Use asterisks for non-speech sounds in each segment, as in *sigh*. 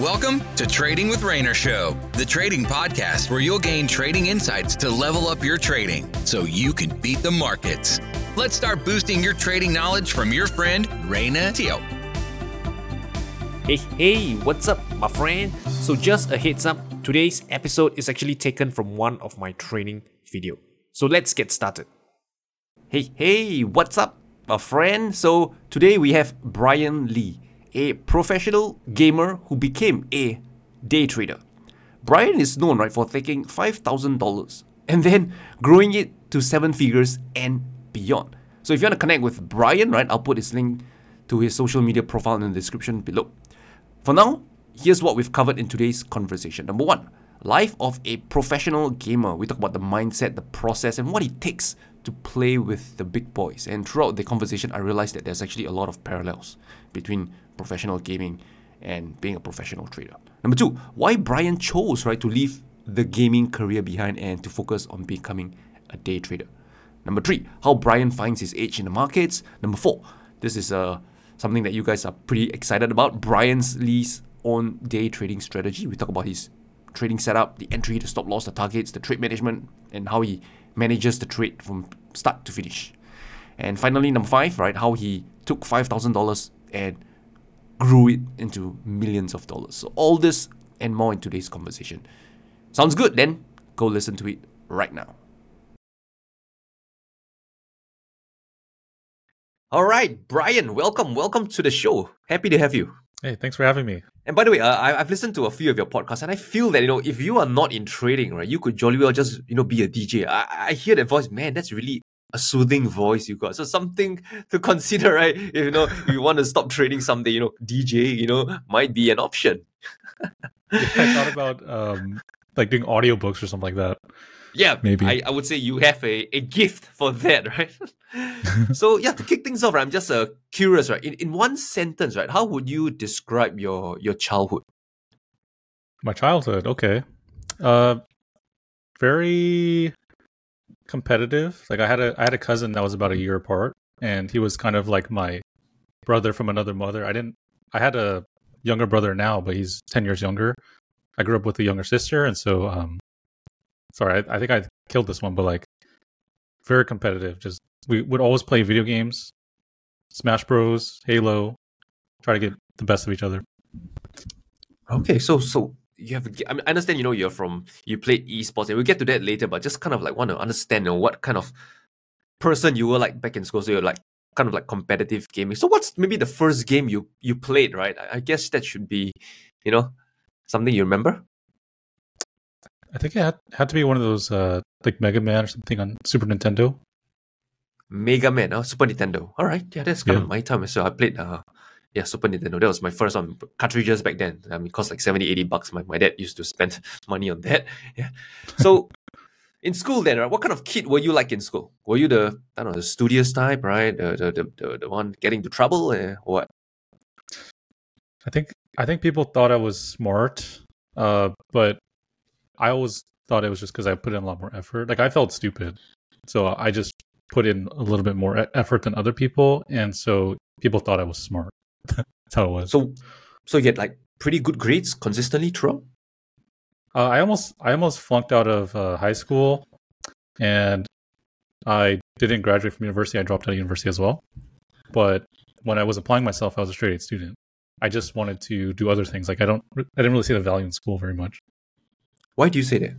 Welcome to Trading with Rayner Show, the trading podcast where you'll gain trading insights to level up your trading so you can beat the markets. Let's start boosting your trading knowledge from your friend Rayner Teo. Hey, hey, what's up, my friend? So, just a heads up, today's episode is actually taken from one of my training video. So, let's get started. Hey, hey, what's up, my friend? So, today we have Brian Lee a professional gamer who became a day trader. Brian is known right for taking $5,000 and then growing it to seven figures and beyond. So if you want to connect with Brian, right, I'll put his link to his social media profile in the description below. For now, here's what we've covered in today's conversation. Number one, life of a professional gamer. We talk about the mindset, the process, and what it takes to play with the big boys. And throughout the conversation, I realized that there's actually a lot of parallels between professional gaming and being a professional trader. Number two, why Brian chose right to leave the gaming career behind and to focus on becoming a day trader. Number three, how Brian finds his edge in the markets. Number four, this is uh, something that you guys are pretty excited about. Brian's Lee's own day trading strategy. We talk about his trading setup, the entry, the stop loss, the targets, the trade management, and how he manages the trade from start to finish. And finally, number five, right, how he took five thousand dollars and grew it into millions of dollars. So, all this and more in today's conversation. Sounds good? Then go listen to it right now. All right, Brian, welcome, welcome to the show. Happy to have you. Hey, thanks for having me. And by the way, uh, I, I've listened to a few of your podcasts, and I feel that you know if you are not in trading, right, you could jolly well just you know be a DJ. I, I hear that voice, man. That's really a soothing voice you got. So something to *laughs* consider, right? If you know *laughs* you want to stop trading someday, you know, DJ, you know, might be an option. yeah, I thought about um like doing audiobooks or something like that. Yeah, maybe. I, I would say you have a, a gift for that, *laughs* right? so yeah, to kick things off, right, I'm just uh, curious, right? In, in one sentence, right, how would you describe your your childhood? My childhood, okay. Uh very competitive. Like I had a I had a cousin that was about a year apart, and he was kind of like my brother from another mother. I didn't. I had a younger brother now, but he's ten years younger. I grew up with a younger sister, and so um, sorry, I, I think I killed this one, but like very competitive. Just we would always play video games, Smash Bros, Halo, try to get the best of each other. Okay, so so you have I, mean, I understand you know you're from you played esports and we'll get to that later but just kind of like want to understand you know, what kind of person you were like back in school so you're like kind of like competitive gaming. So what's maybe the first game you you played right? I, I guess that should be you know something you remember. I think it had, had to be one of those uh like mega man or something on super nintendo. Mega man oh super nintendo. All right yeah that's kind yeah. of my time so i played uh yeah, Super Nintendo. That was my first one. Cartridges back then. I mean, it cost like 70, 80 bucks. My, my dad used to spend *laughs* money on that. *laughs* Yeah. So in school then, right, what kind of kid were you like in school? Were you the, I don't know, the studious type, right? The, the, the, the, the one getting into trouble eh, or what? I think, I think people thought I was smart, uh, but I always thought it was just because I put in a lot more effort. Like I felt stupid. So I just put in a little bit more effort than other people. And so people thought I was smart. That's how it was. So, so you get like pretty good grades consistently throughout. Uh, I almost, I almost flunked out of uh, high school, and I didn't graduate from university. I dropped out of university as well. But when I was applying myself, I was a straight A student. I just wanted to do other things. Like I don't, I didn't really see the value in school very much. Why do you say that?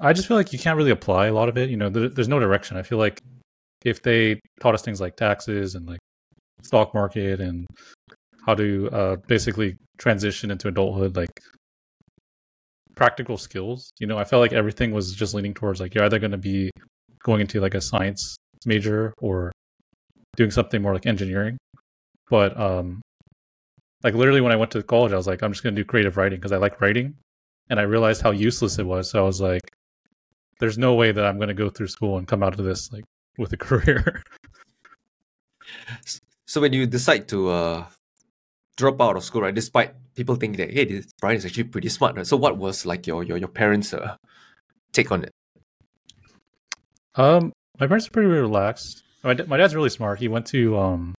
I just feel like you can't really apply a lot of it. You know, there's no direction. I feel like if they taught us things like taxes and like stock market and how to uh, basically transition into adulthood, like practical skills. You know, I felt like everything was just leaning towards like you're either going to be going into like a science major or doing something more like engineering. But um, like literally when I went to college, I was like, I'm just going to do creative writing because I like writing, and I realized how useless it was. So I was like, there's no way that I'm going to go through school and come out of this like with a *laughs* career. So when you decide to uh, drop out of school, right, despite people think that hey, this Brian is actually pretty smart, right? So what was like your your your parents' uh, take on it? Um, my parents are pretty relaxed. My, my dad's really smart. He went to um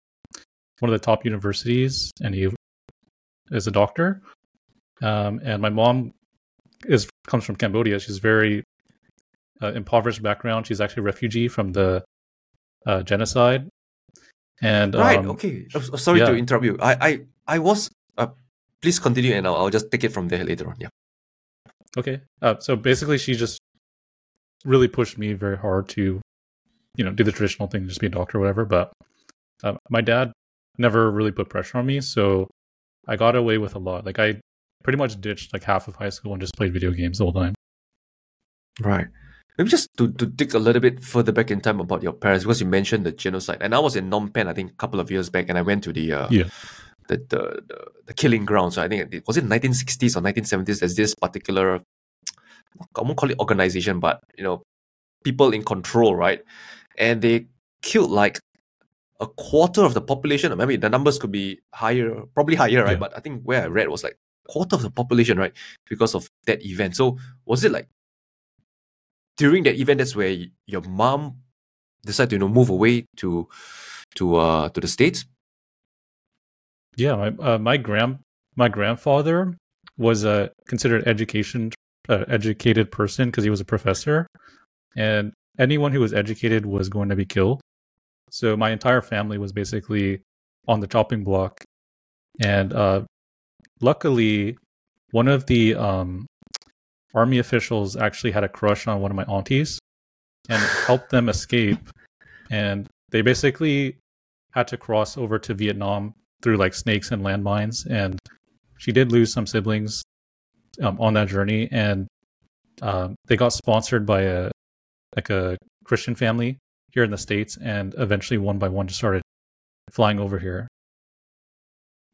one of the top universities, and he is a doctor, um, and my mom is comes from Cambodia. She's very uh, impoverished background. She's actually a refugee from the uh, genocide. And right, um, okay. S- sorry to interrupt you. I I I was. Uh, please continue, and I'll, I'll just take it from there later on. Yeah. Okay. Uh, so basically, she just really pushed me very hard to, you know, do the traditional thing, just be a doctor or whatever. But uh, my dad never really put pressure on me, so I got away with a lot. Like I pretty much ditched like half of high school and just played video games the whole time. Right. Maybe just to, to dig a little bit further back in time about your parents, because you mentioned the genocide, and I was in Phnom Penh, I think, a couple of years back, and I went to the uh, Yeah. the, the the the killing grounds. I think it was it 1960s or 1970s. There's this particular, I won't call it organization, but you know, people in control, right? And they killed like a quarter of the population. Or maybe the numbers could be higher, probably higher, right? Yeah. But I think where I read was like a quarter of the population, right? Because of that event. So was it like during that event that's where your mom decided to you know move away to to uh to the states? Yeah, my uh, my grand my grandfather was a considered education uh, educated person because he was a professor, and anyone who was educated was going to be killed. So my entire family was basically on the chopping block, and uh, luckily, one of the um, army officials actually had a crush on one of my aunties, and helped them escape. And they basically had to cross over to Vietnam through like snakes and landmines and she did lose some siblings um, on that journey and um, they got sponsored by a like a christian family here in the states and eventually one by one just started flying over here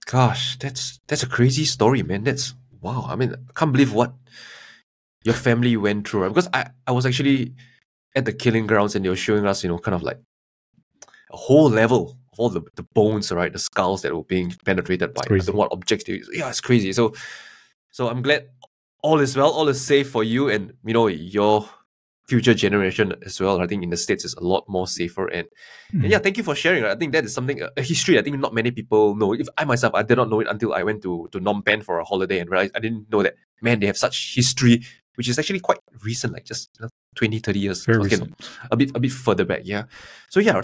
Gosh, that's that's a crazy story, man. That's wow. I mean, I can't believe what your family went through. right? Because I, I was actually at the killing grounds and they were showing us, you know, kind of like a whole level of all the, the bones, right? The skulls that were being penetrated by I don't crazy. know what objects they use. Yeah, it's crazy. So so I'm glad all is well, all is safe for you and you know your future generation as well. I think in the States is a lot more safer and and Mhm. yeah, thank you for sharing. I think that is something a history. I think not many people know. If I myself, I did not know it until I went to to Phnom Penh for a holiday and realized I didn't know that. Man, they have such history, which is actually quite recent, like just you know, 20, 30 years. very Okay, recent a bit a bit further back. Yeah. So yeah.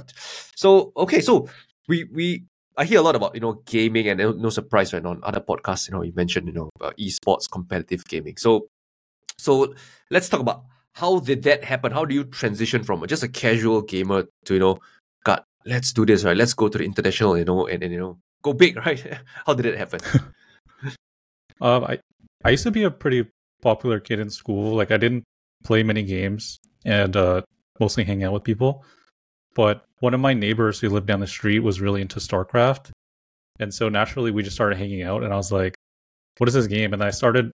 So okay. So we we I hear a lot about you know gaming and no, no surprise right on other podcasts. You know you mentioned you know uh, esports competitive gaming. So so let's talk about how did that happen? How do you transition from just a casual gamer to you know, God, let's do this right. Let's go to the international. You know and, and you know go big *laughs* right. how did it happen? *laughs* um, I, I used to be a pretty popular kid in school. Like i didn't play many games and uh, mostly hang out with people. But one of my neighbors who lived down the street was really into starcraft. And so naturally we just started hanging out and i was like what is this game? And i started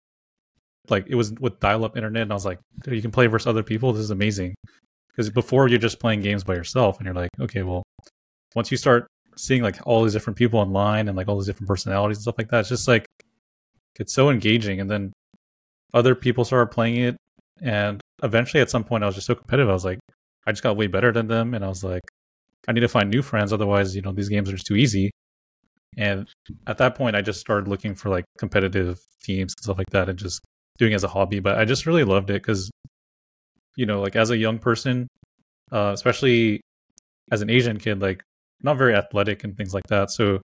like it was with dial-up internet and i was like you can play versus other people? This is amazing. Because before you're just playing games by yourself and you're like okay well once you start seeing like all these different people online and like all these different personalities and stuff like that it's just like it's so engaging. And then other people started playing it and eventually at some point i was just so competitive i was like i just got way better than them and i was like i need to find new friends otherwise you know these games are just too easy. And at that point i just started looking for like competitive teams and stuff like that and just doing as a hobby but i just really loved it because you know like as a young person uh, especially as an asian kid like not very athletic and things like that so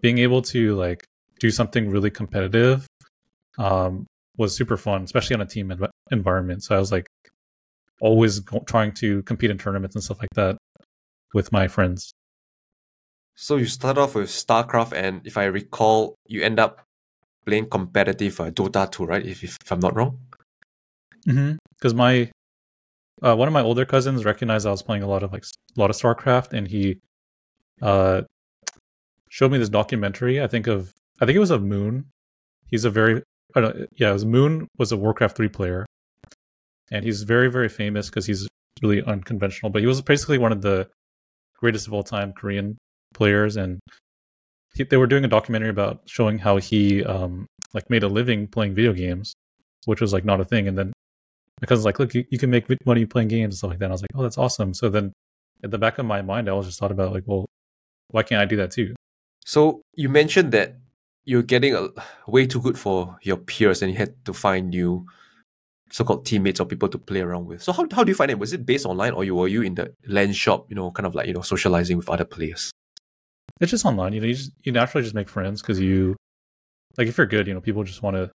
being able to like do something really competitive um, was super fun, especially on a team env- environment. So I was like always go- trying to compete in tournaments and stuff like that with my friends. so you start off with StarCraft, and if I recall, you end up playing competitive uh, Dota 2, right? If, if I'm not wrong. Because my uh, one of my older cousins recognized I was playing a lot of like a lot of StarCraft, and he uh, showed me this documentary. I think of I think it was of Moon. He's a very Don't, yeah, it was Moon was a Warcraft three player, and he's very very famous because he's really unconventional. But he was basically one of the greatest of all time Korean players, and he, they were doing a documentary about showing how he um, like made a living playing video games, which was like not a thing. And then because like, "Look, you, you can make money playing games and stuff like that." And I was like, "Oh, that's awesome!" So then, at the back of my mind, I was just thought about like, "Well, why can't I do that too?" So you mentioned that you're getting a, way too good for your peers and you had to find new so-called teammates or people to play around with. So how, how do you find it? Was it based online or you were you in the LAN shop, you know, kind of like, you know, socializing with other players? It's just online. You know, you just you naturally just make friends because you like if you're good, you know, people just want to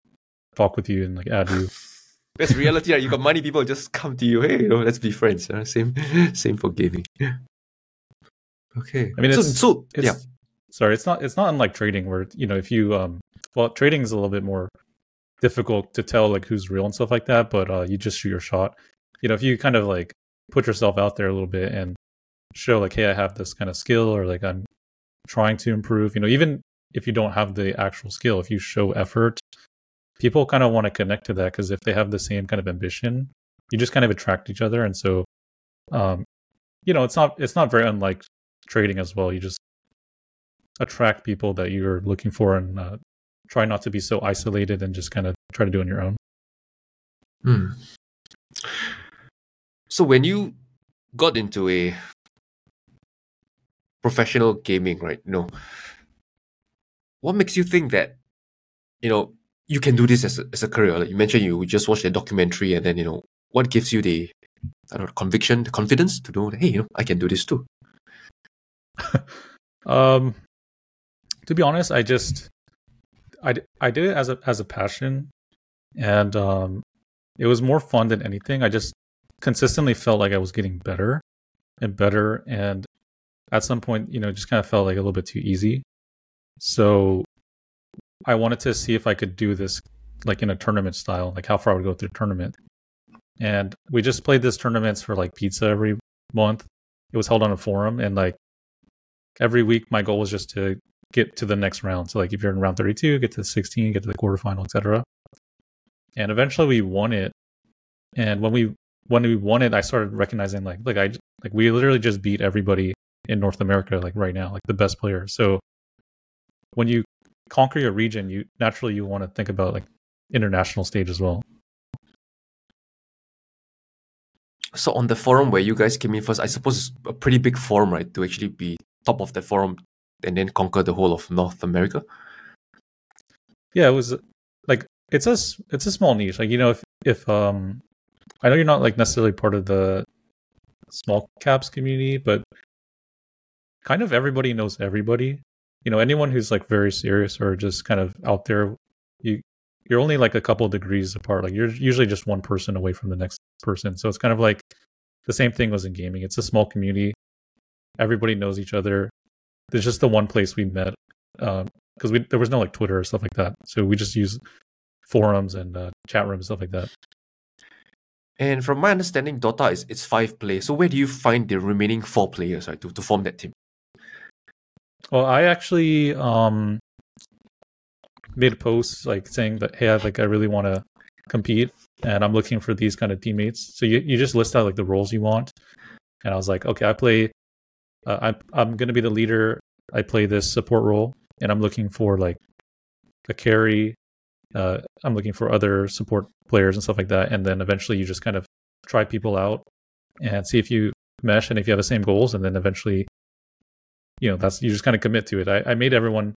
talk with you and like add you. *laughs* That's reality, right? You got money, people just come to you. Hey, you know, let's be friends. You know? Same, *laughs* same for gaming. *laughs* Okay. I mean, so, it's, so it's, yeah. Sorry, it's not it's not unlike trading where you know if you um well trading is a little bit more difficult to tell like who's real and stuff like that, but uh, you just shoot your shot. You know, if you kind of like put yourself out there a little bit and show like, hey, I have this kind of skill or like I'm trying to improve. You know, even if you don't have the actual skill, if you show effort, people kind of want to connect to that because if they have the same kind of ambition, you just kind of attract each other. And so, um, you know, it's not it's not very unlike trading as well. You just attract people that you're looking for and uh, try not to be so isolated and just kind of try to do it on your own. Hmm. So when you got into a professional gaming, right? You know, what makes you think that you know you can do this as a, as a career? Like you mentioned, you just watched a documentary, and then you know what gives you the I don't know conviction, the confidence to know that hey, you know, I can do this too. *laughs* um, to be honest, I just I, I did it as a as a passion, and um, it was more fun than anything. I just consistently felt like I was getting better and better, and at some point, you know, just kind of felt like a little bit too easy. So I wanted to see if I could do this like in a tournament style, like how far I would go through tournament. And we just played this tournaments for like pizza every month. It was held on a forum, and like every week, my goal was just to get to the next round. So like if you're in round 32, get to 16, get to the quarterfinal, etc. And eventually we won it. And when we when we won it, I started recognizing like like I like we literally just beat everybody in North America like right now, like the best players. So when you conquer your region, you naturally you want to think about like international stage as well. So on the forum where you guys came in first, I suppose it's a pretty big forum, right? To actually be top of the forum and then conquer the whole of North America. Yeah, it was like it's a it's a small niche. Like you know, if if um, I know you're not like necessarily part of the small caps community, but kind of everybody knows everybody. You know, anyone who's like very serious or just kind of out there, you you're only like a couple degrees apart. Like you're usually just one person away from the next person. So it's kind of like the same thing was in gaming. It's a small community. Everybody knows each other. There's just the one place we met because um, we there was no like Twitter or stuff like that. So we just use forums and uh, chat rooms stuff like that. And from my understanding, Dota is it's five players. So where do you find the remaining four players right, to, to form that team? Well, I actually um made a post like saying that hey, I like I really want to compete and I'm looking for these kind of teammates. So you, you just list out like the roles you want. And I was like, okay, I play uh, I'm I'm gonna be the leader. I play this support role, and I'm looking for like a carry. Uh, I'm looking for other support players and stuff like that, and then eventually you just kind of try people out and see if you mesh and if you have the same goals, and then eventually, you know, that's you just kind of commit to it. I, I made everyone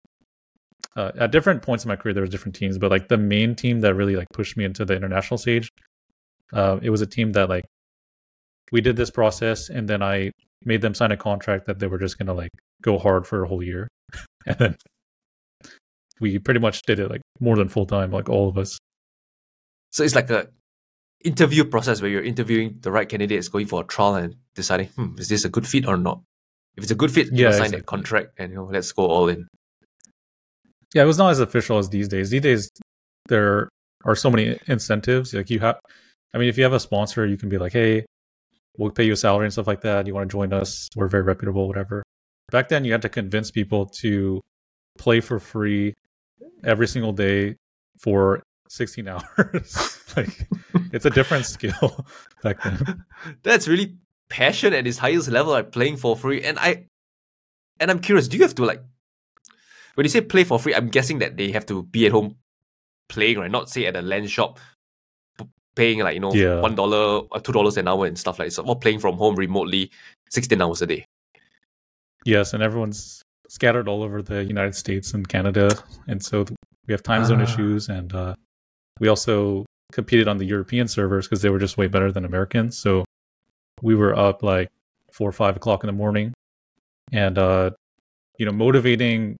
uh, at different points in my career there was different teams, but like the main team that really like pushed me into the international stage, uh, it was a team that like we did this process, and then I made them sign a contract that they were just gonna like go hard for a whole year, *laughs* and then we pretty much did it like more than full time, like all of us. So it's like a interview process where you're interviewing the right candidates, going for a trial and deciding, hmm, is this a good fit or not? If it's a good fit, you yeah, sign exactly. that contract and you know, let's go all in. Yeah, it was not as official as these days. These days, there are so many incentives. Like you have, I mean, if you have a sponsor, you can be like, hey, we'll pay you a salary and stuff like that. You want to join us? We're very reputable, whatever. Back then, you had to convince people to play for free every single day for 16 *laughs* hours. *laughs* like, it's a different skill *laughs* back then. That's really passion at its highest level, like playing for free. And I, and I'm curious, do you have to like, when you say play for free, I'm guessing that they have to be at home playing, right? Not say at a LAN shop paying like you know yeah. one dollar or two dollars an hour and stuff like that. So, or playing from home remotely, sixteen hours a day. Yes, and everyone's scattered all over the United States and Canada, and so we have time zone Ah. issues, and uh, we also competed on the European servers because they were just way better than Americans. So we were up like four or five o'clock in the morning, and uh, you know, motivating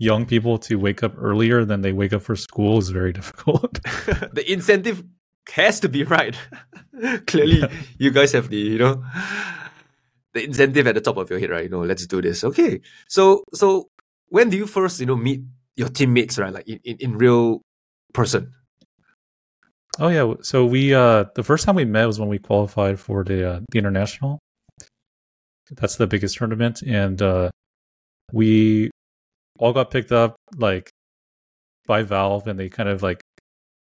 young people to wake up earlier than they wake up for school is very *laughs* difficult. *laughs* the incentive has to be right. *laughs* Clearly, you guys have the you know the incentive at the top of your head, right? You know, let's do this. Okay, so so when do you first you know meet your teammates, right? Like in, in, in real person. Oh yeah, so we uh the first time we met was when we qualified for the uh, the international. That's the biggest tournament, and uh, we all got picked up like by Valve, and they kind of like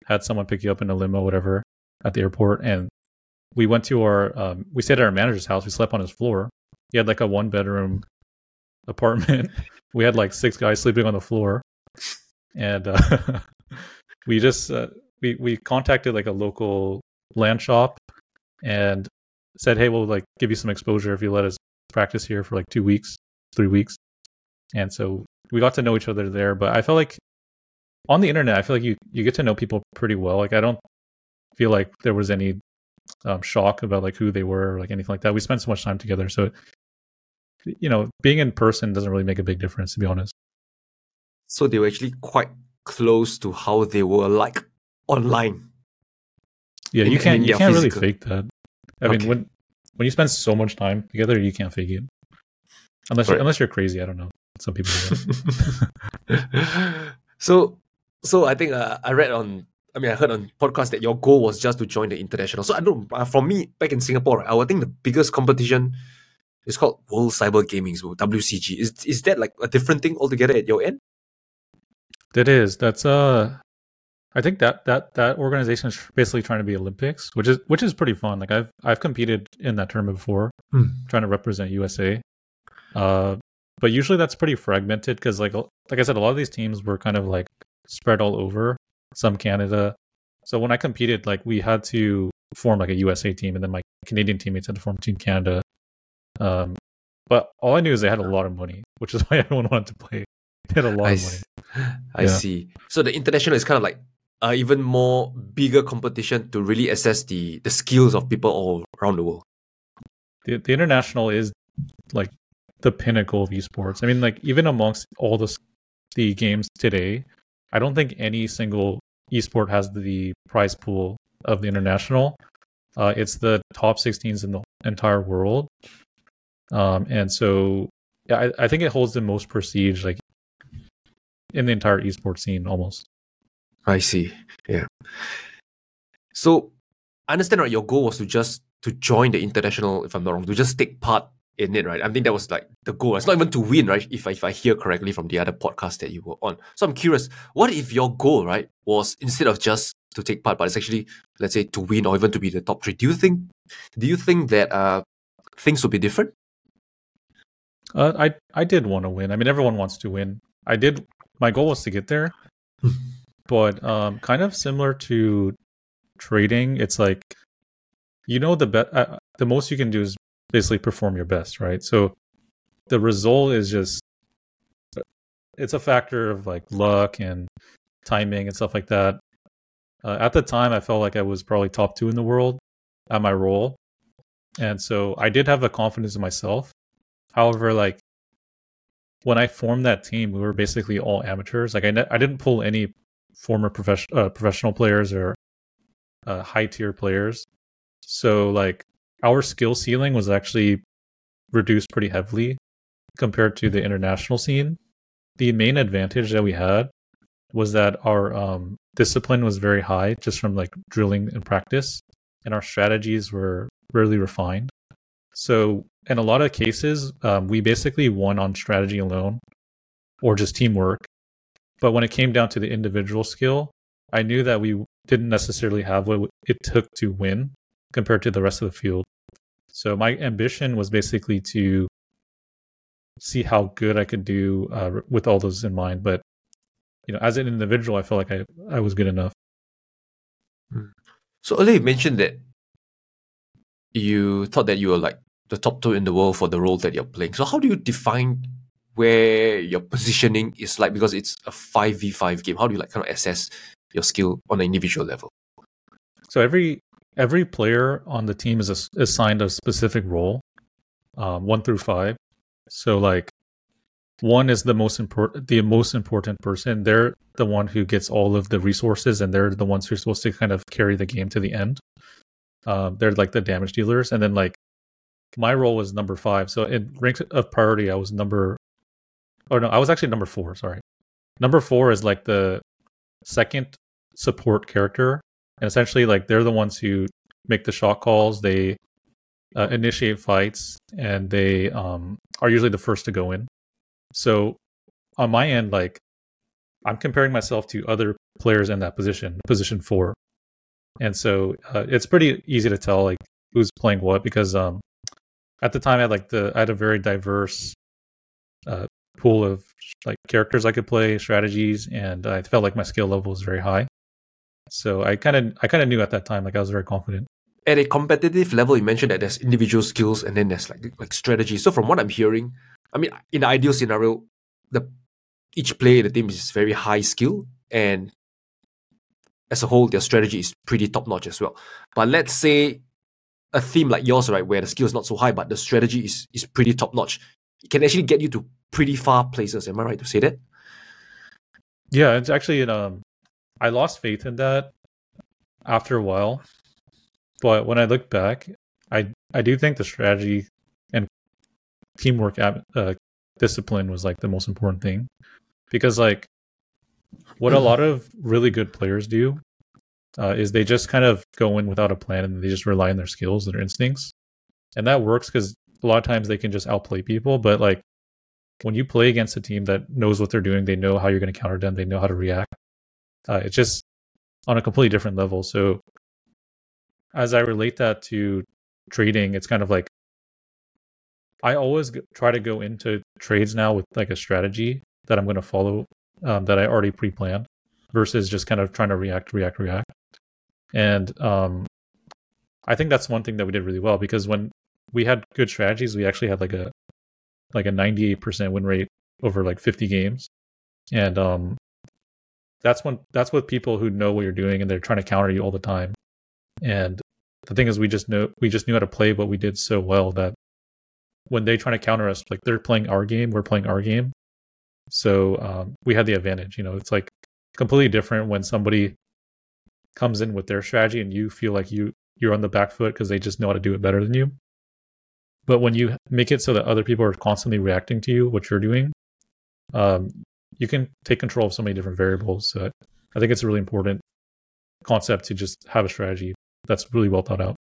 had someone pick you up in a limo, whatever, at the airport, and we went to our um, we stayed at our manager's house. We slept on his floor. He had like a one bedroom apartment. *laughs* we had like six guys sleeping on the floor, and uh, *laughs* we just uh, we we contacted like a local LAN shop and said, "Hey, we'll like give you some exposure if you let us practice here for like two weeks, three weeks." And so we got to know each other there. But I felt like on the internet, I feel like you you get to know people pretty well. Like I don't feel like there was any um, shock about like who they were or like anything like that. We spent so much time together, so you know, being in person doesn't really make a big difference, to be honest. So they were actually quite close to how they were like online. Yeah, you can't you can't really fake that. I Okay. mean, when when you spend so much time together, you can't fake it. Unless Right. you're, unless you're crazy, I don't know. Some people *laughs* so so I think uh, I read on I mean I heard on podcast that your goal was just to join the international. So I don't uh, for me back in Singapore, right, I would think the biggest competition is called World Cyber Gaming, so WCG. Is is that like a different thing altogether at your end? That is. That's uh I think that that that organization is basically trying to be Olympics, which is which is pretty fun. Like I've I've competed in that tournament before, Hmm. trying to represent USA. Uh, but usually that's pretty fragmented because like like I said, a lot of these teams were kind of like spread all over. Some Canada. So when I competed, like we had to form like a USA team, and then my Canadian teammates had to form Team Canada. Um, but all I knew is they had a lot of money, which is *laughs* why everyone wanted to play. They had a lot I, of money. s- I Yeah. see. So the international is kind of like uh, even more bigger competition to really assess the the skills of people all around the world. the, the international is like the pinnacle of esports. I mean, like even amongst all the the games today, I don't think any single esport has the prize pool of the international. Uh, it's the top 16s in the entire world, um, and so I, I think it holds the most prestige, like in the entire esports scene, almost. I see. Yeah. So I understand right. Your goal was to just to join the international, if I'm not wrong, to just take part in it, right? I think that was like the goal. It's not even to win, right? If I, if I hear correctly from the other podcast that you were on. So I'm curious, what if your goal, right, was instead of just to take part, but it's actually, let's say, to win or even to be the top three? Do you think, do you think that uh things would be different? Uh, I I did want to win. I mean, everyone wants to win. I did. My goal was to get there, *laughs* but um, kind of similar to trading. It's like you know the be- uh, the most you can do is basically perform your best, right? So the result is just it's a factor of like luck and timing and stuff like that. Uh, at the time, I felt like I was probably top two in the world at my role, and so I did have the confidence in myself. However, like when I formed that team, we were basically all amateurs. Like I, ne- I didn't pull any former profession- uh, professional players or uh, high tier players. So like our skill ceiling was actually reduced pretty heavily compared to the international scene. The main advantage that we had was that our um, discipline was very high, just from like drilling and practice, and our strategies were really refined. So in a lot of cases, um, we basically won on strategy alone, or just teamwork. But when it came down to the individual skill, I knew that we didn't necessarily have what it took to win compared to the rest of the field. So my ambition was basically to see how good I could do uh, with all those in mind. But you know, as an individual, I felt like I I was good enough. So earlier you mentioned that you thought that you were like the top two in the world for the role that you're playing. So how do you define where your positioning is like because it's a five v five game. How do you like kind of assess your skill on an individual level? So every every player on the team is ass- assigned a specific role, um, one through five. So like one is the most important the most important person. They're the one who gets all of the resources, and they're the ones who are supposed to kind of carry the game to the end. Um, they're like the damage dealers, and then like my role was number five. So in rank of priority, I was number. Oh no, I was actually number four. Sorry, number four is like the second support character, and essentially like they're the ones who make the shot calls. They uh, initiate fights, and they um, are usually the first to go in. So on my end, like I'm comparing myself to other players in that position, position four, and so uh, it's pretty easy to tell like who's playing what because um, at the time I had like the I had a very diverse uh, pool of like characters I could play, strategies, and I felt like my skill level was very high. So I kind of I kind of knew at that time like I was very confident. At a competitive level, you mentioned that there's individual skills and then there's like like strategy. So from what I'm hearing, I mean, in the ideal scenario, the each player in the team is very high skill and as a whole, their strategy is pretty top notch as well. But let's say a theme like yours, right, where the skill is not so high, but the strategy is is pretty top notch. It can actually get you to pretty far places. Am I right to say that? Yeah, it's actually in um, I lost faith in that after a while, but when I look back, I I do think the strategy and teamwork uh, discipline was like the most important thing because like what a lot of really good players do uh, is they just kind of go in without a plan and they just rely on their skills, and their instincts, and that works because a lot of times they can just outplay people. But like when you play against a team that knows what they're doing, they know how you're going to counter them, they know how to react. Uh, it's just on a completely different level. So as I relate that to trading, it's kind of like I always try to go into trades now with like a strategy that I'm going to follow um, that I already pre-planned versus just kind of trying to react, react, react. And um, I think that's one thing that we did really well because when we had good strategies, we actually had like a like a 98% win rate over like 50 games. And um, that's when that's with people who know what you're doing and they're trying to counter you all the time. And the thing is, we just know we just knew how to play what we did so well that when they try to counter us, like they're playing our game, we're playing our game. So um, we had the advantage. You know, it's like completely different when somebody comes in with their strategy and you feel like you you're on the back foot because they just know how to do it better than you. But when you make it so that other people are constantly reacting to you, what you're doing, um, you can take control of so many different variables. So I think it's a really important concept to just have a strategy that's really well thought out.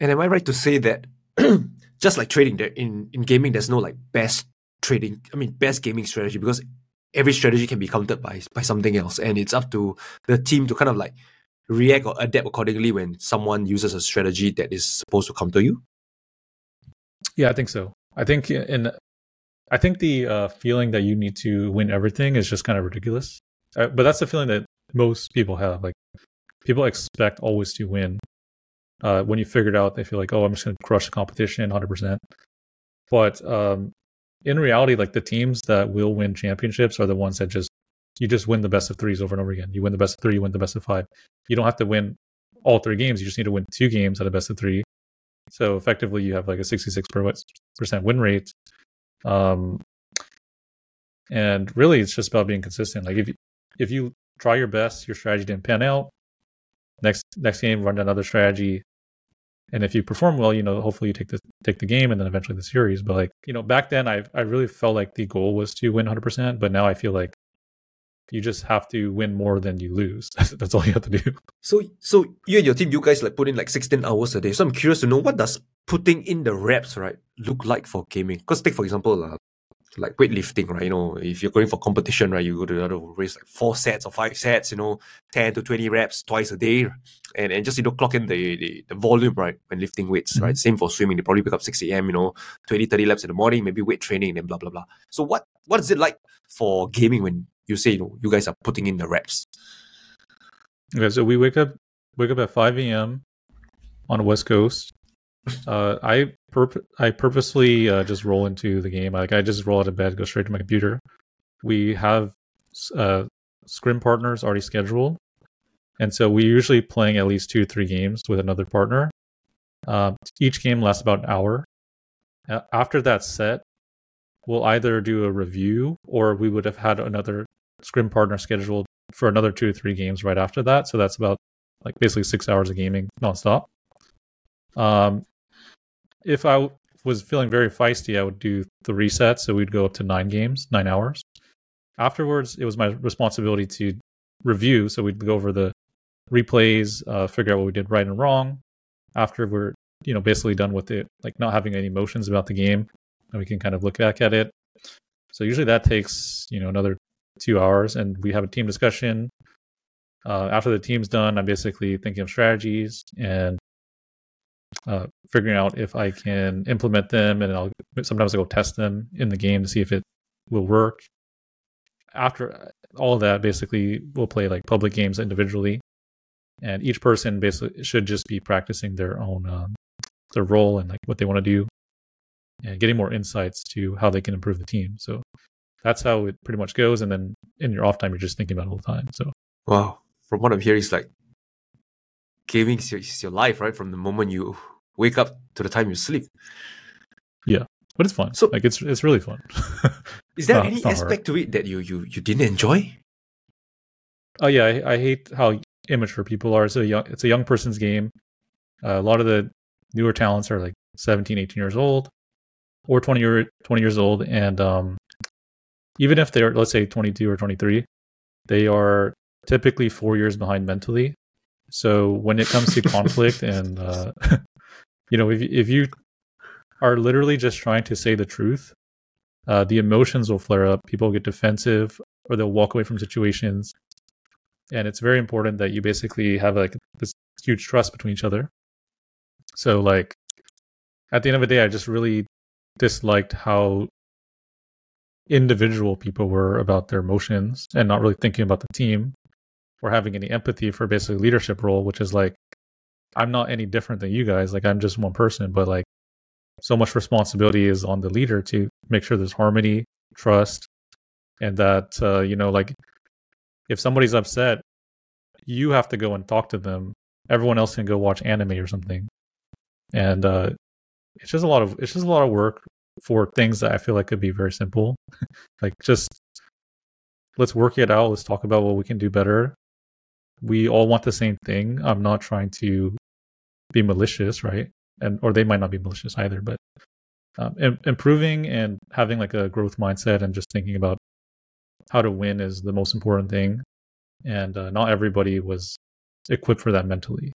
And am I right to say that *clears throat* just like trading, there in in gaming, there's no like best trading. I mean, best gaming strategy because every strategy can be countered by by something else, and it's up to the team to kind of like react or adapt accordingly when someone uses a strategy that is supposed to counter you. Yeah, I think so. I think in I think the uh, feeling that you need to win everything is just kind of ridiculous. Uh, but that's the feeling that most people have. Like people expect always to win. Uh, when you figure it out, they feel like, oh, I'm just going to crush the competition 100%. But um, in reality, like the teams that will win championships are the ones that just you just win the best of threes over and over again. You win the best of three, you win the best of five. You don't have to win all three games. You just need to win two games at a best of three. So effectively, you have like a 66% win rate. Um, and really, it's just about being consistent. Like if you, if you try your best, your strategy didn't pan out. Next next game, run another strategy. And if you perform well, you know, hopefully you take the take the game and then eventually the series. But like, you know, back then I I really felt like the goal was to win 100%, but now I feel like you just have to win more than you lose. *laughs* That's all you have to do. So so you and your team, you guys like put in like 16 hours a day. So I'm curious to know what does putting in the reps, right, look like for gaming? Because take for example, uh, like weightlifting, right? You know, if you're going for competition, right, you go to other race like four sets or five sets, you know, 10 to 20 reps twice a day. And, and just, you know, clock in the, the, the volume, right, when lifting weights, mm-hmm. right? Same for swimming. They probably pick up 6 a.m., you know, 20, 30 laps in the morning, maybe weight training and blah, blah, blah. So what what is it like for gaming when you say, you know, you guys are putting in the reps? Okay, so we wake up wake up at 5 a.m. on the West Coast. *laughs* Uh, I purp- I purposely uh, just roll into the game. Like I just roll out of bed, go straight to my computer. We have uh, scrim partners already scheduled, and so we're usually playing at least two, three games with another partner. Um, each game lasts about an hour. After that set, we'll either do a review or we would have had another scrim partner scheduled for another two or three games right after that. So that's about like basically six hours of gaming nonstop. Um, if I w- was feeling very feisty, I would do the reset. So we'd go up to nine games, nine hours. Afterwards, it was my responsibility to review. So we'd go over the replays, uh, figure out what we did right and wrong. After we're, you know, basically done with it, like not having any emotions about the game, and we can kind of look back at it. So usually that takes, you know, another two hours, and we have a team discussion. Uh, after the team's done, I'm basically thinking of strategies and uh, figuring out if I can implement them, and I'll sometimes I go test them in the game to see if it will work. After all of that, basically, we'll play like public games individually, and each person basically should just be practicing their own um, their role and like what they want to do, and getting more insights to how they can improve the team. So that's how it pretty much goes. And then in your off time, you're just thinking about it all the time. So Wow. From what I'm hearing, it's like gaming is your, is your life, right? From the moment you wake up to the time you sleep. Yeah, but it's fun. So- like it's it's really fun. *laughs* Is there No, any not hard. aspect to it that you you you didn't enjoy? Oh yeah, I, I hate how immature people are. It's a young, it's a young person's game. Uh, a lot of the newer talents are like 17, 18 years old, or 20 year 20 years old, and um, even if they're let's say 22 or 23, they are typically four years behind mentally. So when it comes to *laughs* conflict and uh, *laughs* you know if if you are literally just trying to say the truth, uh, the emotions will flare up. People get defensive, or they'll walk away from situations and it's very important that you basically have like this huge trust between each other so like at the end of the day i just really disliked how individual people were about their emotions and not really thinking about the team or having any empathy for basically leadership role which is like i'm not any different than you guys like i'm just one person but like so much responsibility is on the leader to make sure there's harmony trust and that uh, you know like if somebody's upset, you have to go and talk to them. Everyone else can go watch anime or something. And uh, it's just a lot of it's just a lot of work for things that I feel like could be very simple. *laughs* like just let's work it out. Let's talk about what we can do better. We all want the same thing. I'm not trying to be malicious, right? And or they might not be malicious either, but um, im- improving and having like a growth mindset and just thinking about how to win is the most important thing and uh, not everybody was equipped for that mentally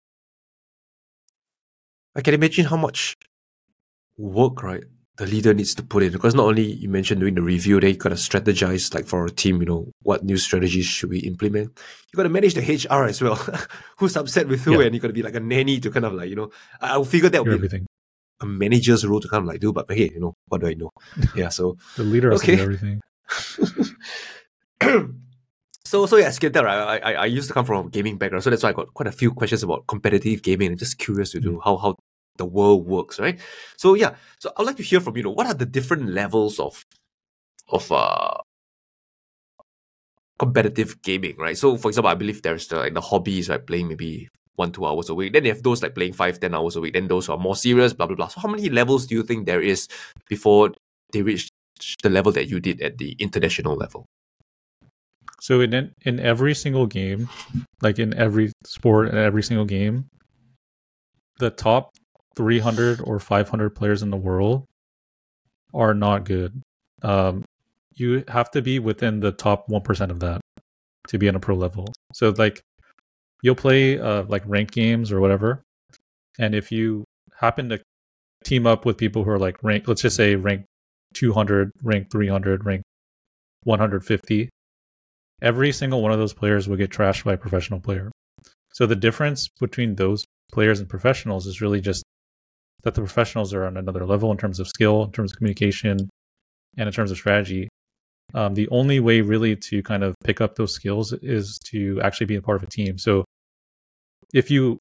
I can imagine how much work, right, the leader needs to put in. Because not only you mentioned doing the review, they gotta strategize like for a team, you know, what new strategies should we implement. You gotta manage the HR as well. *laughs* Who's upset with who, Yeah. and you gotta be like a nanny to kind of like, you know, I, I figure that would be everything a manager's role to kind of like do, but hey, you know, what do I know? *laughs* Yeah, so the leader Okay. everything *coughs* so so yeah, you can right, I, I I used to come from a gaming background, so that's why I got quite a few questions about competitive gaming and just curious to do mm. how how the world works, right? So yeah, so I'd like to hear from you know what are the different levels of of uh competitive gaming, right? So for example, I believe there's the like the hobbies, right? Playing maybe one, two hours a week. Then you have those like playing five, ten hours a week. Then those are more serious, blah blah blah. So how many levels do you think there is before they reach the level that you did at the international level? so in in every single game like in every sport and every single game the top 300 or 500 players in the world are not good um you have to be within the top 1% of that to be on a pro level so like you'll play uh like ranked games or whatever and if you happen to team up with people who are like rank let's just say rank 200 rank 300 rank 150 every single one of those players will get trashed by a professional player. So the difference between those players and professionals is really just that the professionals are on another level in terms of skill, in terms of communication, and in terms of strategy. Um, the only way really to kind of pick up those skills is to actually be a part of a team. So if you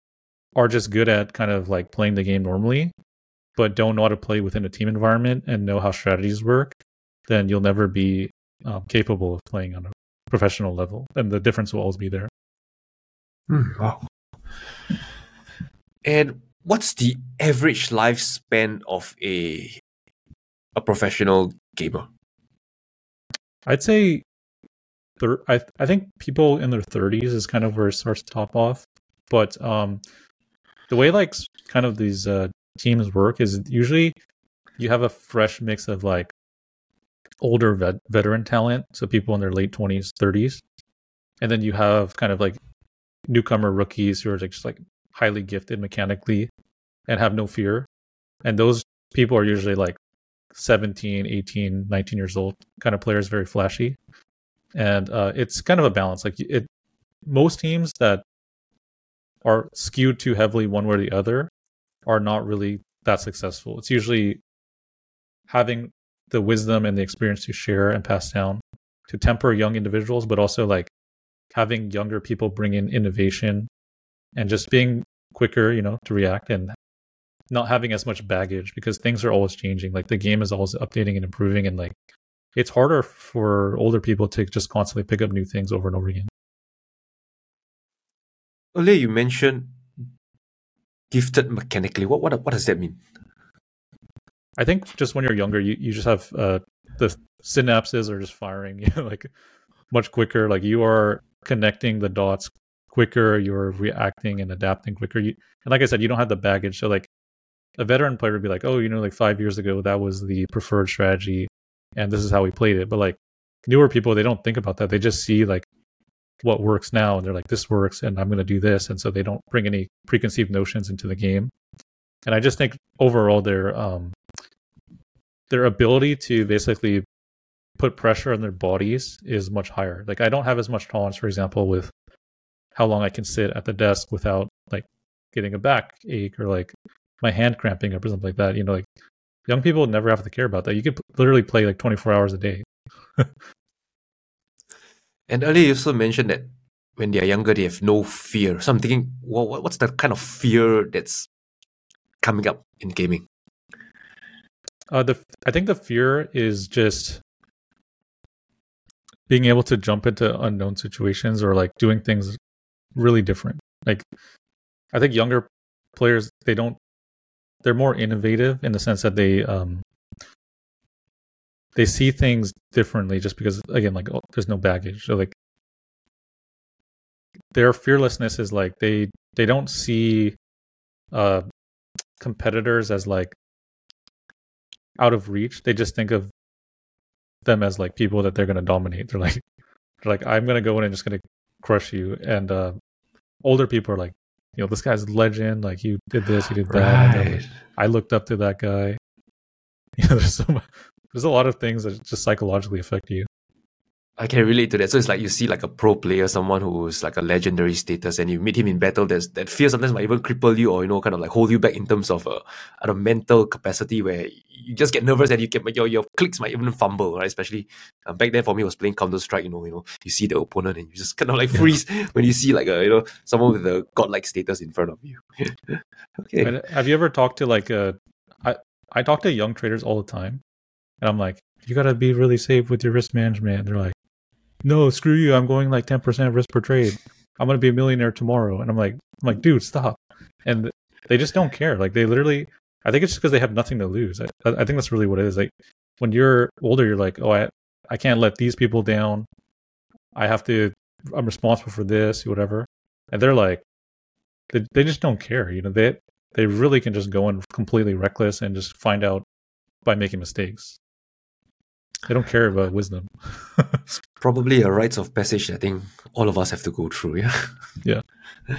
are just good at kind of like playing the game normally, but don't know how to play within a team environment and know how strategies work, then you'll never be um, capable of playing on a professional level, and the difference will always be there. Hmm, wow. And what's the average lifespan of a a professional gamer? I'd say, thir- I I think people in their thirties is kind of where it starts to top off. But um, the way like kind of these uh, teams work is usually you have a fresh mix of like older vet- veteran talent, so people in their late twenties, thirties, and then you have kind of like newcomer rookies who are just like highly gifted mechanically and have no fear, and those people are usually like 17 18 19 years old kind of players very flashy. And uh, it's kind of a balance. Like it most teams that are skewed too heavily one way or the other are not really that successful. It's usually having the wisdom and the experience to share and pass down to temper young individuals but also like having younger people bring in innovation and just being quicker you know to react and not having as much baggage because things are always changing. Like the game is always updating and improving, and like it's harder for older people to just constantly pick up new things over and over again. Earlier you mentioned gifted mechanically. What what what does that mean? I think just when you're younger, you, you just have uh, the synapses are just firing, *laughs* you know, like much quicker. Like you are connecting the dots quicker. You're reacting and adapting quicker. You, and like I said, you don't have the baggage. So like a veteran player would be like, oh, you know, like five years ago, that was the preferred strategy, and this is how we played it. But like newer people, they don't think about that. They just see like what works now, and they're like, this works, and I'm going to do this, and so they don't bring any preconceived notions into the game. And I just think overall, their um, their ability to basically put pressure on their bodies is much higher. Like I don't have as much tolerance, for example, with how long I can sit at the desk without like getting a back ache or like my hand cramping up or something like that. You know, like young people never have to care about that. You could p- literally play like 24 hours a day. *laughs* And earlier you also mentioned that when they are younger, they have no fear. So I'm thinking, what what's the kind of fear that's coming up in gaming? Uh, the I think the fear is just being able to jump into unknown situations or like doing things really different. Like I think younger players they don't they're more innovative in the sense that they um they see things differently just because again like oh, there's no baggage. So like their fearlessness is like they they don't see uh competitors as like out of reach. They just think of them as like people that they're going to dominate. They're like, they're like, I'm going to go in and just going to crush you. And uh, older people are like, you know, this guy's a legend. Like, you did this, you did that. They're like, I looked up to that guy. *laughs* You know, there's so much, there's a lot of things that just psychologically affect you. I can relate to that. So it's like you see like a pro player, someone who's like a legendary status, and you meet him in battle. There's that fear sometimes might even cripple you, or you know, kind of like hold you back in terms of uh, a, a mental capacity where you just get nervous and you get your your clicks might even fumble, right? Especially uh, back then for me, I was playing Counter Strike. You know, you know, you see the opponent and you just kind of like freeze *laughs* when you see like a you know someone with a godlike status in front of you. *laughs* okay. And uh, have you ever talked to like a, I, I talk to young traders all the time, and I'm like, you got to be really safe with your risk management. And they're like, no, screw you. I'm going like 10% risk per trade. I'm going to be a millionaire tomorrow. And I'm like, I'm like, dude, stop. And they just don't care. Like they literally, I think it's just because they have nothing to lose. I, I think that's really what it is. Like when you're older, you're like, oh, I, I can't let these people down. I have to, I'm responsible for this, whatever. And they're like, they, they just don't care. You know, they, they really can just go in completely reckless and just find out by making mistakes. They don't care about wisdom. *laughs* probably a rites of passage I think all of us have to go through, yeah. Yeah. *laughs*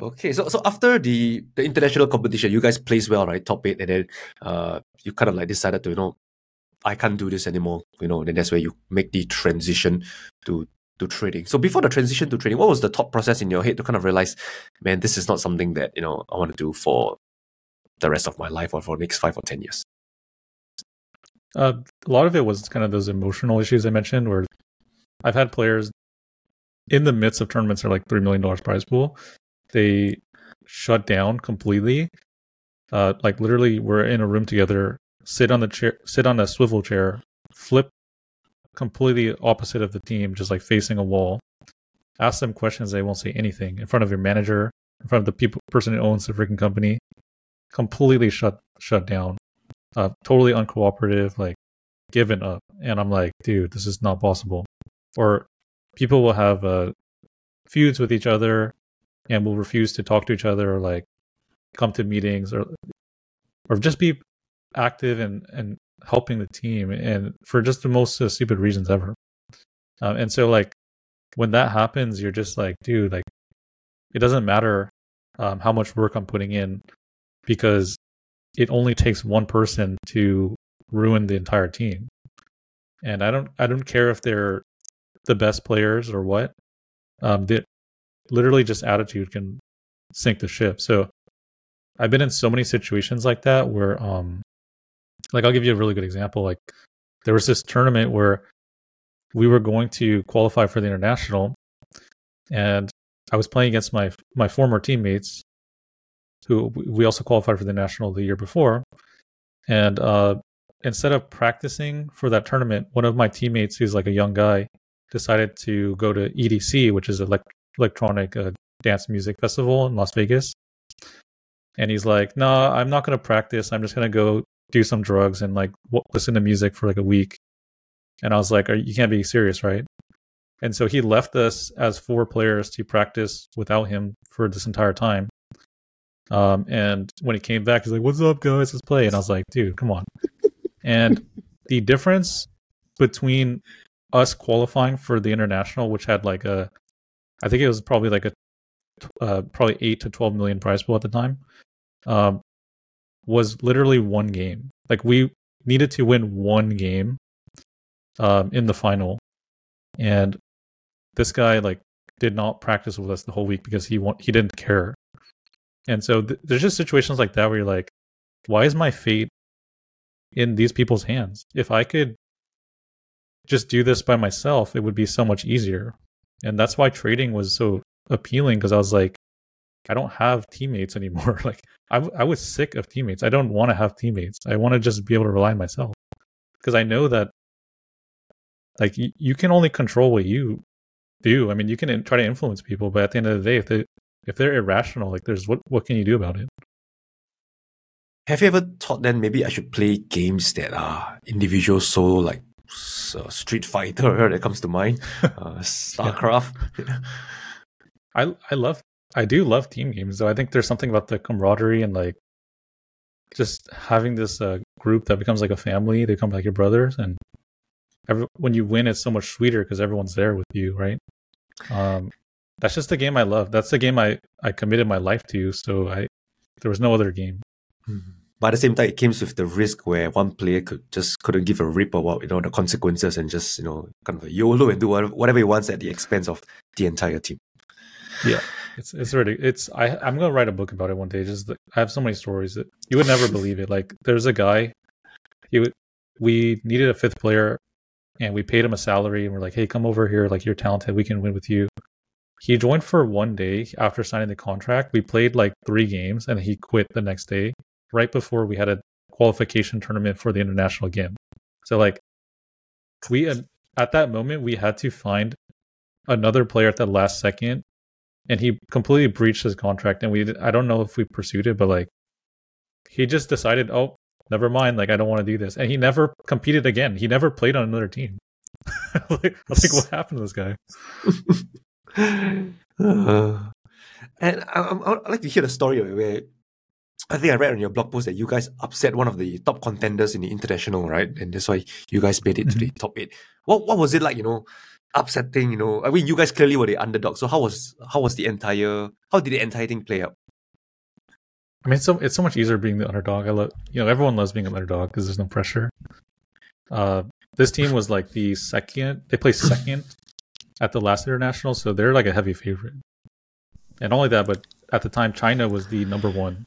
okay, so so after the the international competition, you guys placed well, right? Top eight, and then uh you kind of like decided to, you know, I can't do this anymore, you know, then that's where you make the transition to to trading. So before the transition to trading, what was the thought process in your head to kind of realize, man, this is not something that, you know, I want to do for the rest of my life or for the next five or ten years? Uh, a lot of it was kind of those emotional issues I mentioned, where I've had players in the midst of tournaments are like three million dollars prize pool, they shut down completely, uh, like literally we're in a room together, sit on the chair, sit on a swivel chair, flip completely opposite of the team, just like facing a wall. Ask them questions, they won't say anything in front of your manager, in front of the people person who owns the freaking company. Completely shut shut down. Uh, totally uncooperative, like given up. And I'm like, dude, this is not possible. Or people will have uh, feuds with each other and will refuse to talk to each other or like come to meetings or or just be active and and helping the team and for just the most uh, stupid reasons ever. Um, and so like when that happens you're just like dude like it doesn't matter um, how much work i'm putting in because it only takes one person to ruin the entire team. And i don't i don't care if they're the best players or what um that literally just attitude can sink the ship so i've been in so many situations like that where um like I'll give you a really good example. Like there was this tournament where we were going to qualify for the international, and I was playing against my my former teammates, who we also qualified for the national the year before, and uh, instead of practicing for that tournament, one of my teammates, who's like a young guy, decided to go to EDC, which is elect- electronic uh, dance music festival in Las Vegas. And he's like, "No, nah, I'm not going to practice. I'm just going to go do some drugs and like w- listen to music for like a week. And I was like, you can't be serious, right? And so he left us as four players to practice without him for this entire time. Um, and when he came back, he's like, "What's up, guys? Let's play." And I was like, "Dude, come on." and the difference between us qualifying for the international, which had like a, I think it was probably like a, uh, probably eight to twelve million prize pool at the time, um, was literally one game. Like we needed to win one game um, in the final, and this guy like did not practice with us the whole week because he want he didn't care. And so th- there's just situations like that where you're like, why is my fate in these people's hands? If I could just do this by myself, it would be so much easier. And that's why trading was so appealing because I was like, I don't have teammates anymore. *laughs* like I, I was sick of teammates. I don't want to have teammates. I want to just be able to rely on myself because I know that like y- you can only control what you do. I mean, you can in- try to influence people, but at the end of the day, if they if they're irrational, like there's what what can you do about it? Have you ever thought then maybe I should play games that are individual solo like uh, Street Fighter *laughs* that comes to mind, *laughs* uh, StarCraft. I I love I do love team games though. I think there's something about the camaraderie and like just having this uh, group that becomes like a family. They become like your brothers, and every, when you win, it's so much sweeter because everyone's there with you, right? Um, that's just the game I love. That's the game I I committed my life to. So I there was no other game. Mm-hmm. But at the same time, it comes with the risk where one player could just couldn't give a rip about you know the consequences and just you know kind of YOLO and do whatever he wants at the expense of the entire team. Yeah. It's it's already it's I I'm gonna write a book about it one day. Just I have so many stories that you would never believe it. Like there's a guy, he would we needed a fifth player, and we paid him a salary, and we're like, hey, come over here. Like you're talented, we can win with you. He joined for one day after signing the contract. We played like three games, and he quit the next day, right before we had a qualification tournament for the international game. So like we at that moment we had to find another player at the last second and he completely breached his contract and we i don't know if we pursued it but like he just decided oh never mind like i don't want to do this and he never competed again. He never played on another team. *laughs* Like, i think what happened to this guy? *laughs* Uh, and I, would like to hear the story of it where I think I read on your blog post that you guys upset one of the top contenders in the international, right? And that's why you guys made it mm-hmm. to the top eight. What what was it like, you know, upsetting. You know, I mean, you guys clearly were the underdog. So how was how was the entire how did the entire thing play out? I mean, it's so it's so much easier being the underdog. I love you know everyone loves being an underdog because there's no pressure. Uh, this team was like the second. They placed *laughs* second at the last international, so they're like a heavy favorite. And only that, but at the time, China was the number one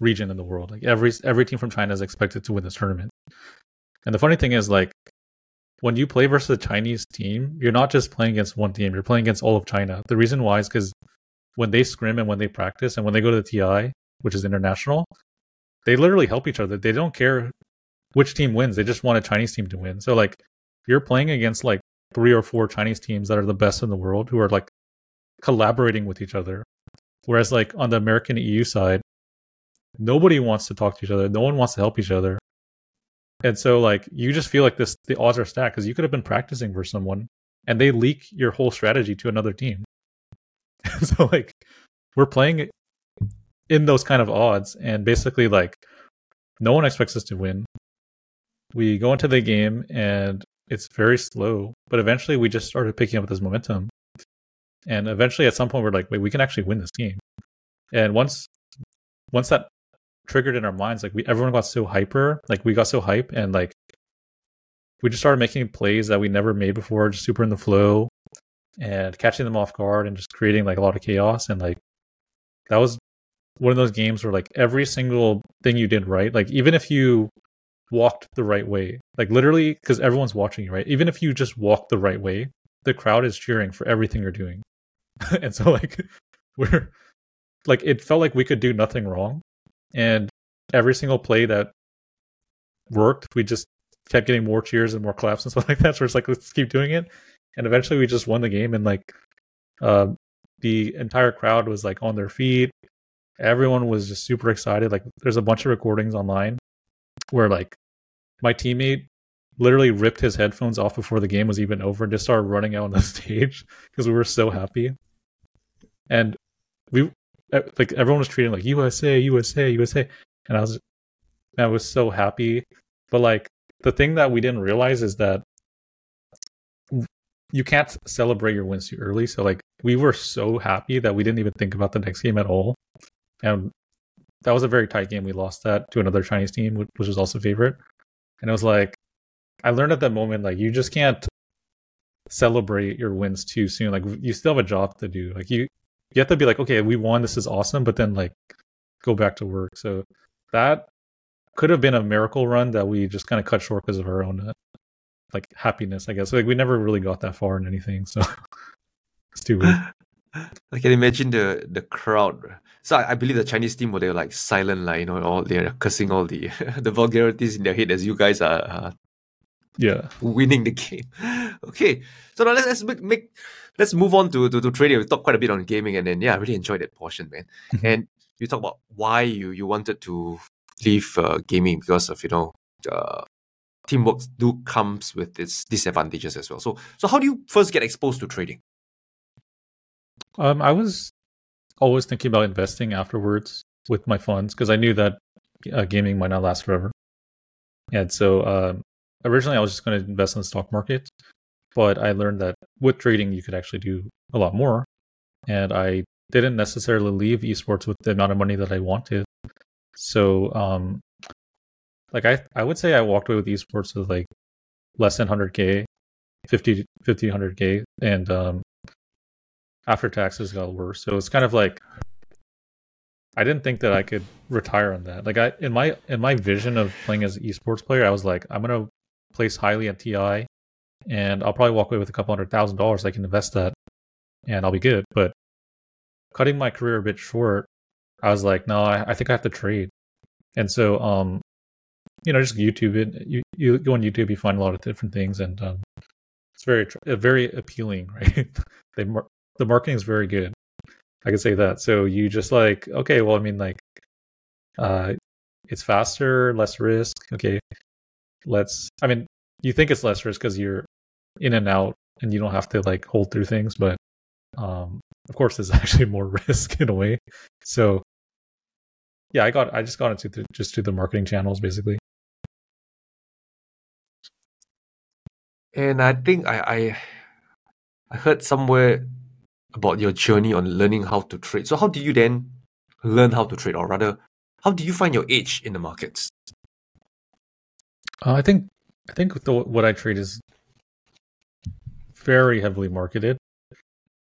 region in the world. Like every every team from China is expected to win this tournament. And the funny thing is, like when you play versus a Chinese team, you're not just playing against one team, you're playing against all of China. The reason why is because when they scrim and when they practice and when they go to the TI, which is international, they literally help each other. They don't care which team wins. They just want a Chinese team to win. So like you're playing against like three or four Chinese teams that are the best in the world who are like collaborating with each other. Whereas like on the American EU side, nobody wants to talk to each other. No one wants to help each other. And so like you just feel like this the odds are stacked because you could have been practicing for someone and they leak your whole strategy to another team. *laughs* so like we're playing in those kind of odds and basically like no one expects us to win. We go into the game and it's very slow, but eventually we just started picking up this momentum. And eventually at some point we're like, wait, we can actually win this game. And once once that triggered in our minds. Like we everyone got so hyper, like we got so hype, and like we just started making plays that we never made before, just super in the flow, and catching them off guard, and just creating like a lot of chaos. And like that was one of those games where like every single thing you did right, like even if you walked the right way, like literally because everyone's watching you, right? Even if you just walk the right way, the crowd is cheering for everything you're doing. *laughs* and so like *laughs* we're like it felt like we could do nothing wrong and every single play that worked, we just kept getting more cheers and more claps and *laughs* stuff like that. So it's like, let's keep doing it. And eventually we just won the game and like uh, the entire crowd was like on their feet. Everyone was just super excited. Like there's a bunch of recordings online where like my teammate literally ripped his headphones off before the game was even over and just started running out on the *laughs* stage because we were so happy. And we like everyone was treating like USA, USA, USA, and I was I was so happy. But like the thing that we didn't realize is that you can't celebrate your wins too early. So like we were so happy that we didn't even think about the next game at all, and that was a very tight game. We lost that to another Chinese team, which was also favorite, and it was like I learned at that moment like you just can't celebrate your wins too soon. Like you still have a job to do. Like you you have to be like, okay, we won, this is awesome, but then like go back to work. So that could have been a miracle run that we just kind of cut short because of our own uh, like happiness, I guess. Like we never really got that far in anything, so *laughs* it's too weird. *laughs* I can imagine the the crowd. So I, I believe the Chinese team were they like silent, like you know, all they're cursing all the *laughs* the vulgarities in their head as you guys are uh, yeah winning the game. Okay, so now let's, let's make, make let's move on to, to, to trading. We talked quite a bit on gaming, and then yeah, I really enjoyed that portion, man. Mm-hmm. and you talk about why you you wanted to leave uh, gaming because of you know uh, teamwork do comes with its disadvantages as well. So so how do you first get exposed to trading? Um, I was always thinking about investing afterwards with my funds because I knew that uh, gaming might not last forever. And so um, originally I was just going to invest in the stock market, but I learned that with trading you could actually do a lot more, and I didn't necessarily leave esports with the amount of money that I wanted. So, um, like I I would say I walked away with esports with like less than 100k, 50 100k, and um, after taxes got worse. So it's kind of like I didn't think that I could retire on that. Like I in my in my vision of playing as an esports player, I was like, I'm gonna place highly at TI and I'll probably walk away with a couple hundred thousand dollars. I can invest that and I'll be good. But cutting my career a bit short, I was like, no, I, I think I have to trade. And so, um, you know, just YouTube it. You, you go on YouTube, you find a lot of different things, and um, it's very, very appealing, *laughs* right? they the marketing is very good. I can say that. So you just like, okay, well, I mean, like, uh, it's faster, less risk. Okay, let's. I mean, you think it's less risk because you're in and out and you don't have to like hold through things but um of course there's *laughs* actually more risk in a way. So yeah i got i just got into the, just to the marketing channels basically. And i think i i i heard somewhere about your journey on learning how to trade. So how do you then learn how to trade or rather how do you find your edge in the markets? Uh, i think i think the, what i trade is very heavily marketed.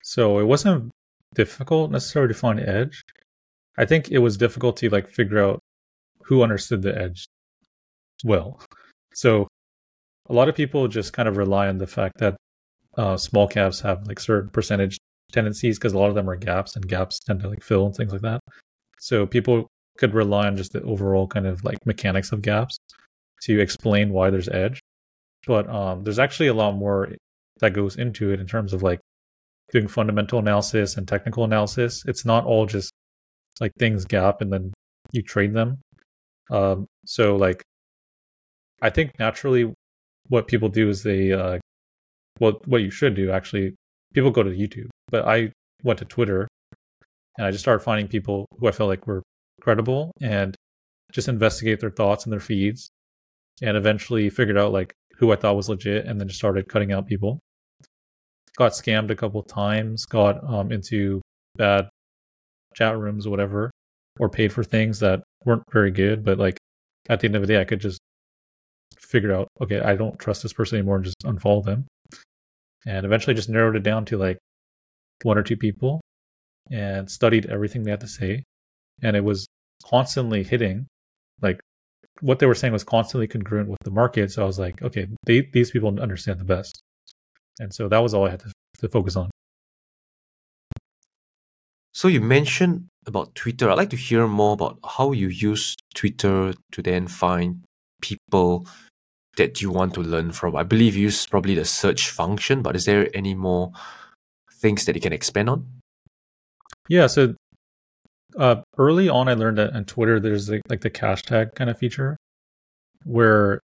So it wasn't difficult necessarily to find edge. I think it was difficult to like figure out who understood the edge well. So a lot of people just kind of rely on the fact that uh, small caps have like certain percentage tendencies because a lot of them are gaps and gaps tend to like fill and things like that. So people could rely on just the overall kind of like mechanics of gaps to explain why there's edge. But um, there's actually a lot more that goes into it in terms of like doing fundamental analysis and technical analysis. It's not all just like things gap and then you trade them. Um, so like, I think naturally, what people do is they, uh, well, what you should do actually, people go to YouTube, but I went to Twitter and I just started finding people who I felt like were credible and just investigate their thoughts and their feeds and eventually figured out like who I thought was legit and then just started cutting out people. Got scammed a couple times, got um, into bad chat rooms or whatever, or paid for things that weren't very good. But like at the end of the day, I could just figure out, okay, I don't trust this person anymore and just unfollow them. And eventually just narrowed it down to like one or two people and studied everything they had to say. And it was constantly hitting, like what they were saying was constantly congruent with the market. So I was like, okay, they, these people understand the best. And so that was all I had to, to focus on. So you mentioned about Twitter. I'd like to hear more about how you use Twitter to then find people that you want to learn from. I believe you use probably the search function, but is there any more things that you can expand on? Yeah, so uh, early on, I learned that on Twitter, there's like, like the cash tag kind of feature where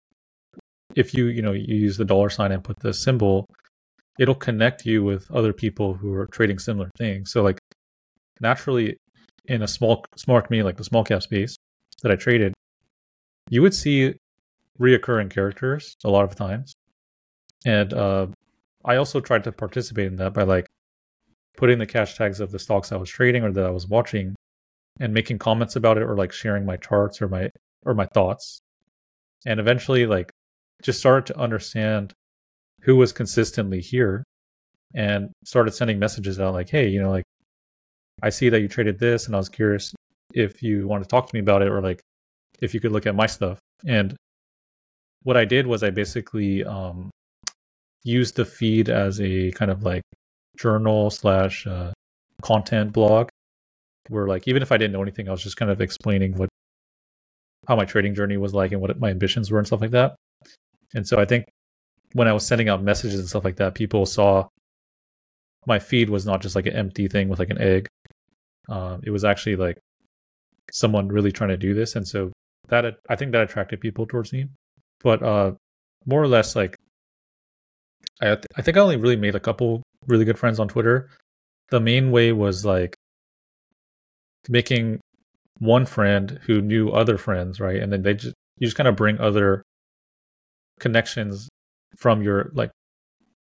if you, you know, you use the dollar sign and put the symbol, it'll connect you with other people who are trading similar things. So like naturally in a small, small community like the small cap space that I traded, you would see reoccurring characters a lot of times. And uh, I also tried to participate in that by like putting the cash tags of the stocks I was trading or that I was watching and making comments about it or like sharing my charts or my or my thoughts and eventually like just started to understand who was consistently here and started sending messages out like hey you know like i see that you traded this and i was curious if you want to talk to me about it or like if you could look at my stuff and what i did was i basically um used the feed as a kind of like journal slash uh, content blog where like even if I didn't know anything, I was just kind of explaining what how my trading journey was like and what my ambitions were and stuff like that. And so I think when I was sending out messages and stuff like that, people saw my feed was not just like an empty thing with like an egg. Um, it was actually like someone really trying to do this, and so that I think that attracted people towards me. But uh, more or less, like I th- I think I only really made a couple really good friends on Twitter. The main way was like making one friend who knew other friends, right? And then they just you just kind of bring other connections from your like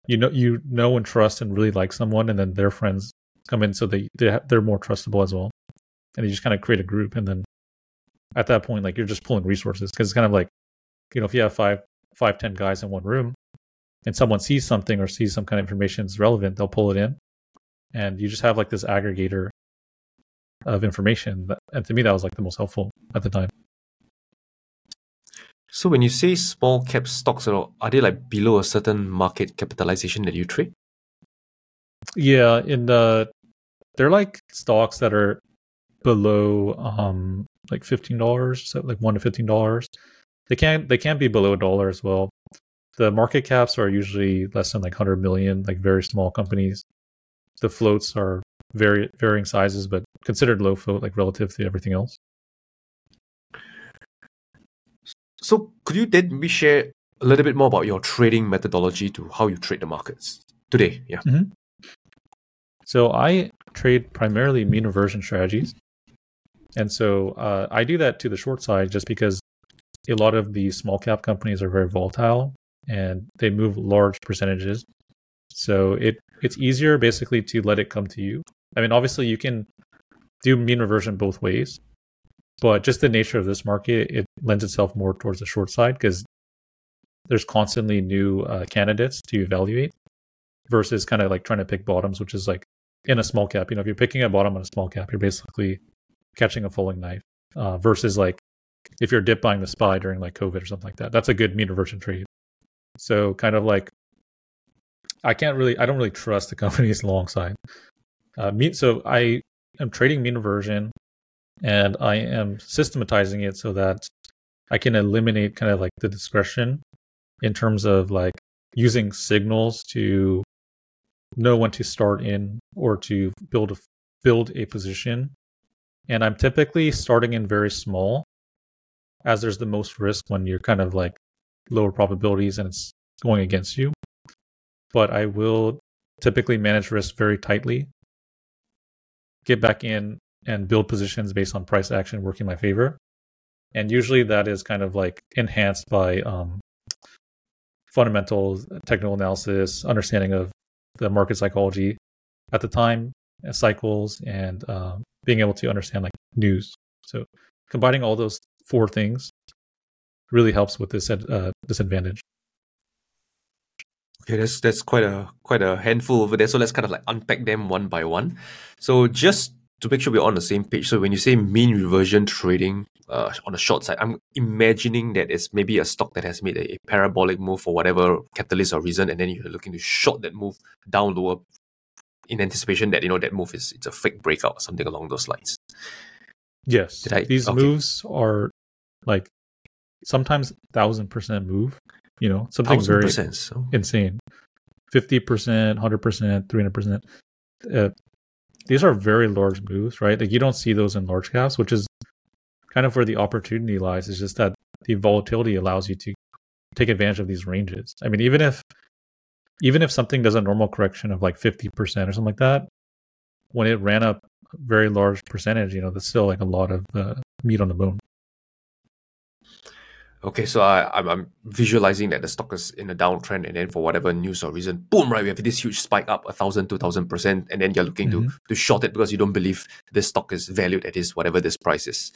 you know you know and trust and really like someone, and then their friends come in so they they they're more trustable as well, and you just kind of create a group, and then at that point like you're just pulling resources because it's kind of like you know if you have five five ten guys in one room and someone sees something or sees some kind of information is relevant they'll pull it in and you just have like this aggregator of information. And to me, that was like the most helpful at the time. So when you say small cap stocks, are they like below a certain market capitalization that you trade? Yeah, in the they're like stocks that are below um like fifteen dollars, so like one to fifteen dollars. They can't they can't be below a dollar as well. The market caps are usually less than like hundred million, like very small companies. The floats are very varying sizes, but considered low float, like relative to everything else. So, could you then maybe share a little bit more about your trading methodology to how you trade the markets today? Yeah. Mm-hmm. So, I trade primarily mean reversion strategies. And so uh, I do that to the short side just because a lot of the small cap companies are very volatile and they move large percentages. So it it's easier basically to let it come to you I mean, obviously you can do mean reversion both ways, but just the nature of this market, it lends itself more towards the short side because there's constantly new uh, candidates to evaluate versus kind of like trying to pick bottoms, which is like in a small cap. You know, if you're picking a bottom on a small cap, you're basically catching a falling knife uh, versus like if you're dip buying the SPY during like COVID or something like that. That's a good mean reversion trade. So kind of like I can't really, I don't really trust the *laughs* companies long side. Uh, mean, so I am trading mean reversion and I am systematizing it so that I can eliminate kind of like the discretion in terms of like using signals to know when to start in or to build a build a position. And I'm typically starting in very small as there's the most risk when you're kind of like lower probabilities and it's going against you. But I will typically manage risk very tightly, get back in and build positions based on price action working my favor. And usually that is kind of like enhanced by um, fundamentals, technical analysis, understanding of the market psychology at the time, uh, cycles, and um, being able to understand like news. So combining all those four things really helps with this uh, disadvantage. Okay, that's that's quite a quite a handful over there. So let's kind of like unpack them one by one. So just to make sure we're on the same page. So when you say mean reversion trading uh, on the short side, I'm imagining that it's maybe a stock that has made a, a parabolic move for whatever catalyst or reason, and then you're looking to short that move down lower in anticipation that you know that move is it's a fake breakout or something along those lines. Yes, I, these okay. moves are like sometimes thousand percent move. You know, something very so. insane. Fifty percent, hundred percent, three hundred percent. Uh, these are very large moves, right? Like you don't see those in large caps, which is kind of where the opportunity lies. Is just that the volatility allows you to take advantage of these ranges. I mean, even if even if something does a normal correction of like 50% or something like that, when it ran up a very large percentage, you know, that's still like a lot of uh, meat on the bone. Okay, so I, I'm, I'm visualizing that the stock is in a downtrend, and then for whatever news or reason, boom, right, we have this huge spike up, a thousand, two thousand percent, and then you're looking mm-hmm. to to short it because you don't believe this stock is valued at this whatever this price is.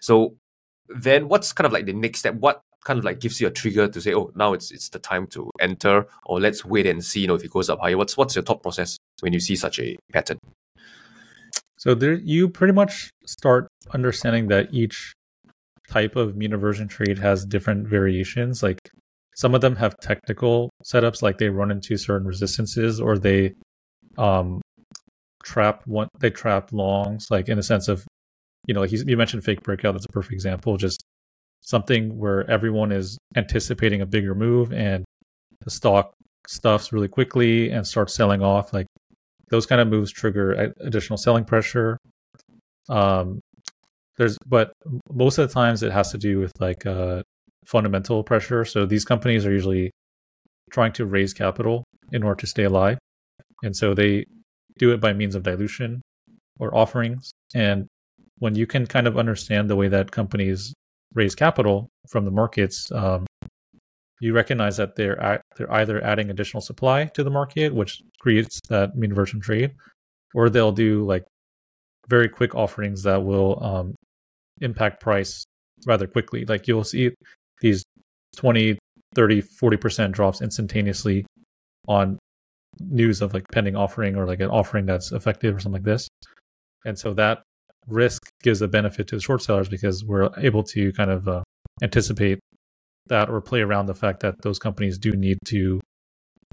So then, what's kind of like the next step? What kind of like gives you a trigger to say, oh, now it's it's the time to enter, or let's wait and see, you know, if it goes up higher. What's what's your thought process when you see such a pattern? So there, you pretty much start understanding that each type of mean reversion trade has different variations. Like some of them have technical setups, like they run into certain resistances or they um, trap one, they trap longs, like in a sense of, you know, like you mentioned fake breakout. That's a perfect example. Just something where everyone is anticipating a bigger move and the stock stuffs really quickly and starts selling off. Like those kind of moves trigger additional selling pressure. Um, there's but most of the times it has to do with like uh, fundamental pressure. So these companies are usually trying to raise capital in order to stay alive, and so they do it by means of dilution or offerings. And when you can kind of understand the way that companies raise capital from the markets, um, you recognize that they're at, they're either adding additional supply to the market, which creates that mean reversion trade, or they'll do like very quick offerings that will um, impact price rather quickly. Like you'll see these 20, 30, 40% drops instantaneously on news of like pending offering or like an offering that's effective or something like this. And so that risk gives a benefit to the short sellers because we're able to kind of uh, anticipate that or play around the fact that those companies do need to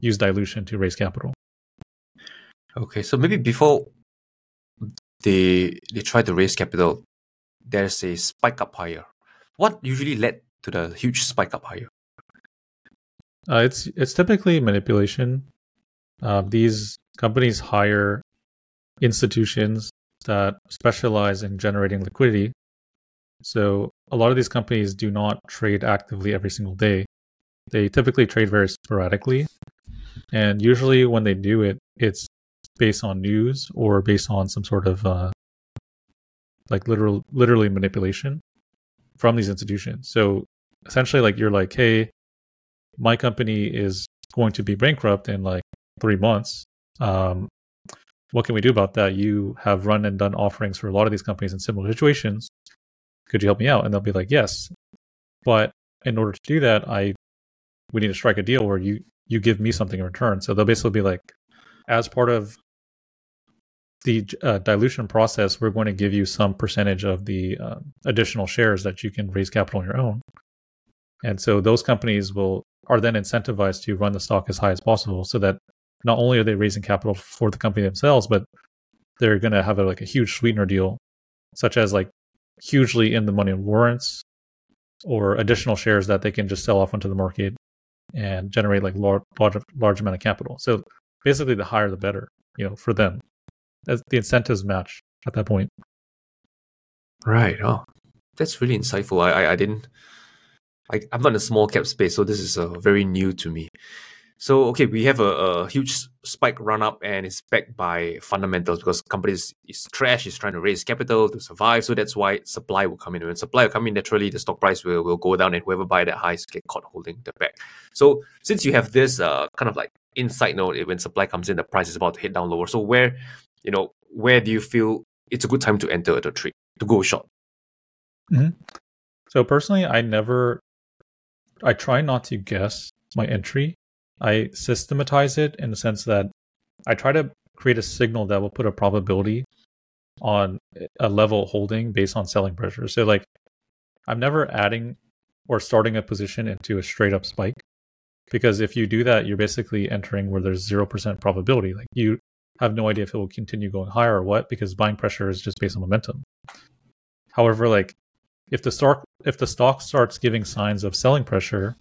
use dilution to raise capital. Okay, so maybe before they they try to raise capital, there's a spike up higher. What usually led to the huge spike up higher? Uh, it's it's typically manipulation. Uh, these companies hire institutions that specialize in generating liquidity. So a lot of these companies do not trade actively every single day. They typically trade very sporadically, and usually when they do it, it's based on news or based on some sort of uh, like literal literally manipulation from these institutions. So essentially like you're like, hey, my company is going to be bankrupt in like three months. Um, what can we do about that? You have run and done offerings for a lot of these companies in similar situations. Could you help me out? And they'll be like, yes. But in order to do that, I we need to strike a deal where you you give me something in return. So they'll basically be like, as part of the uh, dilution process, we're going to give you some percentage of the uh, additional shares that you can raise capital on your own. And so those companies will are then incentivized to run the stock as high as possible, so that not only are they raising capital for the company themselves, but they're going to have a, like a huge sweetener deal, such as like hugely in the money warrants or additional shares that they can just sell off onto the market and generate like large large, large amount of capital. So basically, the higher the better, you know, for them. As the incentives match at that point. Right. Oh, that's really insightful. I I, I didn't. I, I'm not in a small cap space, so this is uh, very new to me. So okay, we have a, a huge spike run up and it's backed by fundamentals because companies is trash is trying to raise capital to survive. So that's why supply will come in. When supply will come in, naturally the stock price will, will go down and whoever buy that highs get caught holding the back. So since you have this uh, kind of like insight note when supply comes in, the price is about to hit down lower. So where you know where do you feel it's a good time to enter the trade to go short? Mm-hmm. So personally, I never, I try not to guess my entry I systematize it in the sense that I try to create a signal that will put a probability on a level holding based on selling pressure. So like I'm never adding or starting a position into a straight up spike because if you do that you're basically entering where there's 0% probability. Like you have no idea if it will continue going higher or what because buying pressure is just based on momentum. However, like if the stock if the stock starts giving signs of selling pressure,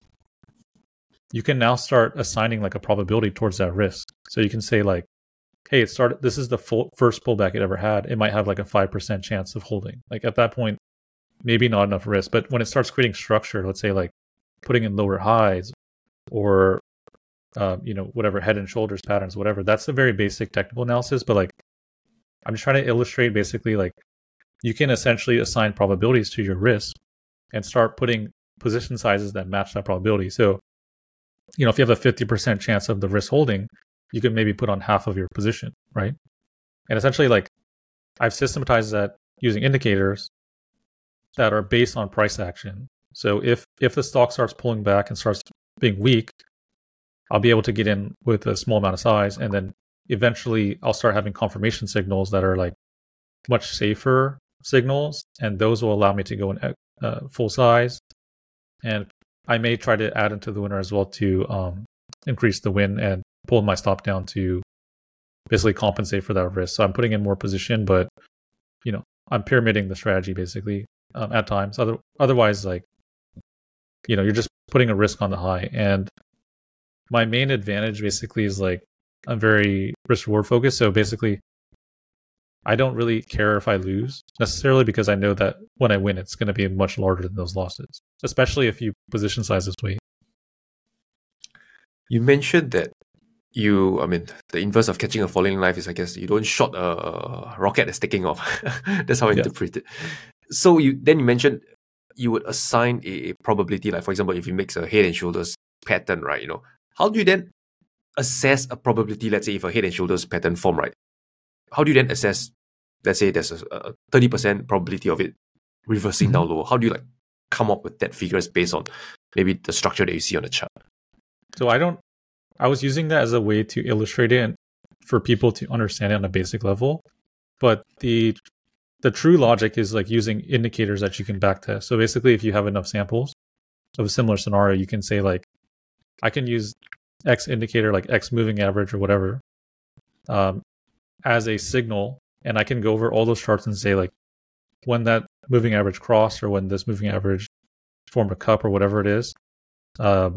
you can now start assigning like a probability towards that risk. So you can say like, hey, it started. This is the full, first pullback it ever had. It might have like a five percent chance of holding. Like at that point, maybe not enough risk. But when it starts creating structure, let's say like putting in lower highs or uh, you know whatever head and shoulders patterns, whatever. That's a very basic technical analysis. But like, I'm just trying to illustrate basically like you can essentially assign probabilities to your risk and start putting position sizes that match that probability. So you know, if you have a 50% chance of the risk holding, you can maybe put on half of your position, right? And essentially, like, I've systematized that using indicators that are based on price action. So if if the stock starts pulling back and starts being weak, I'll be able to get in with a small amount of size, and then eventually I'll start having confirmation signals that are like much safer signals, and those will allow me to go in uh, full size and I may try to add into the winner as well to um, increase the win and pull my stop down to basically compensate for that risk. So I'm putting in more position, but you know I'm pyramiding the strategy basically um, at times. Other otherwise, like you know, you're just putting a risk on the high. And my main advantage basically is like I'm very risk reward focused. So basically, I don't really care if I lose necessarily because I know that when I win, it's going to be much larger than those losses, especially if you position size this way. You mentioned that you, I mean, the inverse of catching a falling knife is, I guess, you don't shot a rocket that's taking off. *laughs* that's how I yeah. interpret it. So you then you mentioned you would assign a, a probability, like for example, if you make a head and shoulders pattern, right? You know, how do you then assess a probability? Let's say if a head and shoulders pattern form, right? how do you then assess let's say there's a thirty percent probability of it reversing mm-hmm. down lower? How do you like come up with that figures based on maybe the structure that you see on the chart? So I don't. I was using that as a way to illustrate it and for people to understand it on a basic level, but the the true logic is like using indicators that you can backtest. So basically, if you have enough samples of a similar scenario, you can say like, I can use X indicator like X moving average or whatever, um, as a signal and I can go over all those charts and say like when that moving average crossed or when this moving average formed a cup or whatever it is, uh,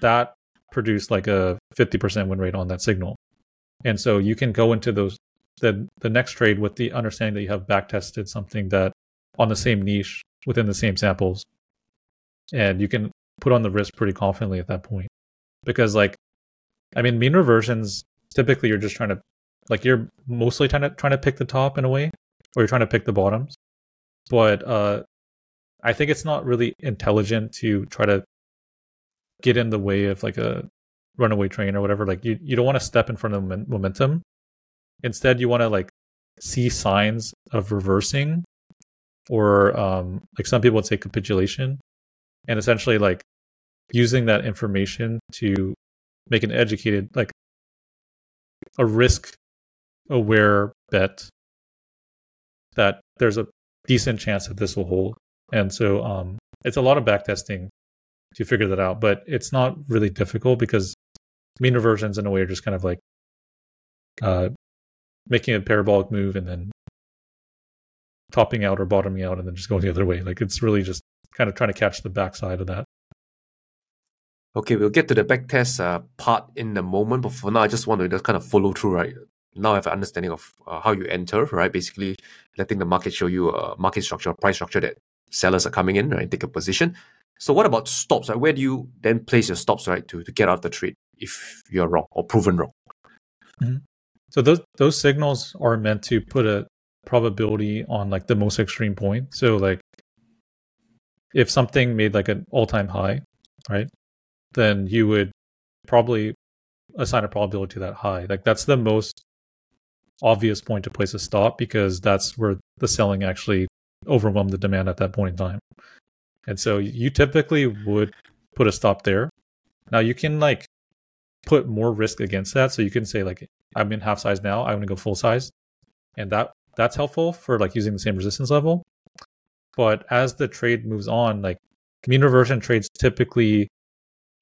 that produced like a 50% win rate on that signal. And so you can go into those the the next trade with the understanding that you have back tested something that on the same niche within the same samples. And you can put on the risk pretty confidently at that point. Because like I mean mean reversions typically you're just trying to like you're mostly trying to trying to pick the top in a way, or you're trying to pick the bottoms. But uh, I think it's not really intelligent to try to get in the way of like a runaway train or whatever. Like you, you don't want to step in front of momentum. Instead, you want to like see signs of reversing, or um, like some people would say capitulation, and essentially like using that information to make an educated like a risk aware bet that there's a decent chance that this will hold. And so um, it's a lot of backtesting to figure that out, but it's not really difficult because mean reversions in a way are just kind of like uh, making a parabolic move and then topping out or bottoming out and then just going the other way. Like it's really just kind of trying to catch the backside of that. Okay, we'll get to the backtest uh, part in a moment, but for now, I just want to just kind of follow through, right? Now I have an understanding of uh, how you enter, right? Basically, letting the market show you a market structure, price structure that sellers are coming in, right? Take a position. So what about stops? Right? Where do you then place your stops, right, to, to get out of the trade if you're wrong or proven wrong? Mm-hmm. So those those signals are meant to put a probability on like the most extreme point. So like if something made like an all time high, right? then you would probably assign a probability to that high. Like that's the most obvious point to place a stop because that's where the selling actually overwhelmed the demand at that point in time. And so you typically would put a stop there. Now you can like put more risk against that. So you can say like I'm in half size now, I want to go full size. And that that's helpful for like using the same resistance level. But as the trade moves on, like mean reversion trades typically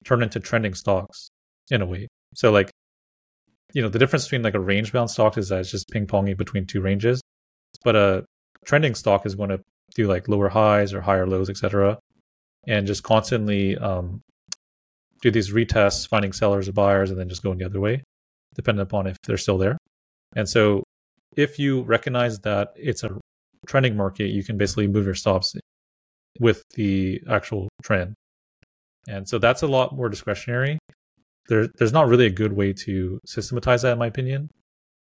turn into trending stocks in a way. So like, you know, the difference between like a range bound stock is that it's just ping ponging between two ranges, but a trending stock is going to do like lower highs or higher lows, etc., and just constantly um, do these retests, finding sellers or buyers, and then just going the other way, depending upon if they're still there. And so, if you recognize that it's a trending market, you can basically move your stops with the actual trend. And so that's a lot more discretionary. There, there's not really a good way to systematize that, in my opinion.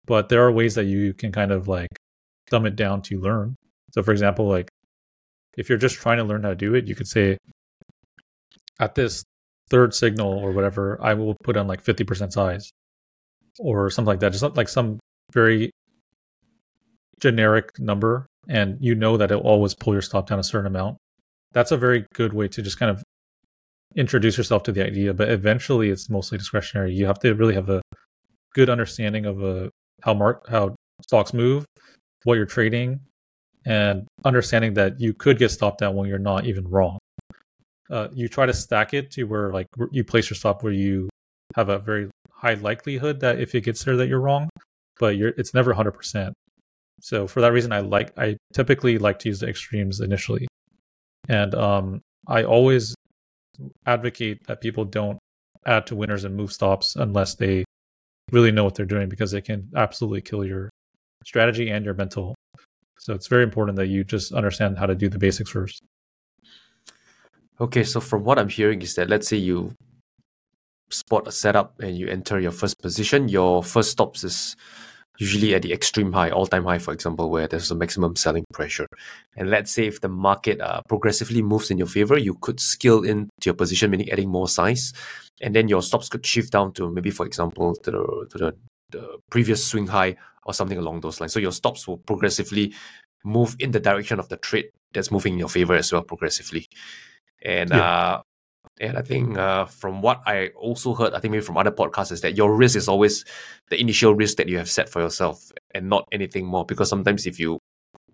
But there are ways that you can kind of like dumb it down to learn. So, for example, like if you're just trying to learn how to do it, you could say at this third signal or whatever, I will put on like 50% size or something like that. Just like some very generic number. And you know that it'll always pull your stop down a certain amount. That's a very good way to just kind of introduce yourself to the idea, but eventually it's mostly discretionary. You have to really have a good understanding of uh, how mark how stocks move, what you're trading, and understanding that you could get stopped out when you're not even wrong. Uh, you try to stack it to where like you place your stop where you have a very high likelihood that if it gets there that you're wrong, but you're it's never 100%. So for that reason, I like I typically like to use the extremes initially, and um, I always advocate that people don't add to winners and move stops unless they really know what they're doing because they can absolutely kill your strategy and your mental. So it's very important that you just understand how to do the basics first. Okay, so from what I'm hearing is that let's say you spot a setup and you enter your first position, your first stops is usually at the extreme high, all time high, for example, where there's a maximum selling pressure. And let's say if the market uh, progressively moves in your favor, you could scale into your position, meaning adding more size. And then your stops could shift down to maybe, for example, to the, to the, the previous swing high or something along those lines. So your stops will progressively move in the direction of the trade that's moving in your favor as well, progressively. And yeah. uh, and I think uh, from what I also heard, I think maybe from other podcasts, is that your risk is always the initial risk that you have set for yourself and not anything more. Because sometimes if you,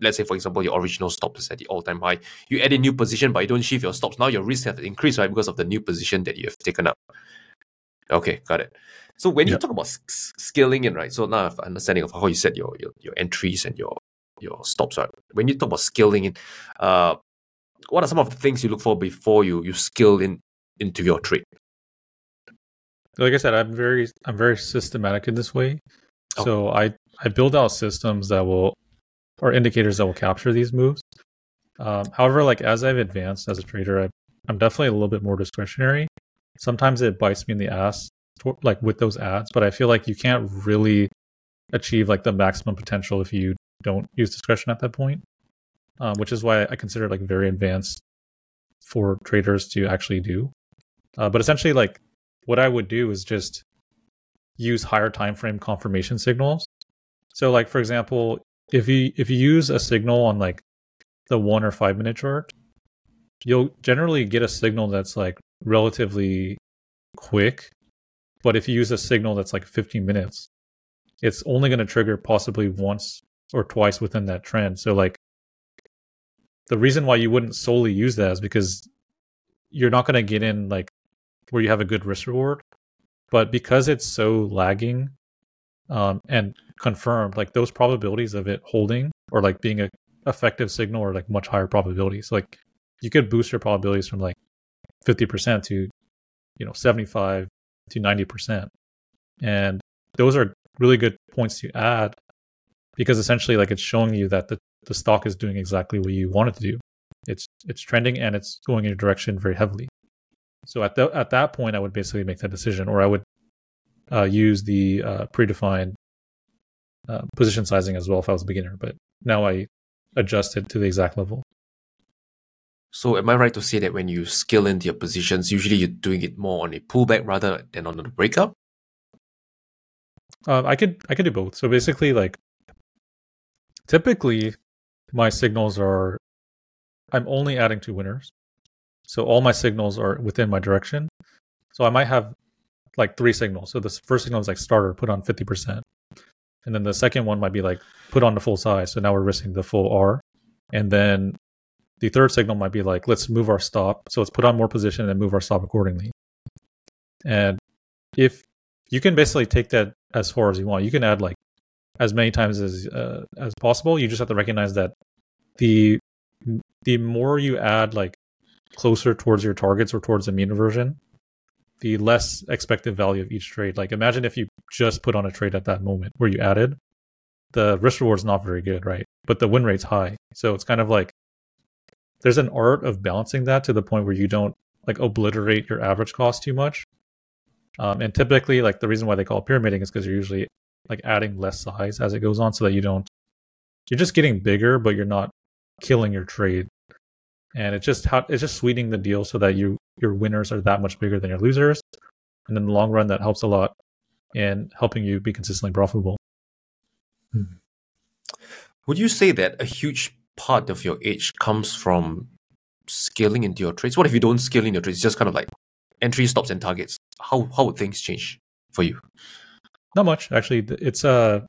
let's say for example, your original stop is at the all-time high, you add a new position, but you don't shift your stops. Now your risk has increased, right? Because of the new position that you have taken up. Okay, got it. So when you talk about scaling in, right? So now I have understanding of how you set your, your, your entries and your your stops, right? When you talk about scaling in, uh, what are some of the things you look for before you you scale in into your trade? Like I said, I'm very I'm very systematic in this way. Oh. So I I build out systems that will or indicators that will capture these moves. Um, however, like as I've advanced as a trader, I, I'm definitely a little bit more discretionary. Sometimes it bites me in the ass, like with those ads, but I feel like you can't really achieve like the maximum potential if you don't use discretion at that point. Um, which is why I consider it like very advanced for traders to actually do. Uh, but essentially, like what I would do is just use higher time frame confirmation signals. So, like for example, if you if you use a signal on like the one or five minute chart, you'll generally get a signal that's like relatively quick. But if you use a signal that's like 15 minutes, it's only going to trigger possibly once or twice within that trend. So like the reason why you wouldn't solely use that is because you're not going to get in like where you have a good risk reward. But because it's so lagging um, and confirmed, like those probabilities of it holding or like being a effective signal or like much higher probabilities. Like you could boost your probabilities from like 50% to you know 75 to 90%. And those are really good points to add because essentially like it's showing you that the, the stock is doing exactly what you want it to do. It's it's trending and it's going in a direction very heavily. So at the, at that point I would basically make that decision or I would uh, use the uh, predefined uh, position sizing as well if I was a beginner, but now I adjust it to the exact level. So am I right to say that when you scale into your positions, usually you're doing it more on a pullback rather than on a breakup? Uh, I could I could do both. So basically, like typically, my signals are I'm only adding to winners, so all my signals are within my direction. So I might have like three signals. So the first signal is like starter, put on fifty percent, and then the second one might be like put on the full size. So now we're risking the full R, and then the third signal might be like let's move our stop. So let's put on more position and move our stop accordingly. And if you can basically take that as far as you want. You can add like as many times as uh, as possible. You just have to recognize that the the more you add like closer towards your targets or towards the mean reversion, the less expected value of each trade. Like imagine if you just put on a trade at that moment where you added, the risk reward is not very good, right? But the win rate's high. So it's kind of like there's an art of balancing that to the point where you don't like obliterate your average cost too much um, and typically, like the reason why they call it pyramiding is because you're usually like adding less size as it goes on, so that you don't. You're just getting bigger, but you're not killing your trade, and it's just how it's just sweetening the deal so that you your winners are that much bigger than your losers, and in the long run, that helps a lot in helping you be consistently profitable. Hmm. Would you say that a huge part of your edge comes from scaling into your trades? What if you don't scale in your trades? Just kind of like entry stops and targets how how would things change for you not much actually. It's uh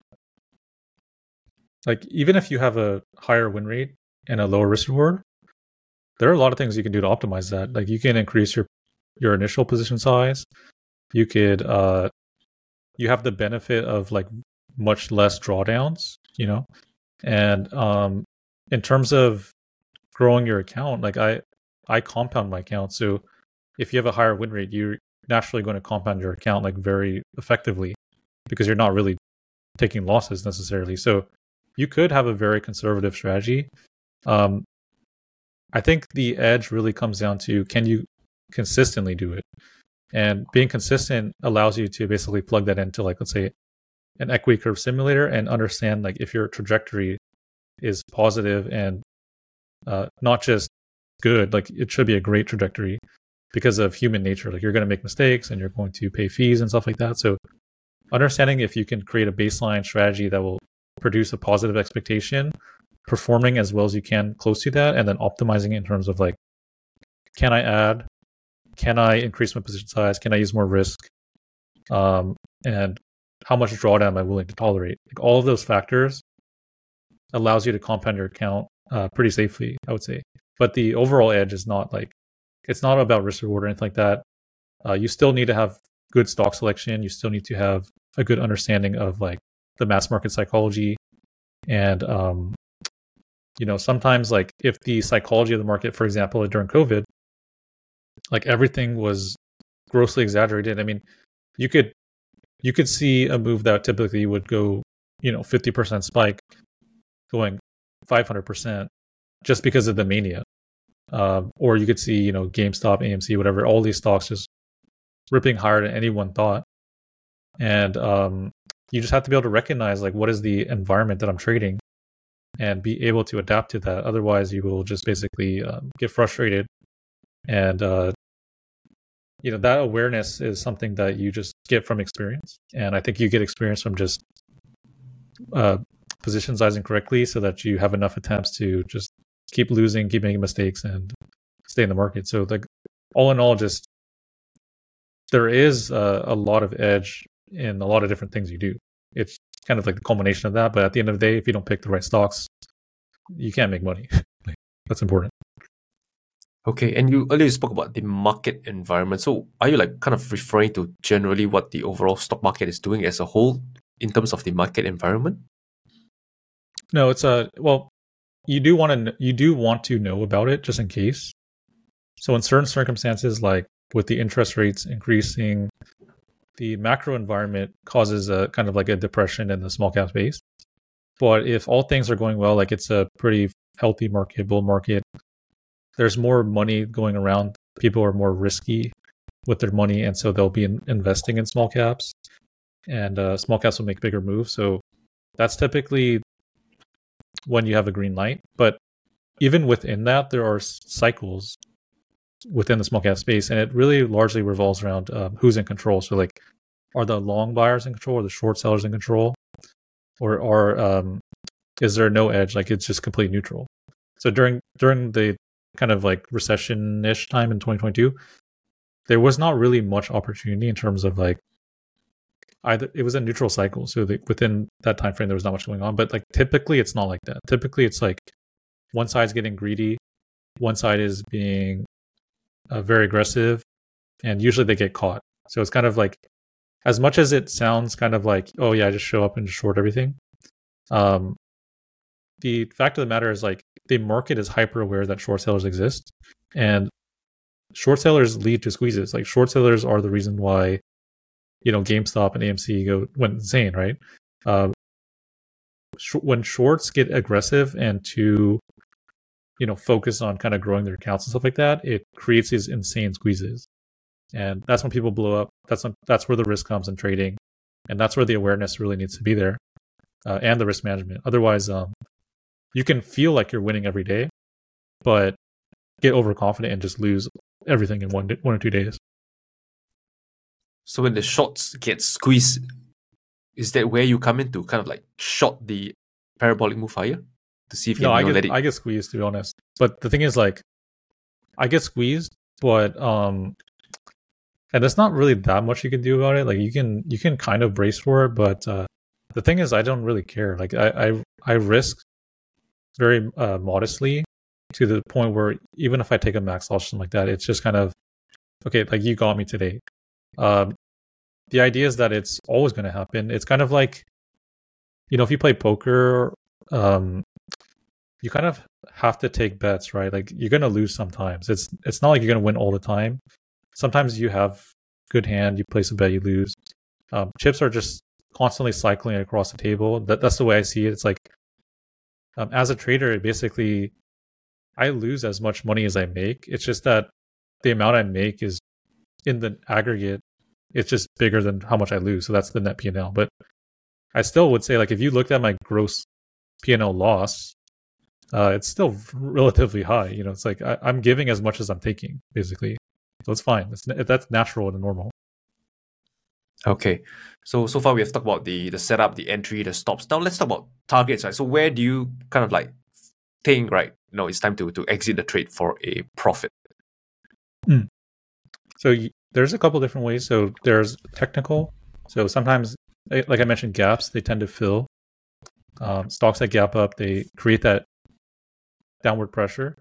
like even if you have a higher win rate and a lower risk reward there are a lot of things you can do to optimize that. Like you can increase your your initial position size. You could uh you have the benefit of like much less drawdowns you know? And um in terms of growing your account like i i compound my account. So if you have a higher win rate, you're naturally going to compound your account like very effectively because you're not really taking losses necessarily. So you could have a very conservative strategy. Um, I think the edge really comes down to can you consistently do it? And being consistent allows you to basically plug that into like let's say an equity curve simulator and understand like if your trajectory is positive and uh, not just good, like it should be a great trajectory because of human nature. Like you're going to make mistakes and you're going to pay fees and stuff like that. So understanding if you can create a baseline strategy that will produce a positive expectation, performing as well as you can close to that, and then optimizing in terms of like, can I add? Can I increase my position size? Can I use more risk? Um, and how much drawdown am I willing to tolerate? Like all of those factors allows you to compound your account uh, pretty safely, I would say. But the overall edge is not like it's not about risk reward or anything like that. Uh, you still need to have good stock selection. You still need to have a good understanding of like the mass market psychology, and um, you know sometimes like if the psychology of the market, for example, during COVID, like everything was grossly exaggerated. I mean, you could you could see a move that typically would go you know 50% spike going 500% just because of the mania uh, or you could see, you know, GameStop, AMC, whatever, all these stocks just ripping higher than anyone thought. And um, you just have to be able to recognize like what is the environment that I'm trading and be able to adapt to that. Otherwise, you will just basically um, get frustrated. And, uh, you know, that awareness is something that you just get from experience. And I think you get experience from just uh, position sizing correctly so that you have enough attempts to just keep losing, keep making mistakes, and stay in the market. So like all in all, just there is a, a lot of edge in a lot of different things you do. It's kind of like the culmination of that. But at the end of the day, if you don't pick the right stocks, you can't make money. *laughs* That's important. Okay, and you earlier spoke about the market environment. So are you like kind of referring to generally what the overall stock market is doing as a whole in terms of the market environment? No, it's a well, you do want to you do want to know about it just in case. So in certain circumstances, like with the interest rates increasing, the macro environment causes a kind of like a depression in the small cap space. But if all things are going well, like it's a pretty healthy market, bull market, there's more money going around. People are more risky with their money, and so they'll be in, investing in small caps, and uh, small caps will make bigger moves. So that's typically when you have a green light. But even within that, there are cycles within the small cap space, and it really largely revolves around um, who's in control. So, like, are the long buyers in control, or the short sellers in control, or are um, is there no edge? Like, it's just complete neutral. So during during the kind of like recession-ish time in 2022, there was not really much opportunity in terms of like either it was a neutral cycle so the, within that time frame there was not much going on but like typically it's not like that typically it's like one side's getting greedy one side is being uh, very aggressive and usually they get caught so it's kind of like as much as it sounds kind of like oh yeah I just show up and short everything um the fact of the matter is like the market is hyper aware that short sellers exist and short sellers lead to squeezes like short sellers are the reason why you know GameStop and AMC go went insane, right? Uh, sh- when shorts get aggressive and to you know focus on kind of growing their accounts and stuff like that, it creates these insane squeezes, and that's when people blow up. That's when, that's where the risk comes in trading, and that's where the awareness really needs to be there, uh, and the risk management. Otherwise, um, you can feel like you're winning every day, but get overconfident and just lose everything in one one or two days. So when the shots get squeezed, is that where you come into kind of like shot the parabolic move higher to see if you no, I know, get it? I get squeezed to be honest. But the thing is, like, I get squeezed, but um, and there's not really that much you can do about it. Like, you can you can kind of brace for it, but uh, the thing is, I don't really care. Like, I I, I risk very uh, modestly to the point where even if I take a max loss or something like that, it's just kind of okay. Like, you got me today. Um, the idea is that it's always going to happen. It's kind of like, you know, if you play poker, um, you kind of have to take bets, right? Like you're to lose sometimes. It's it's not like you're to win all the time. Sometimes you have good hand, you place a bet, you lose. Um, chips are just constantly cycling across the table. That that's the way I see it. It's like, um, as a trader, basically, I lose as much money as I make. It's just that the amount I make is in the aggregate, it's just bigger than how much I lose. So that's the net P&L. But I still would say, like, if you looked at my gross P&L loss, uh, it's still relatively high. You know, it's like I, am giving as much as I'm taking, basically. So it's fine. It's, that's natural and normal. Okay, so so far we have talked about the the setup, the entry, the stops. Now let's talk about targets. Right. So where do you kind of like think right? No, it's time to to exit the trade for a profit. Mm. So there's a couple different ways. So there's technical. So sometimes, eh, like I mentioned, gaps they tend to fill. Um, stocks that gap up, they create that downward pressure.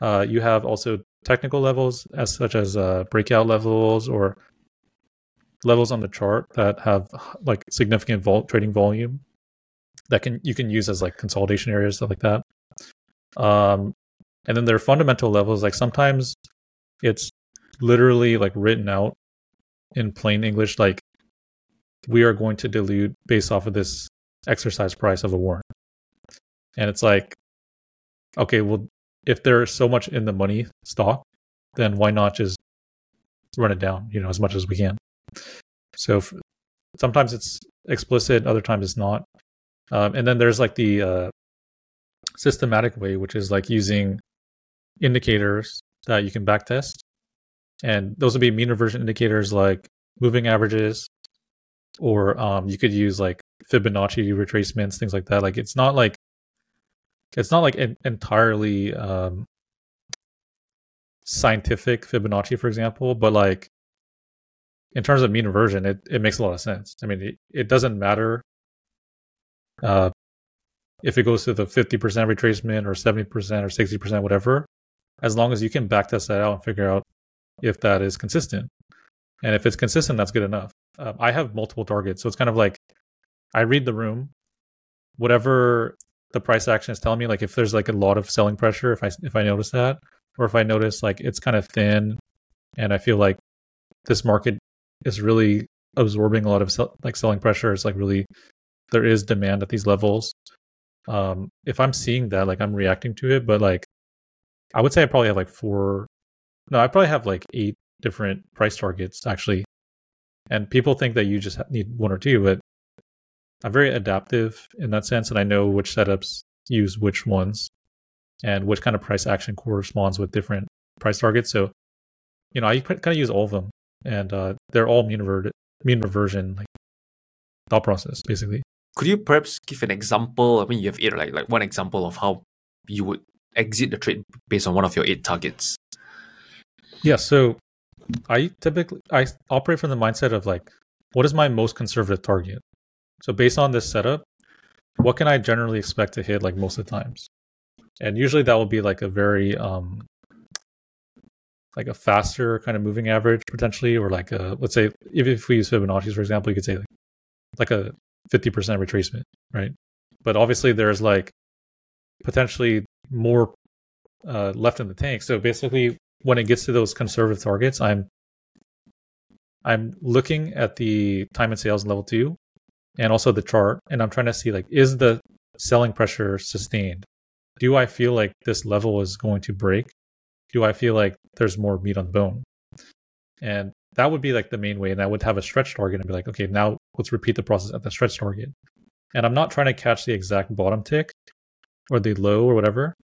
Uh, you have also technical levels, as such as uh, breakout levels or levels on the chart that have like significant vol- trading volume that can you can use as like consolidation areas, stuff like that. Um, and then there are fundamental levels. Like sometimes it's literally like written out in plain English, like we are going to dilute based off of this exercise price of a warrant. And it's like, okay, well, if there's so much in the money stock, then why not just run it down, you know, as much as we can? So f- sometimes it's explicit, other times it's not. Um, and then there's like the uh, systematic way, which is like using indicators that you can backtest and those would be mean reversion indicators like moving averages, or um, you could use like Fibonacci retracements, things like that. Like it's not like it's not like an entirely um, scientific Fibonacci, for example, but like in terms of mean reversion, it, it makes a lot of sense. I mean, it, it doesn't matter uh, if it goes to the 50% retracement or 70% or 60%, whatever, as long as you can backtest that out and figure out if that is consistent. And if it's consistent, that's good enough. Um, I have multiple targets, so it's kind of like I read the room, whatever the price action is telling me. Like if there's like a lot of selling pressure, if I if I notice that, or if I notice like it's kind of thin, and I feel like this market is really absorbing a lot of sell, like selling pressure. It's like really there is demand at these levels. Um, if I'm seeing that, like I'm reacting to it, but like I would say I probably have like four. No, I probably have like eight different price targets actually. And people think that you just need one or two, but I'm very adaptive in that sense, and I know which setups use which ones and which kind of price action corresponds with different price targets. So, you know, I kind of use all of them, and uh, they're all mean, rever- mean reversion like thought process, basically. Could you perhaps give an example? I mean, you have eight, like like one example of how you would exit the trade based on one of your eight targets. Yeah. So, I typically I operate from the mindset of like, what is my most conservative target? So based on this setup, what can I generally expect to hit like most of the times? And usually that will be like a very um like a faster kind of moving average potentially, or like a let's say if, if we use Fibonacci's for example, you could say like, like a 50% retracement, right? But obviously there's like potentially more uh, left in the tank. So basically when it gets to those conservative targets, I'm I'm looking at the time and sales level two and also the chart and i'm trying to see like is the selling pressure sustained? Do i feel like this level is going to break? Do i feel like there's more meat on the bone? And that would be like the main way and i would have a stretch target and be like okay now let's repeat the process at the stretch target. And i'm not trying to catch the exact bottom tick or the low or whatever.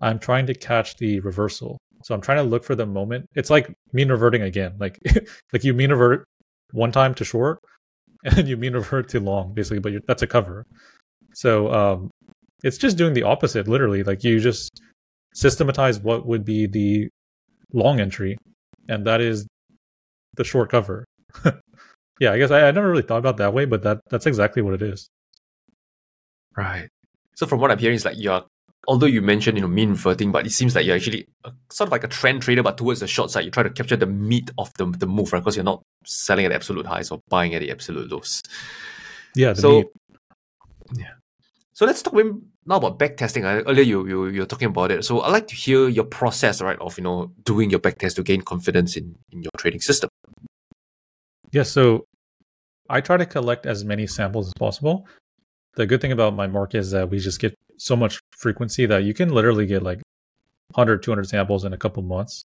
I'm trying to catch the reversal. So i'm trying to look for the moment. It's like mean reverting again. Like *laughs* like you mean revert one time to short *laughs* and you mean revert to long basically but that's a cover. So um, it's just doing the opposite literally like you just systematize what would be the long entry and that is the short cover. *laughs* Yeah i guess I, I never really thought about that way but that that's exactly what it is. Right. So from what i'm hearing is like you're although you mentioned you know mean reverting, but it seems like you're actually a, sort of like a trend trader, but towards the short side, you try to capture the meat of the the move, right? Because you're not selling at absolute highs or buying at the absolute lows. Yeah. so meat. yeah. So let's talk now about backtesting. Earlier you, you you were talking about it. So I'd like to hear your process, right, of you know doing your backtest to gain confidence in, in your trading system. Yeah, so I try to collect as many samples as possible. The good thing about my market is that we just get so much frequency that you can literally get like 100 200 samples in a couple months.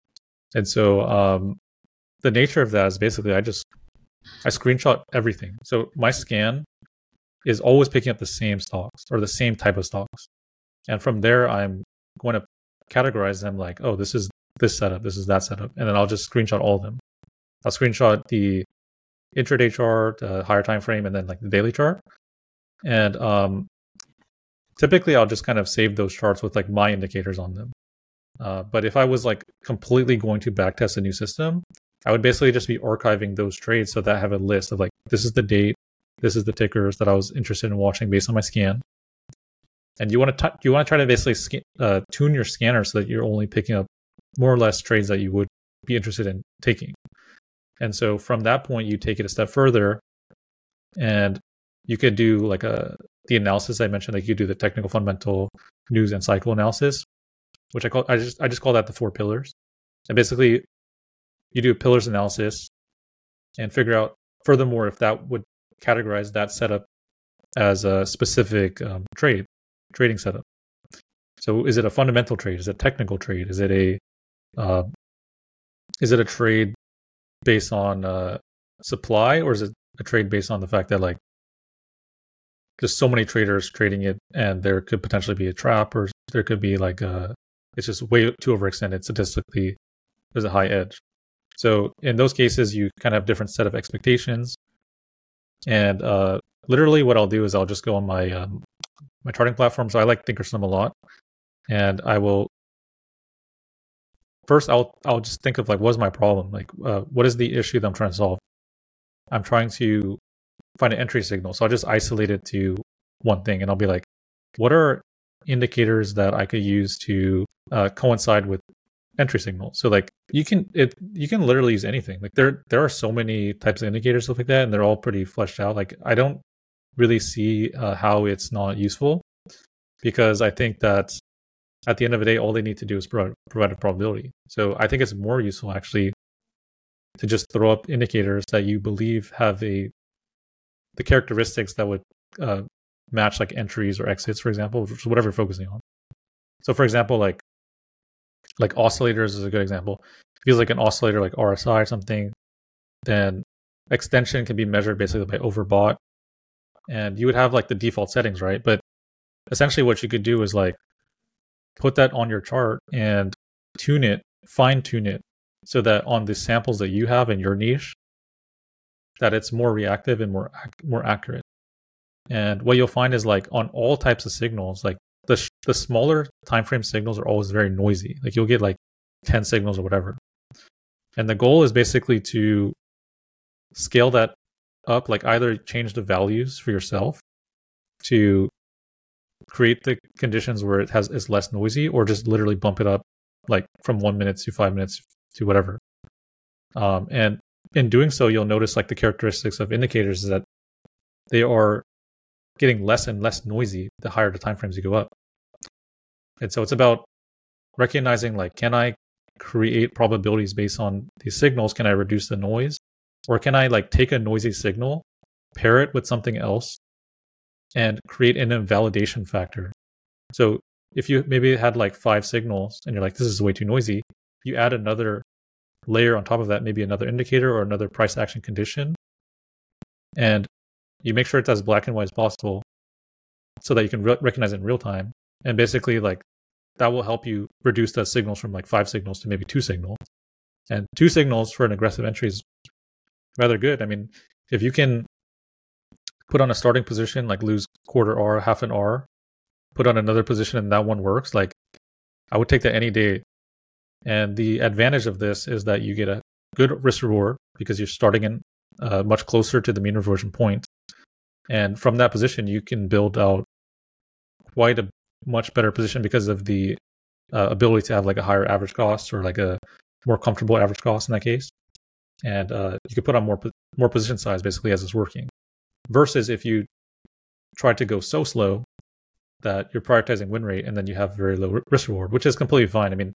And so um, the nature of that is basically i just i screenshot everything. So my scan is always picking up the same stocks or the same type of stocks. And from there i'm going to categorize them like oh this is this setup this is that setup. And then i'll just screenshot all of them. I'll screenshot the intraday chart uh, higher time frame and then like the daily chart and um, typically I'll just kind of save those charts with like my indicators on them. Uh, but if I was like completely going to backtest a new system, I would basically just be archiving those trades so that I have a list of like this is the date, this is the tickers that I was interested in watching based on my scan. And you want to t- you want to try to basically uh, tune your scanner so that you're only picking up more or less trades that you would be interested in taking. And so from that point, you take it a step further, and you could do like a the analysis I mentioned, like you do the technical, fundamental, news, and cycle analysis, which I call I just I just call that the four pillars. And basically, you do a pillars analysis and figure out furthermore if that would categorize that setup as a specific um, trade trading setup. So, is it a fundamental trade? Is it a technical trade? Is it a uh, is it a trade based on uh, supply, or is it a trade based on the fact that like just so many traders trading it, and there could potentially be a trap, or there could be like a it's just way too overextended statistically. There's a high edge. So in those cases, you kind of have different set of expectations, and uh, literally what I'll do is I'll just go on my um, my charting platform. So I like Thinkorswim a lot, and I will first I'll I'll just think of like what's my problem, like uh, what is the issue that I'm trying to solve. I'm trying to find an entry signal. So I'll just isolate it to one thing and I'll be like, what are indicators that I could use to uh, coincide with entry signal? So like you can it you can literally use anything. Like there there are so many types of indicators stuff like that, and they're all pretty fleshed out. Like I don't really see uh, how it's not useful. because I think that at the end of the day, all they need to do is provide, provide a probability. So I think it's more useful actually to just throw up indicators that you believe have a the characteristics that would uh, match like entries or exits, for example, whatever you're focusing on. So, for example, like like oscillators is a good example. If like an oscillator like RSI or something, then extension can be measured basically by overbought, and you would have like the default settings, right? But essentially, what you could do is like put that on your chart and tune it, fine tune it, so that on the samples that you have in your niche, that it's more reactive and more more accurate. And what you'll find is like on all types of signals, like the sh- the smaller time frame signals are always very noisy. Like you'll get like 10 signals or whatever. And the goal is basically to scale that up, like either change the values for yourself to create the conditions where it has is less noisy, or just literally bump it up like from one minute to five minutes to whatever. Um, and in doing so, you'll notice like the characteristics of indicators is that they are getting less and less noisy the higher the time frames you go up. And so it's about recognizing like, can I create probabilities based on these signals? Can I reduce the noise? Or can I like take a noisy signal, pair it with something else, and create an invalidation factor? So if you maybe had like five signals and you're like, this is way too noisy, you add another layer on top of that, maybe another indicator or another price action condition. And you make sure it's as black and white as possible so that you can re- recognize it in real time. And basically, like that will help you reduce the signals from like five signals to maybe two signals. And two signals for an aggressive entry is rather good. I mean, if you can put on a starting position, like lose quarter R, half an R, put on another position and that one works, like I would take that any day. And the advantage of this is that you get a good risk reward because you're starting in uh, much closer to the mean reversion point. And from that position, you can build out quite a much better position because of the uh, ability to have like a higher average cost or like a more comfortable average cost in that case. And uh, you could put on more more position size basically as it's working. Versus if you try to go so slow that you're prioritizing win rate and then you have very low risk reward, which is completely fine. I mean,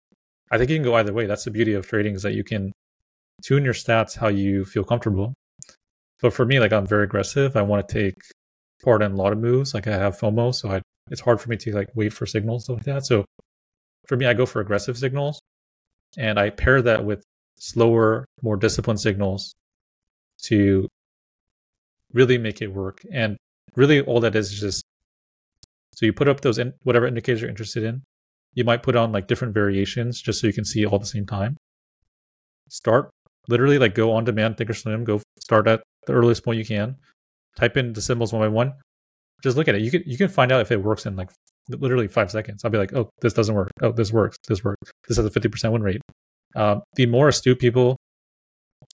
I think you can go either way. That's the beauty of trading is that you can tune your stats how you feel comfortable. But for me, like I'm very aggressive. I want to take part in a lot of moves. Like I have FOMO, so I, it's hard for me to like wait for signals like that. So for me, I go for aggressive signals, and I pair that with slower, more disciplined signals to really make it work. And really, all that is just so you put up those in, whatever indicators you're interested in. You might put on like different variations just so you can see all at the same time. Start literally like go on demand, thinkorswim, go start at the earliest point you can. Type in the symbols one by one. Just look at it. You can you can find out if it works in like literally five seconds. I'll be like, oh, this doesn't work. Oh, this works. This works. This has a fifty percent win rate. Um, the more astute people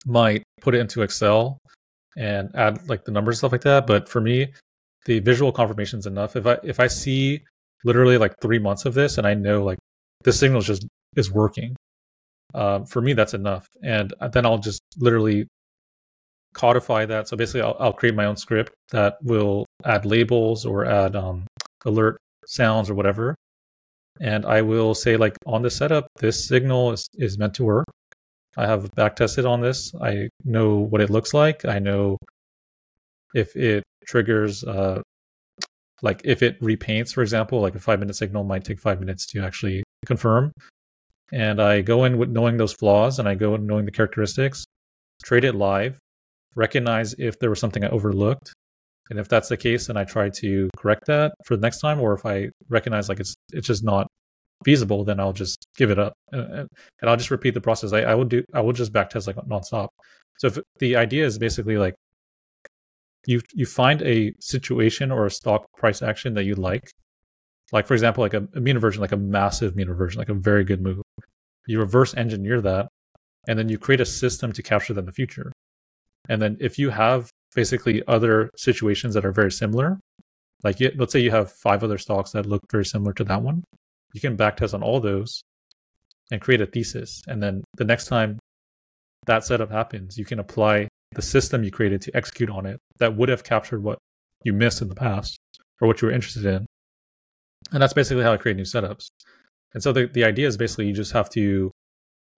might put it into Excel and add like the numbers stuff like that. But for me, the visual confirmation is enough. If I if I see literally like three months of this and I know like this signal just is working, um, for me that's enough. And then I'll just literally codify that. So basically, I'll, I'll, create my own script that will add labels or add um, alert sounds or whatever. And I will say, like, on the setup, this signal is, is meant to work. I have back tested on this. I know what it looks like. I know if it triggers, uh, like, if it repaints, for example, like a five minute signal might take five minutes to actually confirm. And I go in with knowing those flaws and I go in knowing the characteristics, trade it live, recognize if there was something I overlooked. And if that's the case, then I try to correct that for the next time. Or if I recognize like it's it's just not feasible, then I'll just give it up and, and I'll just repeat the process. I, I will do I will just backtest like nonstop. So if the idea is basically like you you find a situation or a stock price action that you like, like for example, like a, a mean reversion, like a massive mean reversion, like a very good move. You reverse engineer that, and then you create a system to capture them in the future. And then if you have basically other situations that are very similar, like let's say you have five other stocks that look very similar to that one, you can backtest on all those and create a thesis. And then the next time that setup happens, you can apply the system you created to execute on it that would have captured what you missed in the past or what you were interested in. and that's basically how I create new setups. And so the, the idea is basically you just have to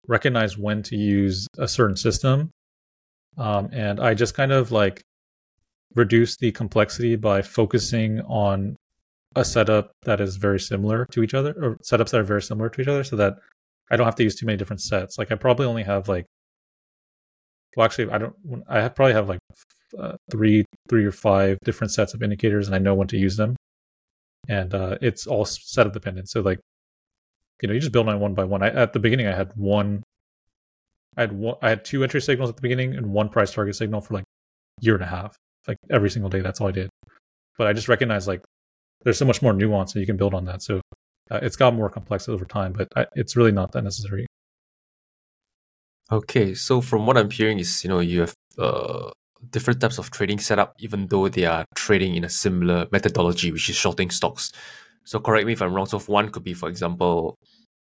recognize when to use a certain system. Um, and I just kind of like reduce the complexity by focusing on a setup that is very similar to each other or setups that are very similar to each other so that I don't have to use too many different sets. Like I probably only have like well actually I don't I probably have like uh, three three or five different sets of indicators and I know when to use them. And uh, it's all set setup dependent. So like you know, you just build on one by one. I, at the beginning I had one I had one, I had two entry signals at the beginning and one price target signal for like year and a half. Like every single day that's all I did. But I just recognized like there's so much more nuance and you can build on that. So uh, it's got more complex over time, but I, it's really not that necessary. Okay, so from what I'm hearing is you know you have uh, different types of trading setup, even though they are trading in a similar methodology, which is shorting stocks. So correct me if I'm wrong. So if one could be, for example,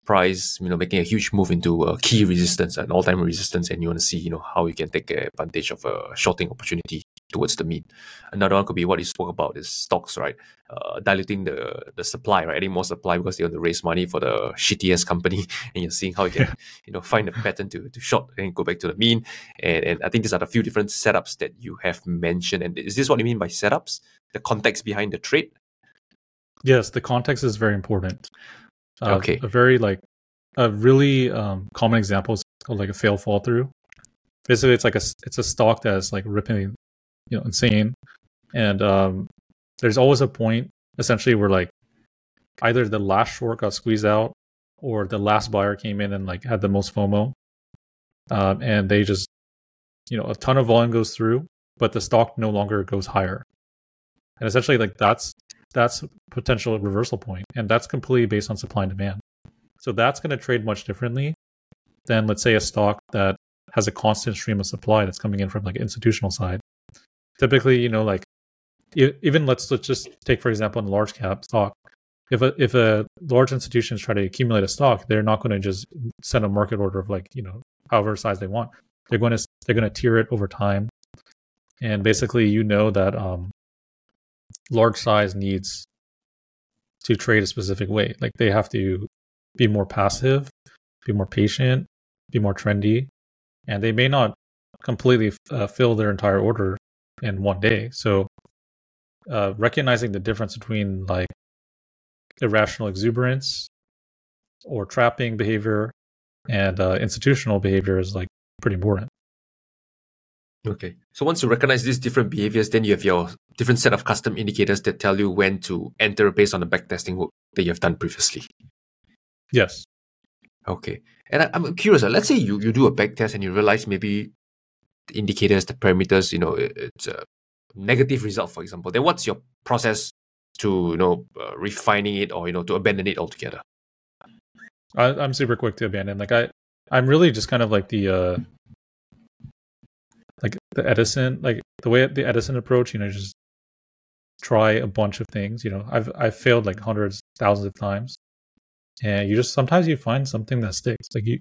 price, you know, making a huge move into a key resistance, an all-time resistance, and you want to see, you know, how you can take advantage of a shorting opportunity towards the mean. Another one could be what you spoke about is stocks, right? Uh, diluting the the supply, right? Adding more supply because they want to raise money for the shittiest company, *laughs* and you're seeing how you can, *laughs* you know, find a pattern to, to short and go back to the mean. And and I think these are the few different setups that you have mentioned. And is this what you mean by setups? The context behind the trade? Yes, the context is very important. Uh, okay. A very like a really um, common example is called like a fail fall through. Basically, it's like a it's a stock that's like ripping you know insane and um, there's always a point essentially where like either the last short got squeezed out or the last buyer came in and like had the most fomo um, and they just you know a ton of volume goes through but the stock no longer goes higher and essentially like that's that's potential reversal point and that's completely based on supply and demand so that's going to trade much differently than let's say a stock that has a constant stream of supply that's coming in from like institutional side typically, you know, like even let's let's just take for example in large cap stock. If a if a large institutions try to accumulate a stock, they're not going to just send a market order of like you know however size they want. They're going to they're going to tier it over time, and basically you know that um, large size needs to trade a specific way. Like they have to be more passive, be more patient, be more trendy, and they may not completely uh, fill their entire order in one day. So uh, recognizing the difference between like irrational exuberance or trapping behavior and uh, institutional behavior is like pretty important. Okay. So once you recognize these different behaviors, then you have your different set of custom indicators that tell you when to enter based on the backtesting work that you have done previously. Yes. Okay. And I, am curious, uh, let's say you, you do a backtest and you realize maybe the indicators, the parameters, you know, it, it's a negative result, for example, then what's your process to, you know, uh, refining it or, you know, to abandon it altogether? I, I'm super quick to abandon. Like I, I'm really just kind of like the, uh, the Edison, like the way the Edison approach, you know, just try a bunch of things. You know, I've I've failed like hundreds, thousands of times, and you just sometimes you find something that sticks. Like you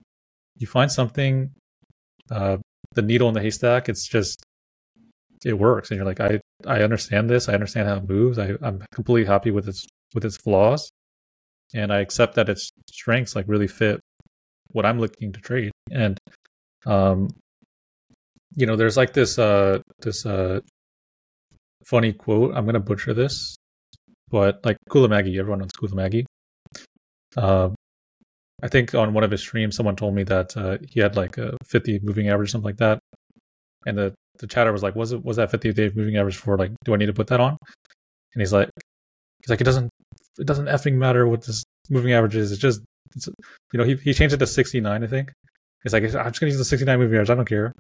you find something uh, the needle in the haystack. It's just it works, and you're like, I I understand this. I understand how it moves. I, I'm completely happy with its with its flaws, and I accept that its strengths like really fit what I'm looking to trade. And um, you know, there's like this uh this uh funny quote. I'm gonna butcher this, but like kula Qullamaggie, everyone knows Qullamaggie. Uh, I think on one of his streams, someone told me that uh, he had like a 50 moving average, something like that. And the, the chatter was like, "Was it was that 50 day moving average for like? Do I need to put that on?" And he's like, "He's like, it doesn't it doesn't effing matter what this moving average is. It's just it's, you know he he changed it to 69, I think. He's like, I'm just gonna use the 69 moving average. I don't care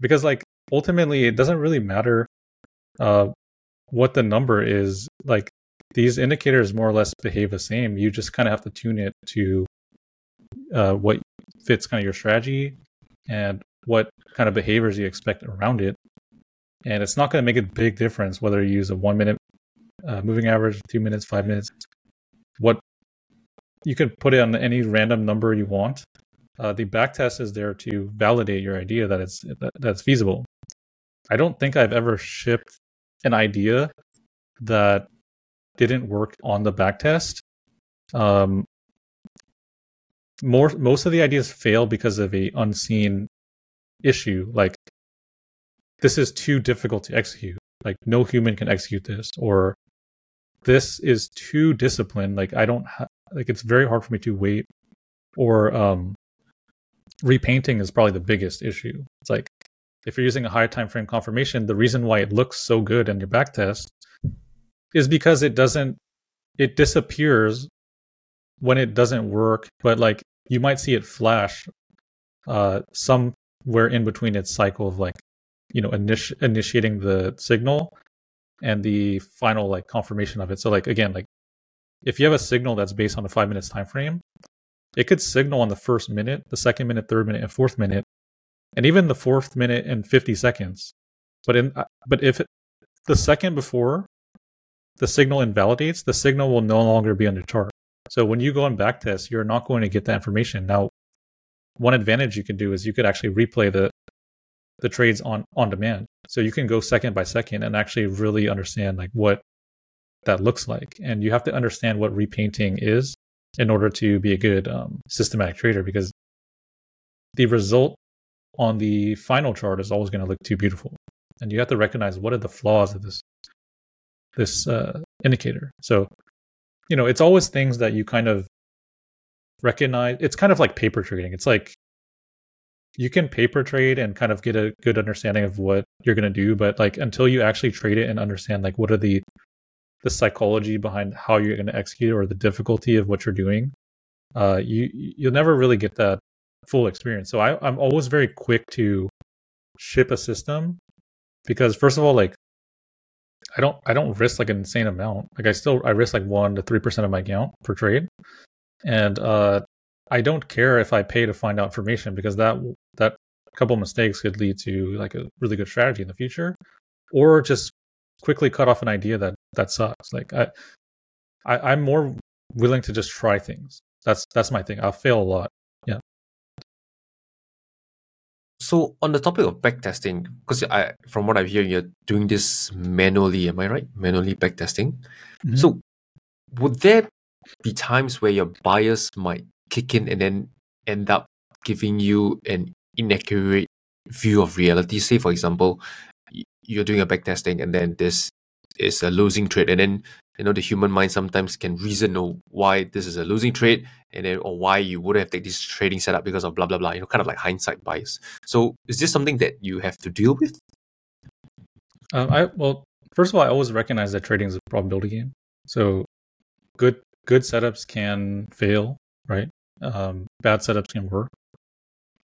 because like ultimately it doesn't really matter uh, what the number is. Like these indicators more or less behave the same. You just kind of have to tune it to uh, what fits kind of your strategy and what kind of behaviors you expect around it. And it's not going to make a big difference whether you use a one minute uh, moving average, two minutes, five minutes. What you can put it on any random number you want. Uh, the backtest is there to validate your idea that it's that, that's feasible. I don't think I've ever shipped an idea that didn't work on the backtest um, more most of the ideas fail because of a unseen issue like this is too difficult to execute. Like no human can execute this or this is too disciplined. Like i don't ha- like it's very hard for me to wait or um repainting is probably the biggest issue. It's like if you're using a high time frame confirmation, the reason why it looks so good in your back test is because it doesn't it disappears when it doesn't work but like you might see it flash uh somewhere in between its cycle of like you know initi- initiating the signal and the final like confirmation of it. So like again like if you have a signal that's based on a five minutes time frame it could signal on the first minute the second minute third minute and fourth minute and even the fourth minute and 50 seconds. But in uh, but if it, the second before the signal invalidates the signal will no longer be on the chart so when you go on backtest you're not going to get that information. Now one advantage you can do is you could actually replay the the trades on on demand. So you can go second by second and actually really understand like what that looks like. And you have to understand what repainting is in order to be a good um, systematic trader because the result on the final chart is always going to look too beautiful. And you have to recognize what are the flaws of this this uh, indicator. So you know it's always things that you kind of recognize. It's kind of like paper trading. It's like you can paper trade and kind of get a good understanding of what you're going to do but like until you actually trade it and understand like what are the the psychology behind how you're going to execute or the difficulty of what you're doing uh you you'll never really get that full experience. So I, i'm always very quick to ship a system because first of all like i don't i don't risk like an insane amount. Like i still i risk like 1 to 3% of my account per trade. And uh I don't care if I pay to find out information because that that couple mistakes could lead to like a really good strategy in the future, or just quickly cut off an idea that that sucks. Like I, I I'm more willing to just try things. That's that's my thing. I'll fail a lot. Yeah. So on the topic of backtesting, because I from what I'm hearing, you're doing this manually. Am I right? Manually backtesting. Mhm. So would there be times where your bias might kick in and then end up giving you an inaccurate view of reality? Say, for example, you're doing a backtesting and then this is a losing trade, and then you know the human mind sometimes can reason know why this is a losing trade, and then or why you wouldn't have taken this trading setup because of blah blah blah. You know, kind of like hindsight bias. So, is this something that you have to deal with? Um, I well, first of all, I always recognize that trading is a probability game. So good good setups can fail, right? Um, bad setups can work.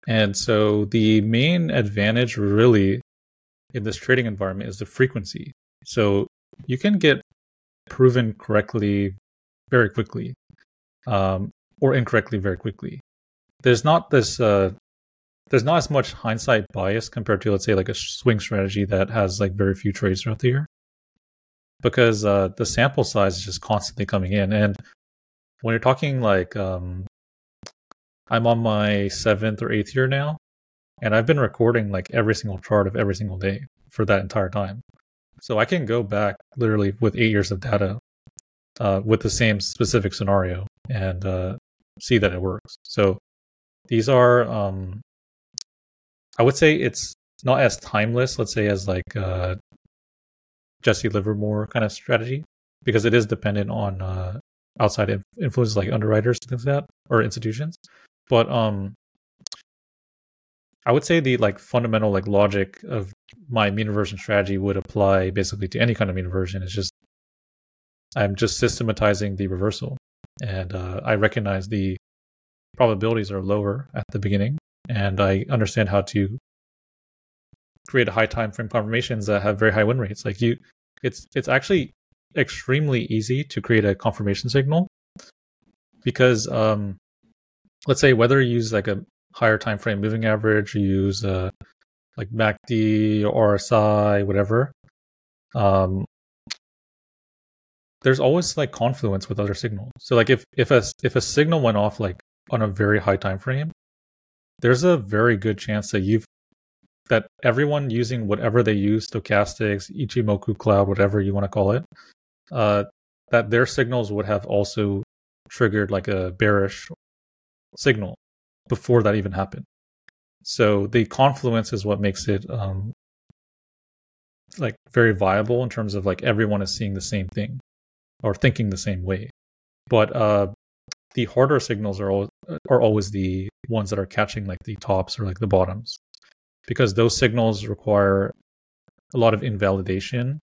And so the main advantage really in this trading environment is the frequency. So you can get proven correctly very quickly, um, or incorrectly very quickly. There's not this uh, there's not as much hindsight bias compared to let's say like a swing strategy that has like very few trades throughout the year. Because uh, the sample size is just constantly coming in. And when you're talking like um, i'm on my seventh or eighth year now and i've been recording like every single chart of every single day for that entire time so i can go back literally with eight years of data uh, with the same specific scenario and uh, see that it works so these are um, I would say it's not as timeless, let's say, as like uh, Jesse Livermore kind of strategy, because it is dependent on uh, outside influences like underwriters, things like that, or institutions. But um, I would say the like fundamental like logic of my mean reversion strategy would apply basically to any kind of mean reversion. It's just I'm just systematizing the reversal, and uh, I recognize the probabilities are lower at the beginning and I understand how to create high time frame confirmations that have very high win rates. Like you, it's it's actually extremely easy to create a confirmation signal because um, let's say whether you use like a higher time frame moving average, you use uh, like MACD or RSI, whatever. Um, there's always like confluence with other signals. So like if if a if a signal went off like on a very high time frame, there's a very good chance that you've that everyone using whatever they use stochastics ichimoku cloud whatever you want to call it uh, that their signals would have also triggered like a bearish signal before that even happened. So the confluence is what makes it um, like very viable in terms of like everyone is seeing the same thing or thinking the same way. But uh, the harder signals are always, are always the ones that are catching like the tops or like the bottoms because those signals require a lot of invalidation.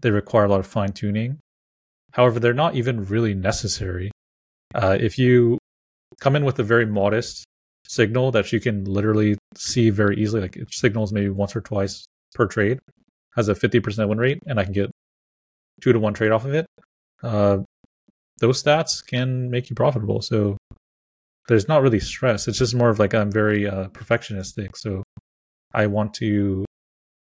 They require a lot of fine tuning. However, they're not even really necessary. Uh, if you come in with a very modest signal that you can literally see very easily, like it signals maybe once or twice per trade, has a 50% win rate, and I can get two to one trade off of it, uh, those stats can make you profitable. So there's not really stress. It's just more of like I'm very uh, perfectionistic. So I want to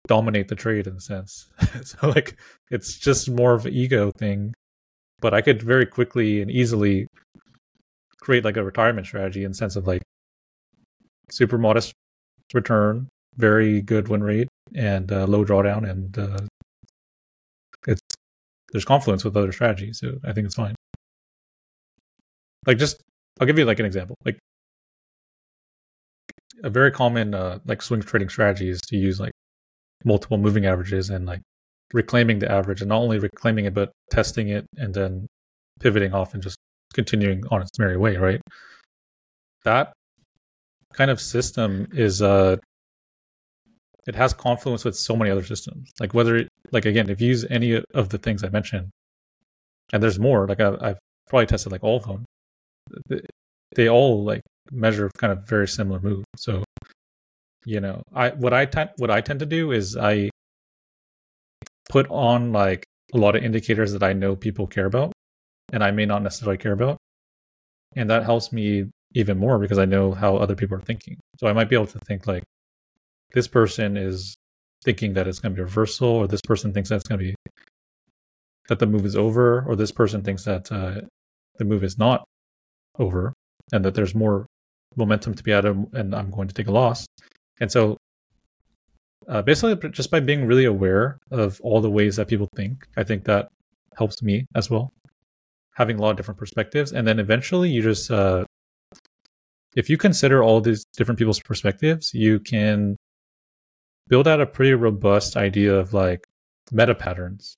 dominate the trade in a sense. *laughs* so like it's just more of an ego thing. But I could very quickly and easily create like a retirement strategy in sense of like super modest return, very good win rate, and uh, low drawdown, and uh, it's there's confluence with other strategies, so I think it's fine. Like just, I'll give you like an example. Like a very common uh, like swing trading strategy is to use like multiple moving averages and like reclaiming the average, and not only reclaiming it but testing it and then pivoting off and just continuing on its merry way. Right. That kind of system is uh it has confluence with so many other systems. Like whether, like again, if you use any of the things I mentioned, and there's more. Like I, I've probably tested like all of them. They all like measure kind of very similar moves. So, you know, I what I tend what I tend to do is I put on like a lot of indicators that I know people care about, and I may not necessarily care about, and that helps me even more because I know how other people are thinking. So I might be able to think like, this person is thinking that it's going to be reversal, or this person thinks that it's going to be that the move is over, or this person thinks that uh, the move is not over, and that there's more momentum to be added, and I'm going to take a loss. And so, uh, basically, just by being really aware of all the ways that people think, I think that helps me as well. Having a lot of different perspectives, and then eventually, you just uh, if you consider all these different people's perspectives, you can build out a pretty robust idea of like meta patterns.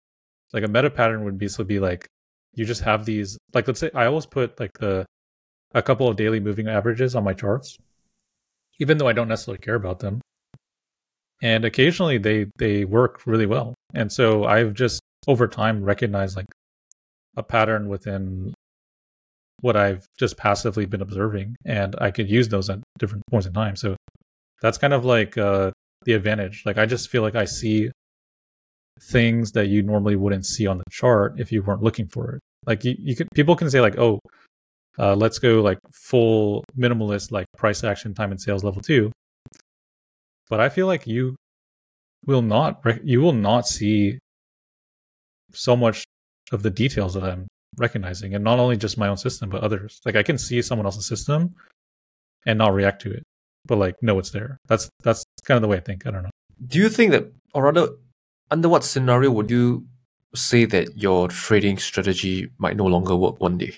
Like a meta pattern would basically be like you just have these like let's say I always put like the a couple of daily moving averages on my charts, even though I don't necessarily care about them. And occasionally they they work really well. And so I've just over time recognized like a pattern within what I've just passively been observing, and I could use those at different points in time. So that's kind of like uh, the advantage. Like I just feel like I see things that you normally wouldn't see on the chart if you weren't looking for it. Like you, you could people can say like, oh, uh, let's go like full minimalist like price action time and sales level two. But I feel like you will not you will not see so much of the details that I'm recognizing, and not only just my own system but others. Like I can see someone else's system and not react to it but like know it's there. That's that's kind of the way I think. I don't know. Do you think that, or rather, under what scenario would you say that your trading strategy might no longer work one day?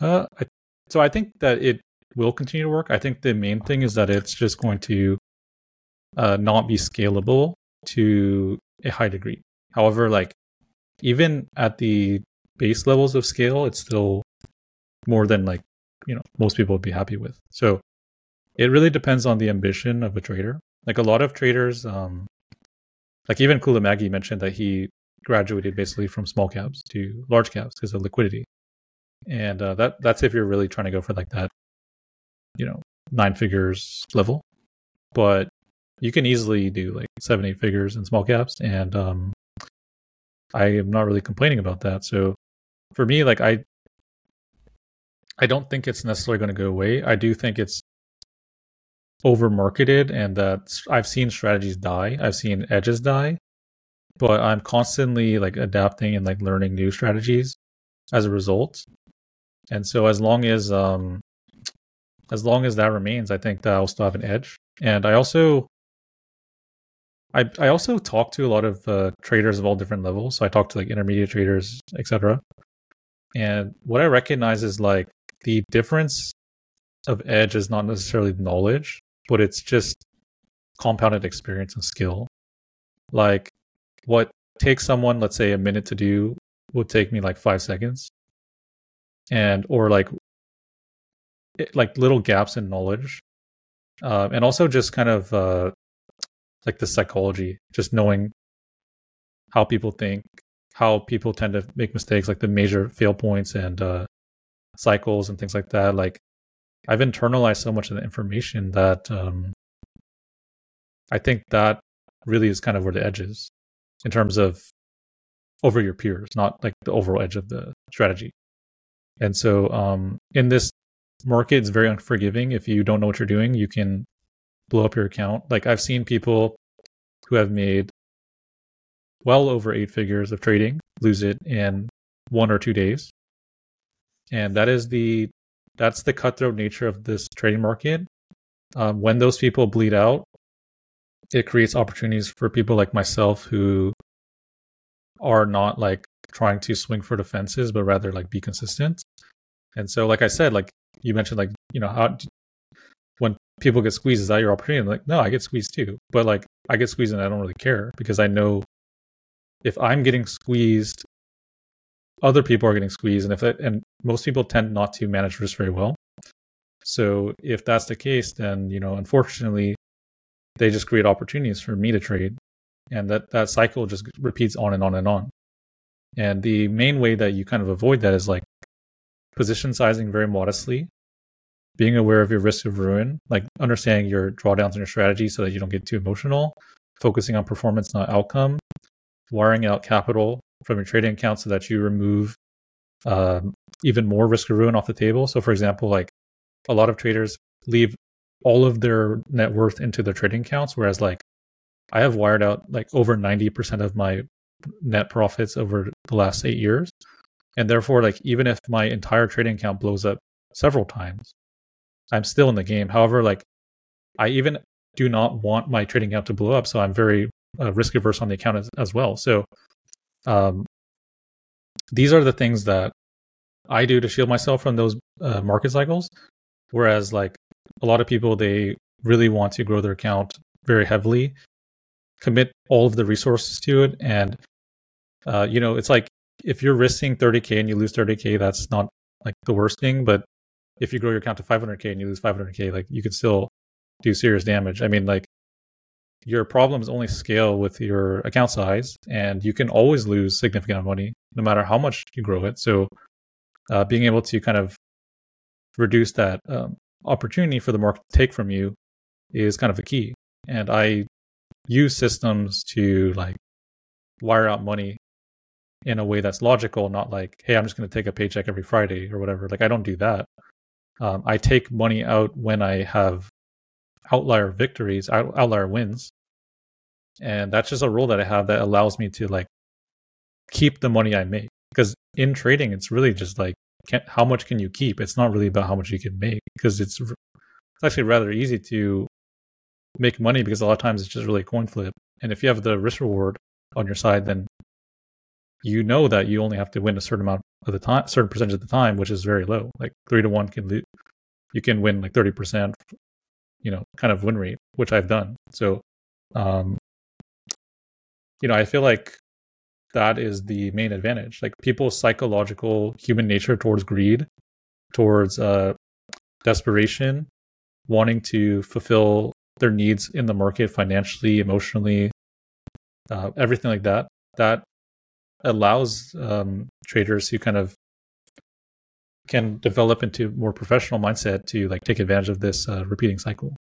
Uh, I, so I think that it will continue to work. I think the main thing is that it's just going to uh, not be scalable to a high degree. However, like even at the base levels of scale, it's still more than like you know most people would be happy with. So it really depends on the ambition of a trader. Like a lot of traders, um, like even Kula Qullamaggie mentioned that he graduated basically from small caps to large caps because of liquidity, and uh, that that's if you're really trying to go for like that, you know, nine figures level. But you can easily do like seven, eight figures in small caps, and um, I am not really complaining about that. So for me, like I, I don't think it's necessarily going to go away. I do think it's over marketed and that I've seen strategies die. I've seen edges die, but I'm constantly like adapting and like learning new strategies as a result. And so as long as um as long as that remains, I think that I'll still have an edge. And I also I I also talk to a lot of uh, traders of all different levels. So I talk to like intermediate traders, etc. And what I recognize is like the difference of edge is not necessarily knowledge, but it's just compounded experience and skill. Like what takes someone, let's say, a minute to do would take me like five seconds. And or like it, like little gaps in knowledge. Uh, and also just kind of uh, like the psychology, just knowing how people think, how people tend to make mistakes, like the major fail points and uh, cycles and things like that. Like I've internalized so much of the information that um, I think that really is kind of where the edge is in terms of over your peers, not like the overall edge of the strategy. And so um, in this market, it's very unforgiving. If you don't know what you're doing, you can blow up your account. Like I've seen people who have made well over eight figures of trading lose it in one or two days. And that is the that's the cutthroat nature of this trading market. Um, when those people bleed out, it creates opportunities for people like myself who are not like trying to swing for the fences, but rather like be consistent. And so, like I said, like you mentioned, like you know how when people get squeezed, is that your opportunity? I'm like, no, I get squeezed too, but like I get squeezed and I don't really care because I know if I'm getting squeezed, other people are getting squeezed, and if and most people tend not to manage risk very well. So if that's the case, then you know, unfortunately, they just create opportunities for me to trade, and that that cycle just repeats on and on and on. And the main way that you kind of avoid that is like position sizing very modestly, being aware of your risk of ruin, like understanding your drawdowns and your strategy so that you don't get too emotional, focusing on performance, not outcome, wiring out capital from your trading account so that you remove um, even more risk of ruin off the table. So, for example, like a lot of traders leave all of their net worth into their trading accounts, whereas like I have wired out like over 90% of my net profits over the last eight years. And therefore, like even if my entire trading account blows up several times, I'm still in the game. However, like I even do not want my trading account to blow up, so I'm very uh, risk averse on the account as, as well. So, um, these are the things that I do to shield myself from those uh, market cycles. Whereas, like a lot of people, they really want to grow their account very heavily, commit all of the resources to it, and uh, you know, it's like if you're risking 30k and you lose 30k, that's not like the worst thing. But if you grow your account to 500k and you lose 500k, like you could still do serious damage. I mean, like your problems only scale with your account size, and you can always lose significant money no matter how much you grow it. So, uh, being able to kind of reduce that um, opportunity for the market to take from you is kind of the key. And I use systems to like wire out money in a way that's logical, not like, hey, I'm just going to take a paycheck every Friday or whatever. Like, I don't do that. Um, I take money out when I have outlier victories, outlier wins, and that's just a rule that I have that allows me to like keep the money I make. Because in trading, it's really just like how much can you keep? It's not really about how much you can make because it's it's actually rather easy to make money because a lot of times it's just really a coin flip. And if you have the risk reward on your side, then you know that you only have to win a certain amount of the time, certain percentage of the time, which is very low. Like three to one can lo- you can win like thirty percent, you know, kind of win rate, which I've done. So, um, you know, I feel like that is the main advantage. Like people's psychological human nature towards greed, towards uh, desperation, wanting to fulfill their needs in the market financially, emotionally, uh, everything like that. That allows um, traders who kind of can develop into more professional mindset to like take advantage of this uh, repeating cycle.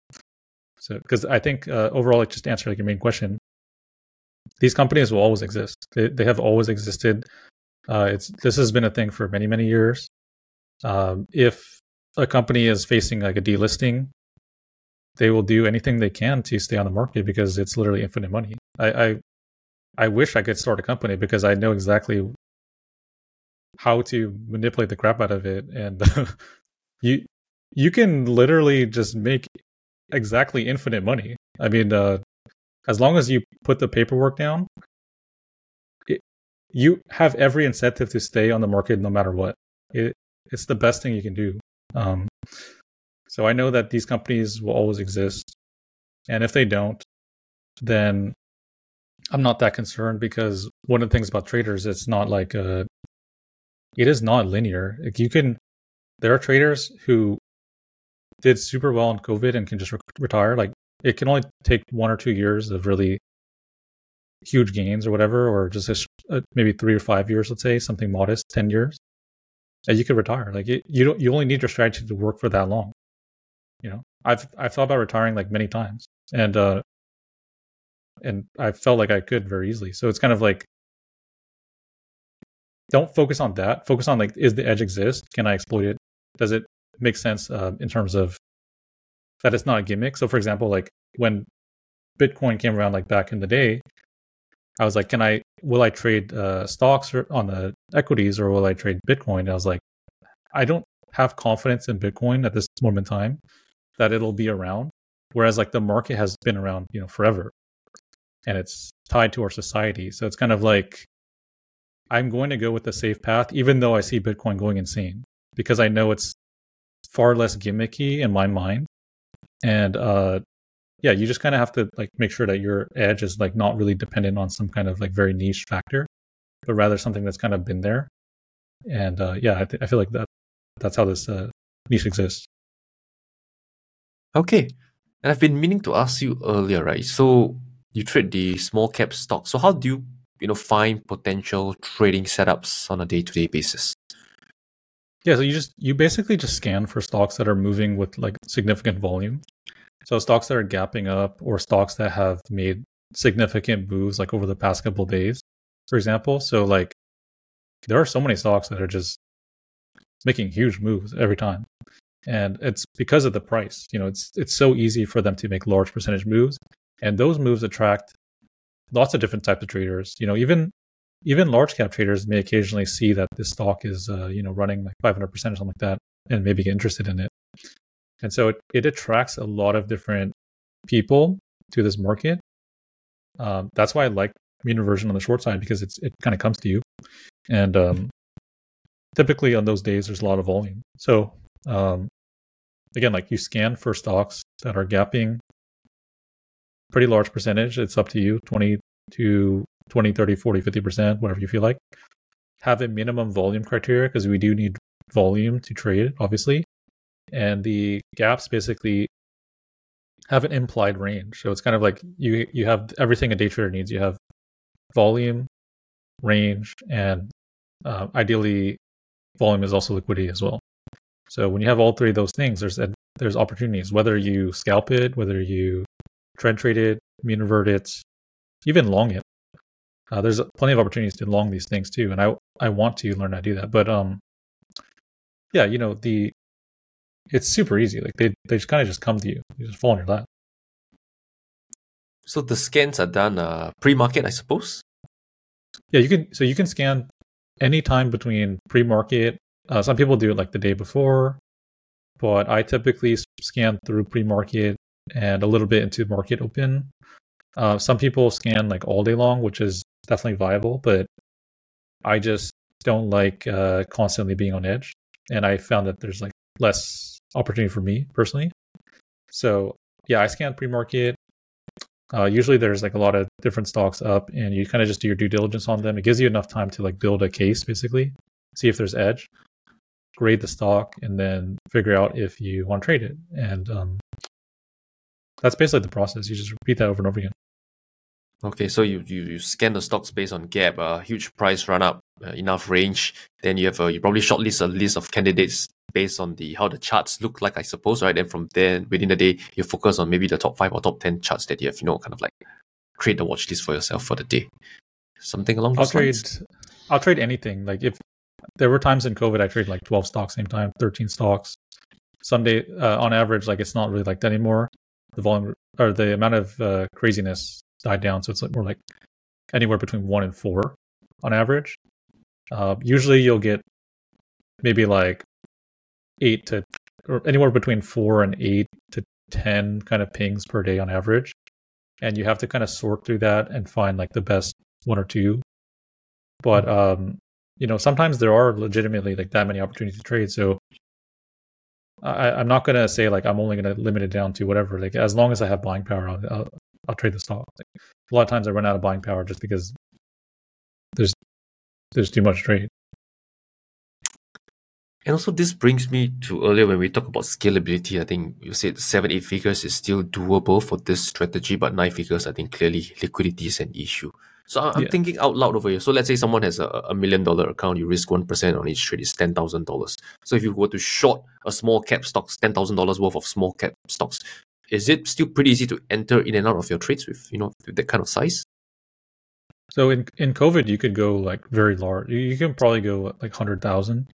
So, because I think uh, overall, like just to answer like your main question, these companies will always exist. They they have always existed. Uh, it's this has been a thing for many many years. Um, if a company is facing like a delisting, they will do anything they can to stay on the market because it's literally infinite money. I, I I wish I could start a company because I know exactly how to manipulate the crap out of it, and *laughs* you you can literally just make exactly infinite money. I mean, uh, as long as you put the paperwork down, it, you have every incentive to stay on the market no matter what. It, it's the best thing you can do. Um, so I know that these companies will always exist, and if they don't, then I'm not that concerned because one of the things about traders, it's not like a, it is not linear. Like you can, there are traders who did super well in COVID and can just re- retire. Like it can only take one or two years of really huge gains or whatever, or just a, uh, maybe three or five years, let's say something modest, ten years, and you could retire. Like it, you don't, you only need your strategy to work for that long. You know, I've I've thought about retiring like many times, and uh, and I felt like I could very easily. So it's kind of like don't focus on that. Focus on like, is the edge exist? Can I exploit it? Does it make sense uh, in terms of that it's not a gimmick? So for example, like when Bitcoin came around, like back in the day, I was like, can I, will I trade uh, stocks or on the equities or will I trade Bitcoin? And I was like, I don't have confidence in Bitcoin at this moment in time that it'll be around. Whereas like the market has been around, you know, forever and it's tied to our society. So it's kind of like I'm going to go with the safe path, even though I see Bitcoin going insane, because I know it's far less gimmicky in my mind. And uh, yeah, you just kind of have to like make sure that your edge is like not really dependent on some kind of like very niche factor, but rather something that's kind of been there. And uh, yeah, I, th- I feel like that that's how this uh, niche exists. Okay. And I've been meaning to ask you earlier, right? So you trade the small cap stock. So how do you you know find potential trading setups on a day to day basis? Yeah, so you just you basically just scan for stocks that are moving with like significant volume. So stocks that are gapping up or stocks that have made significant moves like over the past couple days, for example. So like there are so many stocks that are just making huge moves every time. And it's because of the price. You know, it's it's so easy for them to make large percentage moves and those moves attract lots of different types of traders. You know, even even large cap traders may occasionally see that this stock is uh, you know running like 500% or something like that, and maybe get interested in it. And so it, it attracts a lot of different people to this market. Um, that's why I like mean reversion on the short side because it's it kind of comes to you, and um, typically on those days there's a lot of volume. So um, again, like you scan for stocks that are gapping pretty large percentage. It's up to you 20 to 20, 30, 40, 50%, whatever you feel like. Have a minimum volume criteria because we do need volume to trade, obviously. And the gaps basically have an implied range. So it's kind of like you you have everything a day trader needs. You have volume, range, and uh, ideally volume is also liquidity as well. So when you have all three of those things, there's there's opportunities. Whether you scalp it, whether you trend trade it, mean revert it, even long it. Uh, there's plenty of opportunities to long these things too, and I I want to learn how to do that. But um, yeah, you know the it's super easy. Like they they just kind of just come to you. You just fall on your lap. So the scans are done uh, pre-market, I suppose. Yeah, you can. So you can scan any time between pre-market. Uh, some people do it like the day before, but I typically scan through pre-market and a little bit into market open. Uh, some people scan like all day long, which is definitely viable, but I just don't like uh, constantly being on edge. And I found that there's like less opportunity for me personally. So yeah, I scan pre-market. Uh, usually there's like a lot of different stocks up and you kind of just do your due diligence on them. It gives you enough time to like build a case basically, see if there's edge, grade the stock, and then figure out if you want to trade it. And um, that's basically the process. You just repeat that over and over again. Okay, so you, you, you scan the stocks based on gap, a uh, huge price run up, uh, enough range. Then you have a, you probably shortlist a list of candidates based on the how the charts look like, I suppose, right? Then from there, within the day, you focus on maybe the top five or top ten charts that you have, you know, kind of like create the watch list for yourself for the day. Something along those I'll lines. trade. I'll trade anything. Like if there were times in COVID, I trade like twelve stocks same time, thirteen stocks. Some day, uh, on average, like it's not really like that anymore the volume or the amount of uh, craziness died down. So it's like more like anywhere between one and four on average. Uh, usually you'll get maybe like eight to or anywhere between four and eight to 10 kind of pings per day on average. And you have to kind of sort through that and find like the best one or two but um, you know sometimes there are legitimately like that many opportunities to trade. So I, I'm not gonna say like I'm only gonna limit it down to whatever. Like as long as I have buying power, I'll, I'll, trade the stock. A lot of times I run out of buying power just because there's there's too much trade. And also, this brings me to earlier when we talk about scalability. I think you said seven, eight figures is still doable for this strategy, but nine figures, I think clearly liquidity is an issue. So I'm Yeah. thinking out loud over here. So let's say someone has a, a million dollar account, you risk 1% on each trade, is $10,000. So if you were to short a small cap stocks, $10,000 worth of small cap stocks, is it still pretty easy to enter in and out of your trades with, you know, that kind of size? So in in COVID, you could go like very large. You, can probably go like hundred thousand.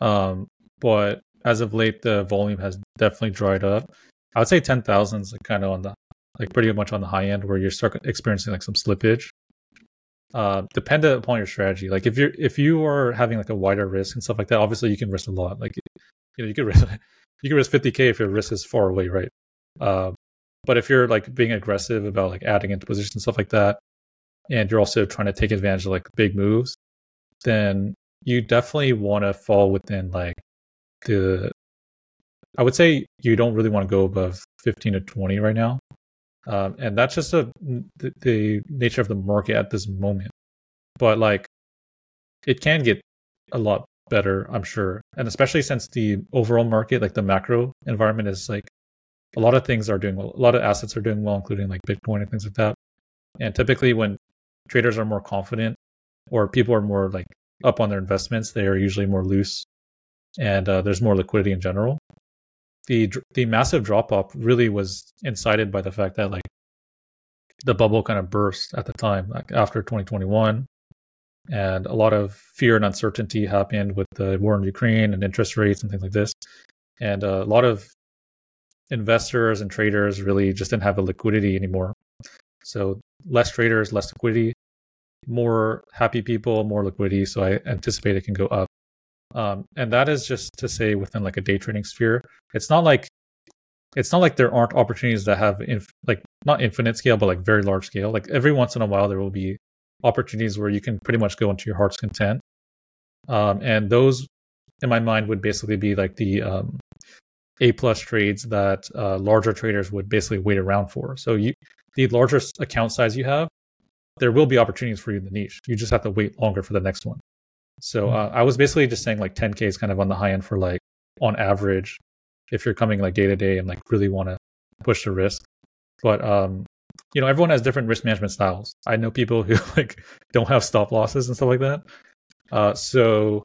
Um, but as of late, the volume has definitely dried up. I would say ten thousand is kind of on the like pretty much on the high end where you're start experiencing like some slippage. Uh, dependent upon your strategy. Like if you're if you are having like a wider risk and stuff like that, obviously you can risk a lot. Like you know you could risk *laughs* you could risk fifty k if your risk is far away, right? Uh, but if you're like being aggressive about like adding into positions and stuff like that, and you're also trying to take advantage of like big moves, then you definitely want to fall within like the. I would say you don't really want to go above 15 to 20 right now. Um, and that's just a, the, the nature of the market at this moment. But like, it can get a lot better, I'm sure. And especially since the overall market, like the macro environment is like a lot of things are doing well. A lot of assets are doing well, including like Bitcoin and things like that. And typically, when traders are more confident or people are more like up on their investments, they are usually more loose, and uh, there's more liquidity in general. The the massive drop off really was incited by the fact that like the bubble kind of burst at the time, like after 2021, and a lot of fear and uncertainty happened with the war in Ukraine and interest rates and things like this, and uh, a lot of investors and traders really just didn't have the liquidity anymore. So less traders, less liquidity, more happy people, more liquidity. So I anticipate it can go up. Um, and that is just to say within like a day trading sphere. It's not like it's not like there aren't opportunities that have inf- like not infinite scale, but like very large scale. Like every once in a while, there will be opportunities where you can pretty much go into your heart's content. Um, and those, in my mind, would basically be like the um, A plus trades that uh, larger traders would basically wait around for. So you, the larger account size you have, there will be opportunities for you in the niche. You just have to wait longer for the next one. So uh, I was basically just saying like 10k is kind of on the high end for like on average, if you're coming like day to day and like really want to push the risk. But um, you know, everyone has different risk management styles. I know people *laughs* who like don't have stop losses and stuff like that. Uh, so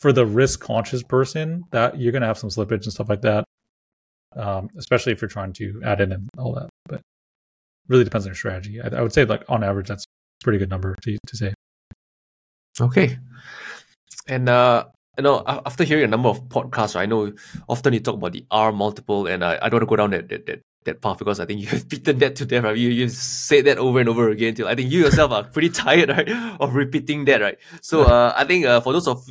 for the risk conscious person, that you're gonna have some slippage and stuff like that. Um, especially if you're trying to add in and all that. But really depends on your strategy. I, I would say like on average, that's a pretty good number to to say. Okay. And uh, you know, after hearing a number of podcasts, I know often you talk about the R multiple, and I, I don't want to go down that, that that that path because I think *laughs* you have beaten that to death. Right? You you said that over and over again till I think you yourself are pretty *laughs* tired, right, of repeating that, right? So uh, I think uh, for those of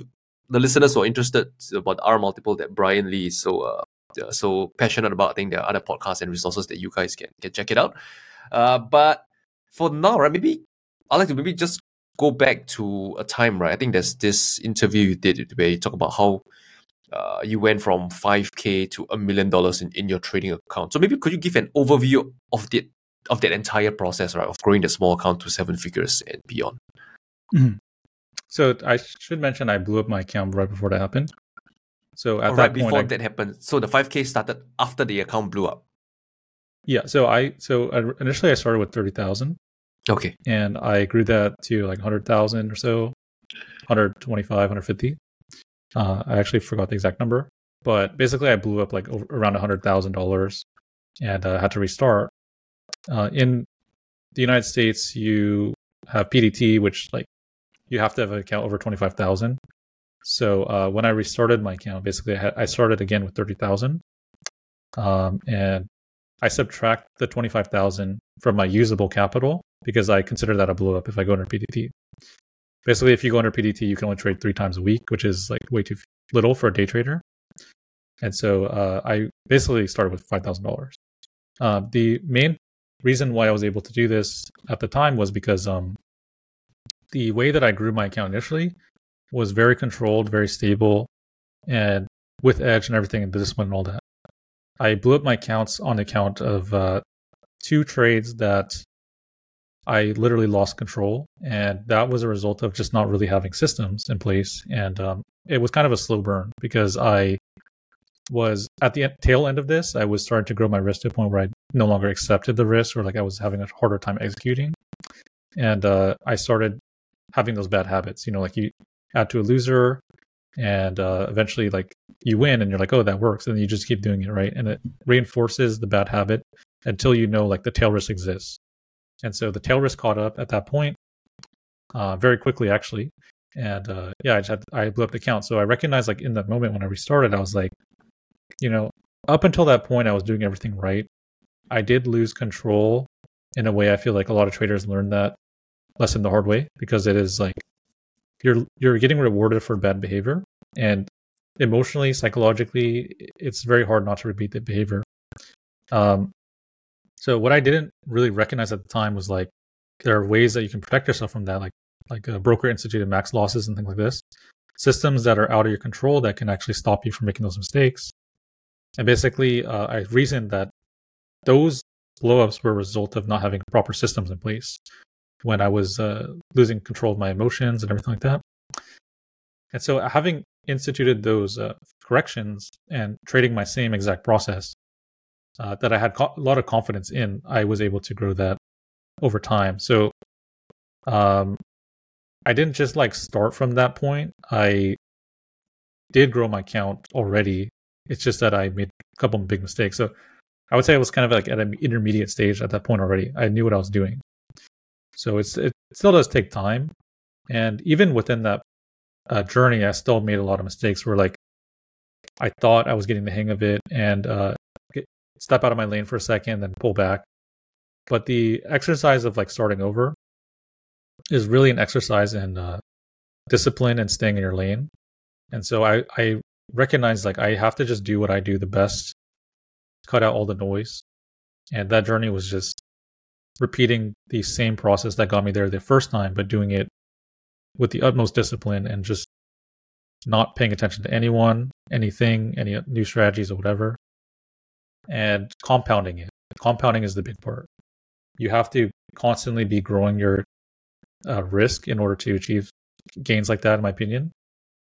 the listeners who are interested about the R multiple that Brian Lee is so uh, uh, so passionate about, I think there are other podcasts and resources that you guys can can check it out. Uh, but for now, right, maybe I'd like to maybe just go back to a time, right? I think there's this interview you did where you talk about how uh, you went from 5k to a million dollars in, in your trading account. So maybe could you give an overview of the of that entire process, right? Of growing the small account to seven figures and beyond. So I should mention I blew up my account right before that happened. So at Or that right point, before I- that happened. So the 5k started after the account blew up. yeah. So I so initially I started with thirty thousand, Okay. and I grew that to like hundred thousand or so, 125, 150. Uh, I actually forgot the exact number, but basically I blew up like over, around hundred thousand dollars, and uh, had to restart. Uh, in the United States, you have PDT, which like you have to have an account over twenty five thousand. So uh, when I restarted my account, basically I, had, I started again with thirty thousand, um, and I subtract the twenty five thousand from my usable capital because I consider that a blow up if I go under PDT. Basically, if you go under PDT, you can only trade three times a week, which is like way too little for a day trader. And so uh, I basically started with five thousand dollars. Uh, the main reason why I was able to do this at the time was because um, the way that I grew my account initially was very controlled, very stable, and with edge and everything and discipline and all that. I blew up my accounts on account of uh, two trades that I literally lost control, and that was a result of just not really having systems in place. And um, it was kind of a slow burn because I was at the tail end of this. I was starting to grow my risk to a point where I no longer accepted the risk, or like I was having a harder time executing. And uh, I started having those bad habits. You know, like you add to a loser, and uh, eventually, like you win, and you're like, oh, that works, and you just keep doing it, right? And it reinforces the bad habit until you know like the tail risk exists. And so the tail risk caught up at that point, uh, very quickly actually. And uh, yeah, I just had I blew up the count. So I recognized like in that moment when I restarted, I was like, you know, up until that point, I was doing everything right. I did lose control in a way. I feel like a lot of traders learn that lesson the hard way because it is like you're you're getting rewarded for bad behavior, and emotionally, psychologically, it's very hard not to repeat the behavior. Um, so what I didn't really recognize at the time was like there are ways that you can protect yourself from that, like like a broker instituted max losses and things like this. Systems that are out of your control that can actually stop you from making those mistakes. And basically, uh, I reasoned that those blowups were a result of not having proper systems in place when I was uh, losing control of my emotions and everything like that. And so, having instituted those uh, corrections and trading my same exact process uh, that I had co- a lot of confidence in, I was able to grow that over time. So, um, I didn't just like start from that point. I did grow my count already. It's just that I made a couple big mistakes. So, I would say I was kind of like at an intermediate stage at that point already. I knew what I was doing. So it's it still does take time, and even within that uh, journey, I still made a lot of mistakes. Where like I thought I was getting the hang of it, and uh, step out of my lane for a second, then pull back. But the exercise of like starting over is really an exercise in uh, discipline and staying in your lane. And so I, I recognize like I have to just do what I do the best, cut out all the noise. And that journey was just repeating the same process that got me there the first time, but doing it with the utmost discipline and just not paying attention to anyone, anything, any new strategies or whatever and compounding it. Compounding is the big part. You have to constantly be growing your uh, risk in order to achieve gains like that, in my opinion,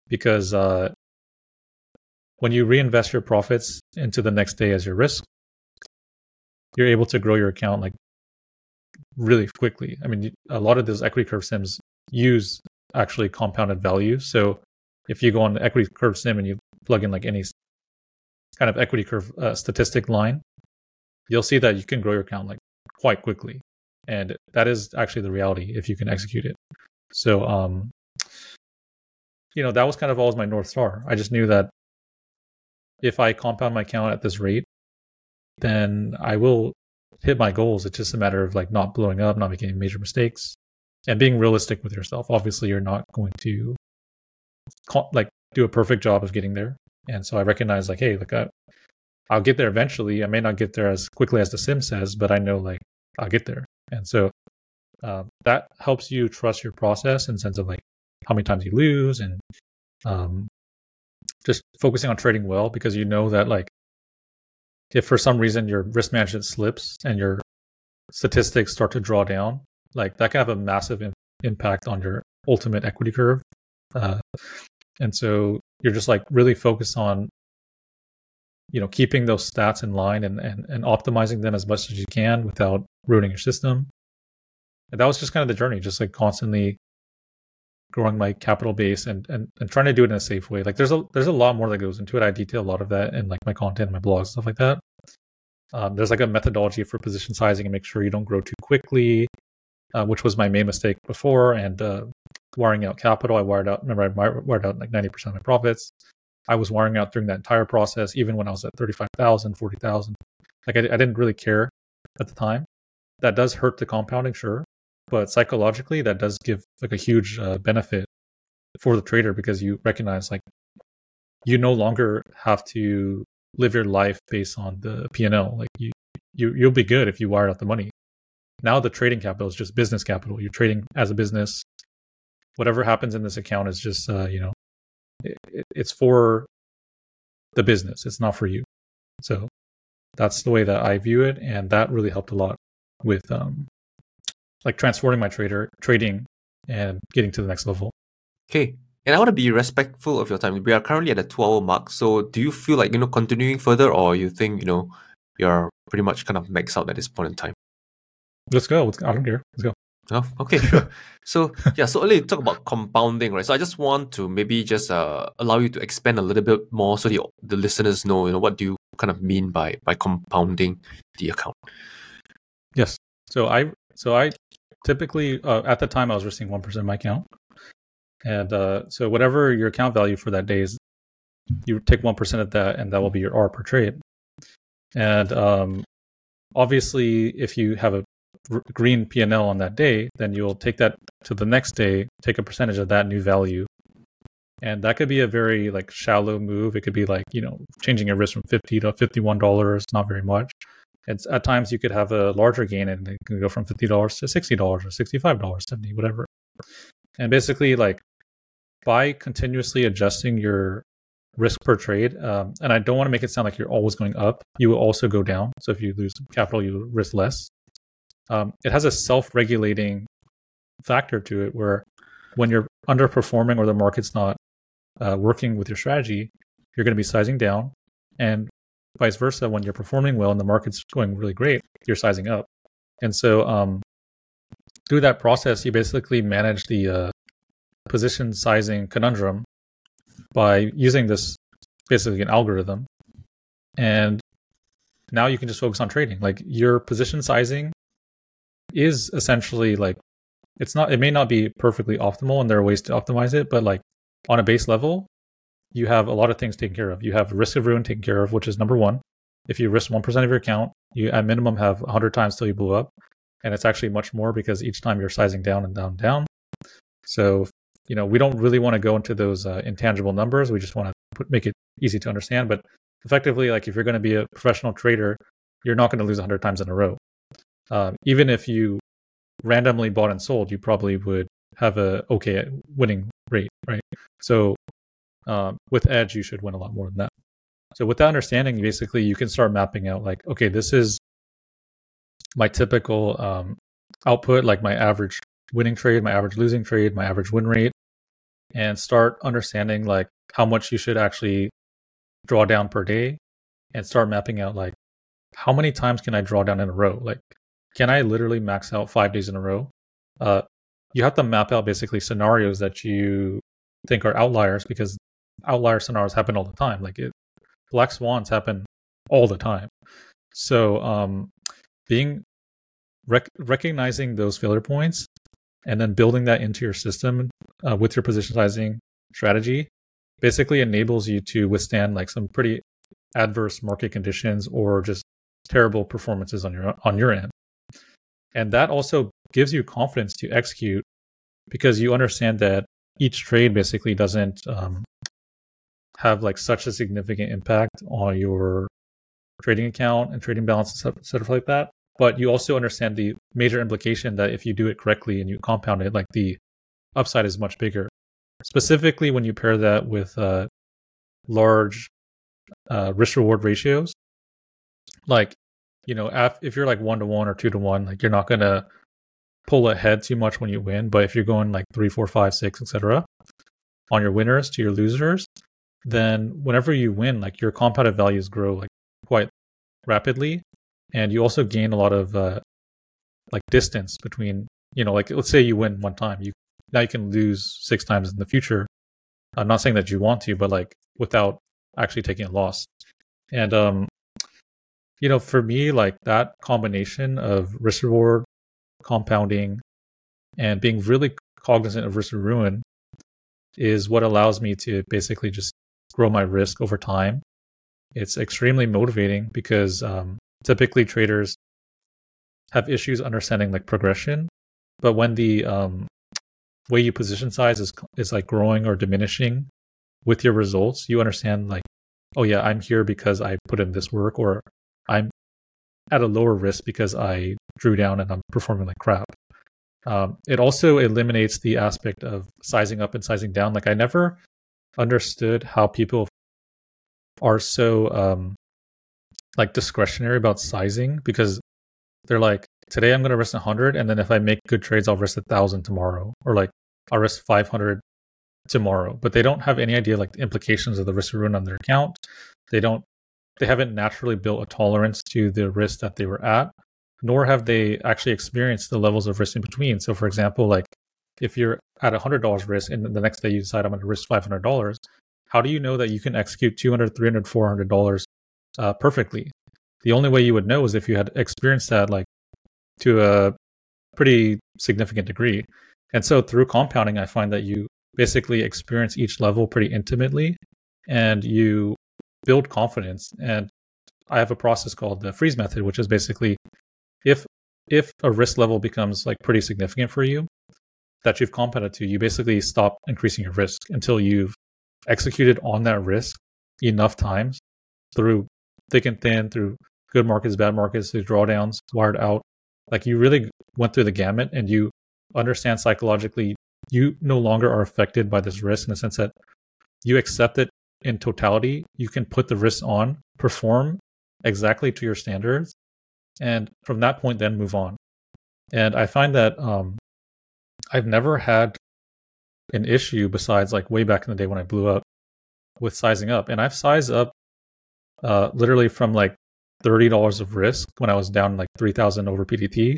because uh, when you reinvest your profits into the next day as your risk, you're able to grow your account like really quickly. I mean, a lot of those equity curve sims use actually compounded value. So if you go on the equity curve sim and you plug in like any kind of equity curve uh, statistic line, you'll see that you can grow your account like quite quickly. And that is actually the reality if you can execute it. So, um, you know, that was kind of always my North Star. I just knew that if I compound my account at this rate, then I will hit my goals. It's just a matter of like not blowing up, not making major mistakes, and being realistic with yourself. Obviously, you're not going to like do a perfect job of getting there. And so I recognize like, hey, like I, I'll get there eventually. I may not get there as quickly as the sim says, but I know like I'll get there. And so uh, that helps you trust your process in sense of like how many times you lose and um, just focusing on trading well because you know that like if for some reason your risk management slips and your statistics start to draw down, like that can have a massive Im- impact on your ultimate equity curve. Uh, and so you're just like really focused on you know keeping those stats in line and, and and optimizing them as much as you can without ruining your system and that was just kind of the journey just like constantly growing my capital base and, and and trying to do it in a safe way like there's a there's a lot more that goes into it i detail a lot of that in like my content my blogs stuff like that um, there's like a methodology for position sizing and make sure you don't grow too quickly uh, which was my main mistake before and uh, wiring out capital. I wired out, remember, I wired out like 90% of my profits. I was wiring out during that entire process, even when I was at 35,000, 40,000. Like I, I didn't really care at the time. That does hurt the compounding, sure. But psychologically, that does give like a huge uh, benefit for the trader because you recognize like you no longer have to live your life based on the P&L. Like you, you, you'll be good if you wire out the money. Now the trading capital is just business capital. You're trading as a business whatever happens in this account is just uh, you know it, it's for the business it's not for you so that's the way that i view it and that really helped a lot with um like transforming my trader trading and getting to the next level Okay. And I want to be respectful of your time. We are currently at the two hour mark. So do you feel like, you know, continuing further or you think, you know, you're pretty much kind of maxed out at this point in time? let's go let's, i don't care let's go Oh, okay, sure. *laughs* so yeah, so earlier you talk about compounding, right? So I just want to maybe just uh, allow you to expand a little bit more so the the listeners know, you know, what do you kind of mean by by compounding the account? Yes. So I so I typically uh, at the time I was risking one percent of my account, and uh, so whatever your account value for that day is, you take one percent of that, and that will be your R per trade. And um, obviously, if you have a r- green P and L on that day, then you'll take that to the next day, take a percentage of that new value, and that could be a very like shallow move. It could be like you know changing your risk from fifty to fifty one dollars, not very much it's at times you could have a larger gain and it can go from fifty dollars to sixty dollars or sixty five dollars, seventy, whatever. And basically, like by continuously adjusting your risk per trade, um, and I don't want to make it sound like you're always going up. You will also go down. So if you lose capital, you risk less. Um, it has a self regulating factor to it where when you're underperforming or the market's not uh, working with your strategy, you're going to be sizing down, and vice versa when you're performing well and the market's going really great you're sizing up. And so um, through that process you basically manage the uh, position sizing conundrum by using this basically an algorithm. And now you can just focus on trading. Like your position sizing is essentially like it's not it may not be perfectly optimal and there are ways to optimize it but like on a base level you have a lot of things taken care of. You have risk of ruin taken care of, which is number one. If you risk 1% of your account, you at minimum have 100 times till you blow up. And it's actually much more because each time you're sizing down and down, down. So, you know, we don't really want to go into those uh, intangible numbers. We just want to put, make it easy to understand. But effectively, like if you're going to be a professional trader, you're not going to lose 100 times in a row. Um, even if you randomly bought and sold, you probably would have a okay winning rate, right? So um, with Edge, you should win a lot more than that. So with that understanding, basically, you can start mapping out like, okay, this is my typical um, output, like my average winning trade, my average losing trade, my average win rate, and start understanding like how much you should actually draw down per day, and start mapping out like how many times can I draw down in a row? Like, can I literally max out five days in a row? Uh, you have to map out basically scenarios that you think are outliers because outlier scenarios happen all the time. Like it, black swans happen all the time. So um, being rec- recognizing those failure points and then building that into your system uh, with your position sizing strategy basically enables you to withstand like some pretty adverse market conditions or just terrible performances on your on your end. And that also gives you confidence to execute because you understand that each trade basically doesn't um, have like such a significant impact on your trading account and trading balance and stuff like that. But you also understand the major implication that if you do it correctly and you compound it, like the upside is much bigger. Specifically, when you pair that with uh, large uh, risk reward ratios, like you know, if you're like one to one or two to one, like you're not gonna pull ahead too much when you win. But if you're going like three, four, five, six, etc., on your winners to your losers, then whenever you win, like your compounded values grow like quite rapidly, and you also gain a lot of uh, like distance between you know like let's say you win one time, you now you can lose six times in the future. I'm not saying that you want to, but like without actually taking a loss, and um, you know for me like that combination of risk reward, compounding, and being really cognizant of risk and ruin is what allows me to basically just grow my risk over time. It's extremely motivating because um, typically traders have issues understanding like progression, but when the um, way you position size is is like growing or diminishing with your results, you understand like, oh yeah, I'm here because I put in this work, or I'm at a lower risk because I drew down and I'm performing like crap. Um, it also eliminates the aspect of sizing up and sizing down. Like I never understood how people are so um, like discretionary about sizing because they're like, today I'm going to risk 100, and then if I make good trades, I'll risk a thousand tomorrow, or like I'll risk 500 tomorrow. But they don't have any idea like the implications of the risk run on their account. They don't. They haven't naturally built a tolerance to the risk that they were at, nor have they actually experienced the levels of risk in between. So, for example, like if you're at $100 risk and the next day you decide I'm going to risk $500, how do you know that you can execute $200, $300, $400 uh, perfectly? The only way you would know is if you had experienced that like to a pretty significant degree. And so through compounding, I find that you basically experience each level pretty intimately and you build confidence. And I have a process called the freeze method, which is basically if if a risk level becomes like pretty significant for you that you've compounded to, you basically stop increasing your risk until you've executed on that risk enough times through thick and thin, through good markets, bad markets, through drawdowns, wired out. Like you really went through the gamut and you understand psychologically you no longer are affected by this risk in the sense that you accept it in totality. You can put the risk on, perform exactly to your standards, and from that point, then move on. And I find that um, I've never had an issue besides like way back in the day when I blew up with sizing up. And I've sized up uh, literally from like $30 of risk when I was down like 3000 over PTT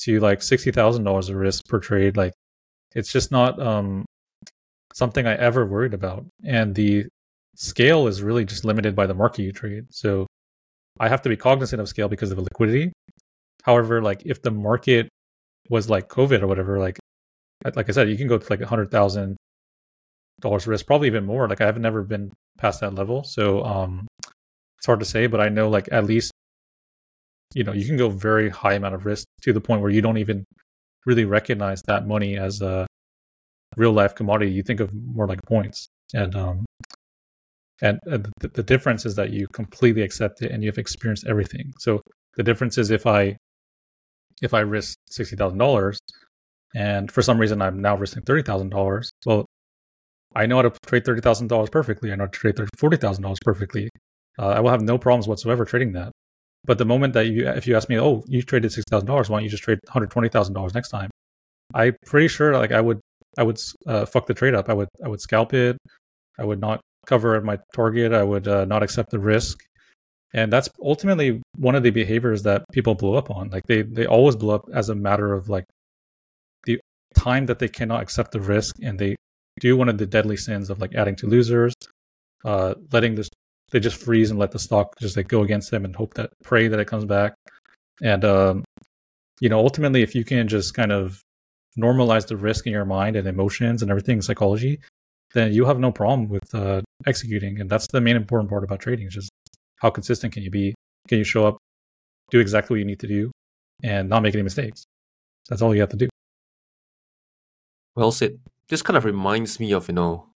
to like $60,000 of risk per trade. Like it's just not um, something I ever worried about. And the scale is really just limited by the market you trade. So I have to be cognizant of scale because of the liquidity. However, like if the market was like COVID or whatever, like like I said, you can go to like a hundred thousand dollars risk, probably even more. Like I've never been past that level, so um, it's hard to say. But I know like at least you know you can go very high amount of risk to the point where you don't even really recognize that money as a real life commodity. You think of more like points, and um, and uh, the, the difference is that you completely accept it and you've experienced everything. So the difference is if I if I risk sixty thousand dollars, and for some reason I'm now risking thirty thousand dollars, well, I know how to trade thirty thousand dollars perfectly. I know how to trade forty thousand dollars perfectly. Uh, I will have no problems whatsoever trading that. But the moment that you, if you ask me, oh, you traded six thousand dollars, why don't you just trade one hundred twenty thousand dollars next time? I'm pretty sure, like I would, I would uh, fuck the trade up. I would, I would scalp it. I would not cover my target. I would uh, not accept the risk. And that's ultimately one of the behaviors that people blow up on. Like they, they always blow up as a matter of like time that they cannot accept the risk and they do one of the deadly sins of like adding to losers, uh, letting this, they just freeze and let the stock just like go against them and hope that, pray that it comes back. And, um, you know, ultimately, if you can just kind of normalize the risk in your mind and emotions and everything, psychology, then you have no problem with uh, executing. And that's the main important part about trading is just how consistent can you be? Can you show up, do exactly what you need to do, and not make any mistakes? That's all you have to do. Well said. This kind of reminds me of, you know,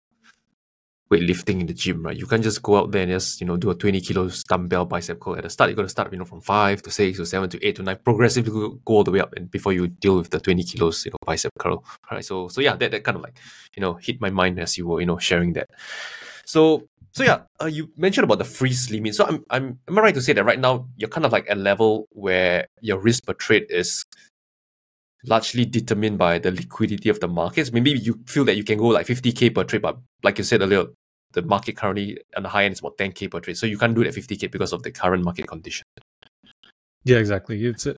weightlifting in the gym, right? You can't just go out there and just, you know, do a 20 kilos dumbbell bicep curl at the start. You got to start, you know, from five to six to seven to eight to nine, progressively go all the way up and before you deal with the 20 kilos, you know, bicep curl. Right. So, so yeah, that, that kind of like, you know, hit my mind as you were, you know, sharing that. So, so yeah, uh, you mentioned about the freeze limit. So I'm, I'm, am I right to say that right now you're kind of like at a level where your risk per trade is largely determined by the liquidity of the markets. Maybe you feel that you can go like 50k per trade, but like you said earlier, the market currently on the high end is about 10k per trade. So you can't do that 50k because of the current market condition. Yeah, exactly. It's a,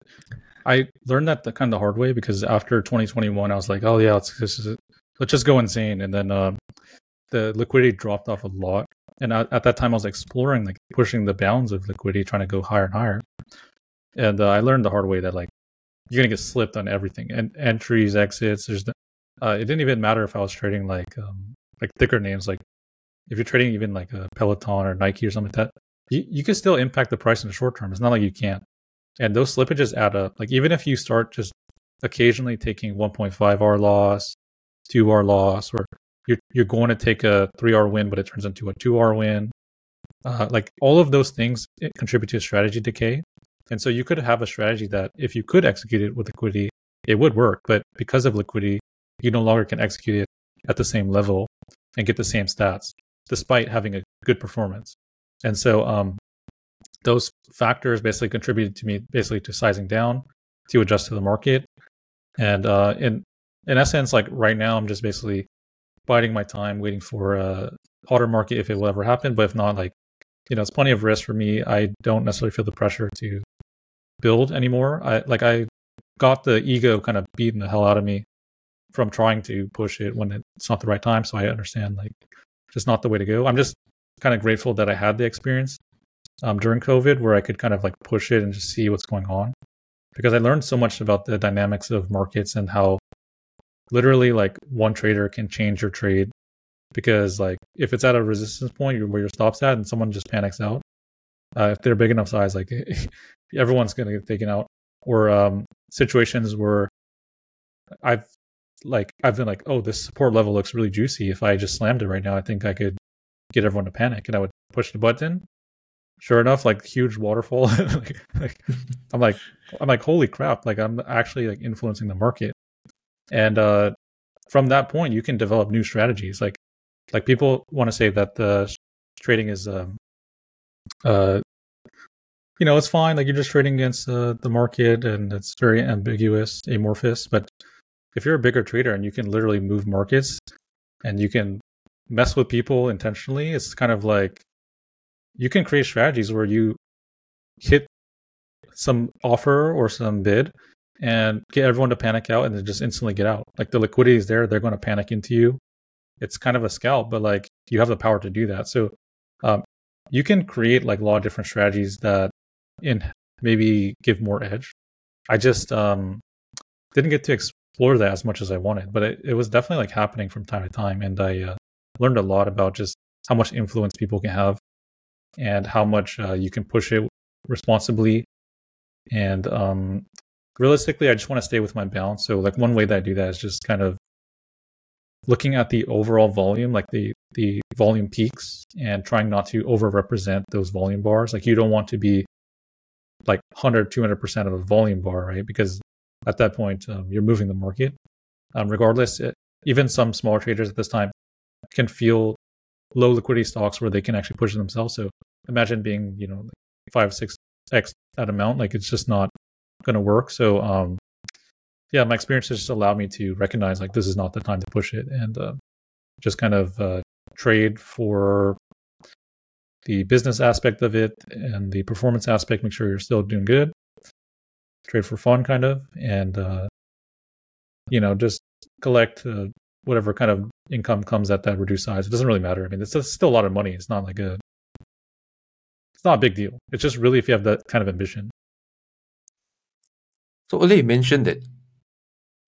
I learned that the kind of the hard way because after 2021, I was like, oh yeah, let's just let's just go insane, and then uh, the liquidity dropped off a lot. And at, at, that time, I was exploring like pushing the bounds of liquidity, trying to go higher and higher. And uh, I learned the hard way that like you're gonna get slipped on everything and entries, exits. There's uh, it didn't even matter if I was trading like um, like thicker names like if you're trading even like a Peloton or Nike or something like that, you, you can still impact the price in the short term. It's not like you can't. And those slippages add up. Like even if you start just occasionally taking 1.5 R loss, 2 R loss, or you're you're going to take a 3 R win, but it turns into a 2 R win. Uh, like all of those things contribute to strategy decay. And so you could have a strategy that if you could execute it with liquidity, it would work, but because of liquidity, you no longer can execute it at the same level and get the same stats, despite having a good performance. And so um, those factors basically contributed to me basically to sizing down to adjust to the market. And uh, in in essence, like right now, I'm just basically biding my time, waiting for a hotter market if it will ever happen. But if not, like you know, it's plenty of risk for me. I don't necessarily feel the pressure to build anymore. I like I got the ego kind of beating the hell out of me from trying to push it when it's not the right time. So I understand like just not the way to go. I'm just kind of grateful that I had the experience um, during COVID where I could kind of like push it and just see what's going on because I learned so much about the dynamics of markets and how literally like one trader can change your trade because like if it's at a resistance point where your stop's at and someone just panics out uh, if they're big enough size like *laughs* everyone's going to get taken out or um, situations where I've like I've been like, oh, this support level looks really juicy. If I just slammed it right now, I think I could get everyone to panic, and I would push the button. Sure enough, like huge waterfall. *laughs* like, like, *laughs* I'm like, I'm like, holy crap! Like I'm actually like influencing the market, and uh, from that point, you can develop new strategies. Like, like people want to say that the trading is, um, uh, you know, it's fine. Like you're just trading against uh, the market, and it's very ambiguous, amorphous. But if you're a bigger trader and you can literally move markets and you can mess with people intentionally, it's kind of like you can create strategies where you hit some offer or some bid and get everyone to panic out and then just instantly get out. Like the liquidity is there, they're going to panic into you. It's kind of a scalp, but like you have the power to do that. So you can create like a lot of different strategies that in maybe give more edge. I just um, didn't get to explore that as much as I wanted, but it, it was definitely like happening from time to time, and I uh, learned a lot about just how much influence people can have and how much uh, you can push it responsibly. And um, realistically, I just want to stay with my balance. So, like one way that I do that is just kind of looking at the overall volume, like the the volume peaks, and trying not to overrepresent those volume bars. Like you don't want to be like 100, 200% of a volume bar, right? Because at that point, um, you're moving the market. Um, regardless, it, even some small traders at this time can feel low liquidity stocks where they can actually push themselves. So imagine being, you know, five, six X that amount. Like it's just not going to work. So, um, yeah, my experience has just allowed me to recognize like this is not the time to push it and uh, just kind of uh, trade for the business aspect of it and the performance aspect. Make sure you're still doing good trade for fun, kind of, and uh, you know, just collect uh, whatever kind of income comes at that reduced size. It doesn't really matter. I mean, it's, it's still a lot of money. It's not like a, it's not a big deal. It's just really if you have that kind of ambition. So earlier you mentioned that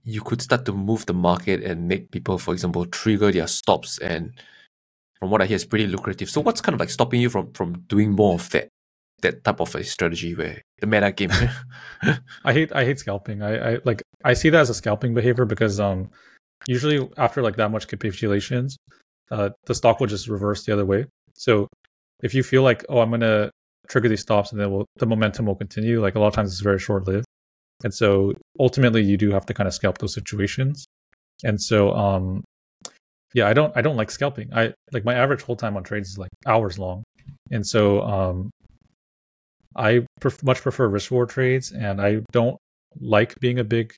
you could start to move the market and make people, for example, trigger their stops and from what I hear, is pretty lucrative. So what's kind of like stopping you from from doing more of that? that type of a strategy where the meta game. *laughs* I hate I hate scalping. I, I like I see that as a scalping behavior because um usually after like that much capitulations, uh the stock will just reverse the other way. So if you feel like oh I'm gonna trigger these stops and then will the momentum will continue, like a lot of times it's very short lived. And so ultimately you do have to kind of scalp those situations. And so um yeah, I don't I don't like scalping. I like my average hold time on trades is like hours long. And so um I pref- much prefer risk reward trades, and I don't like being a big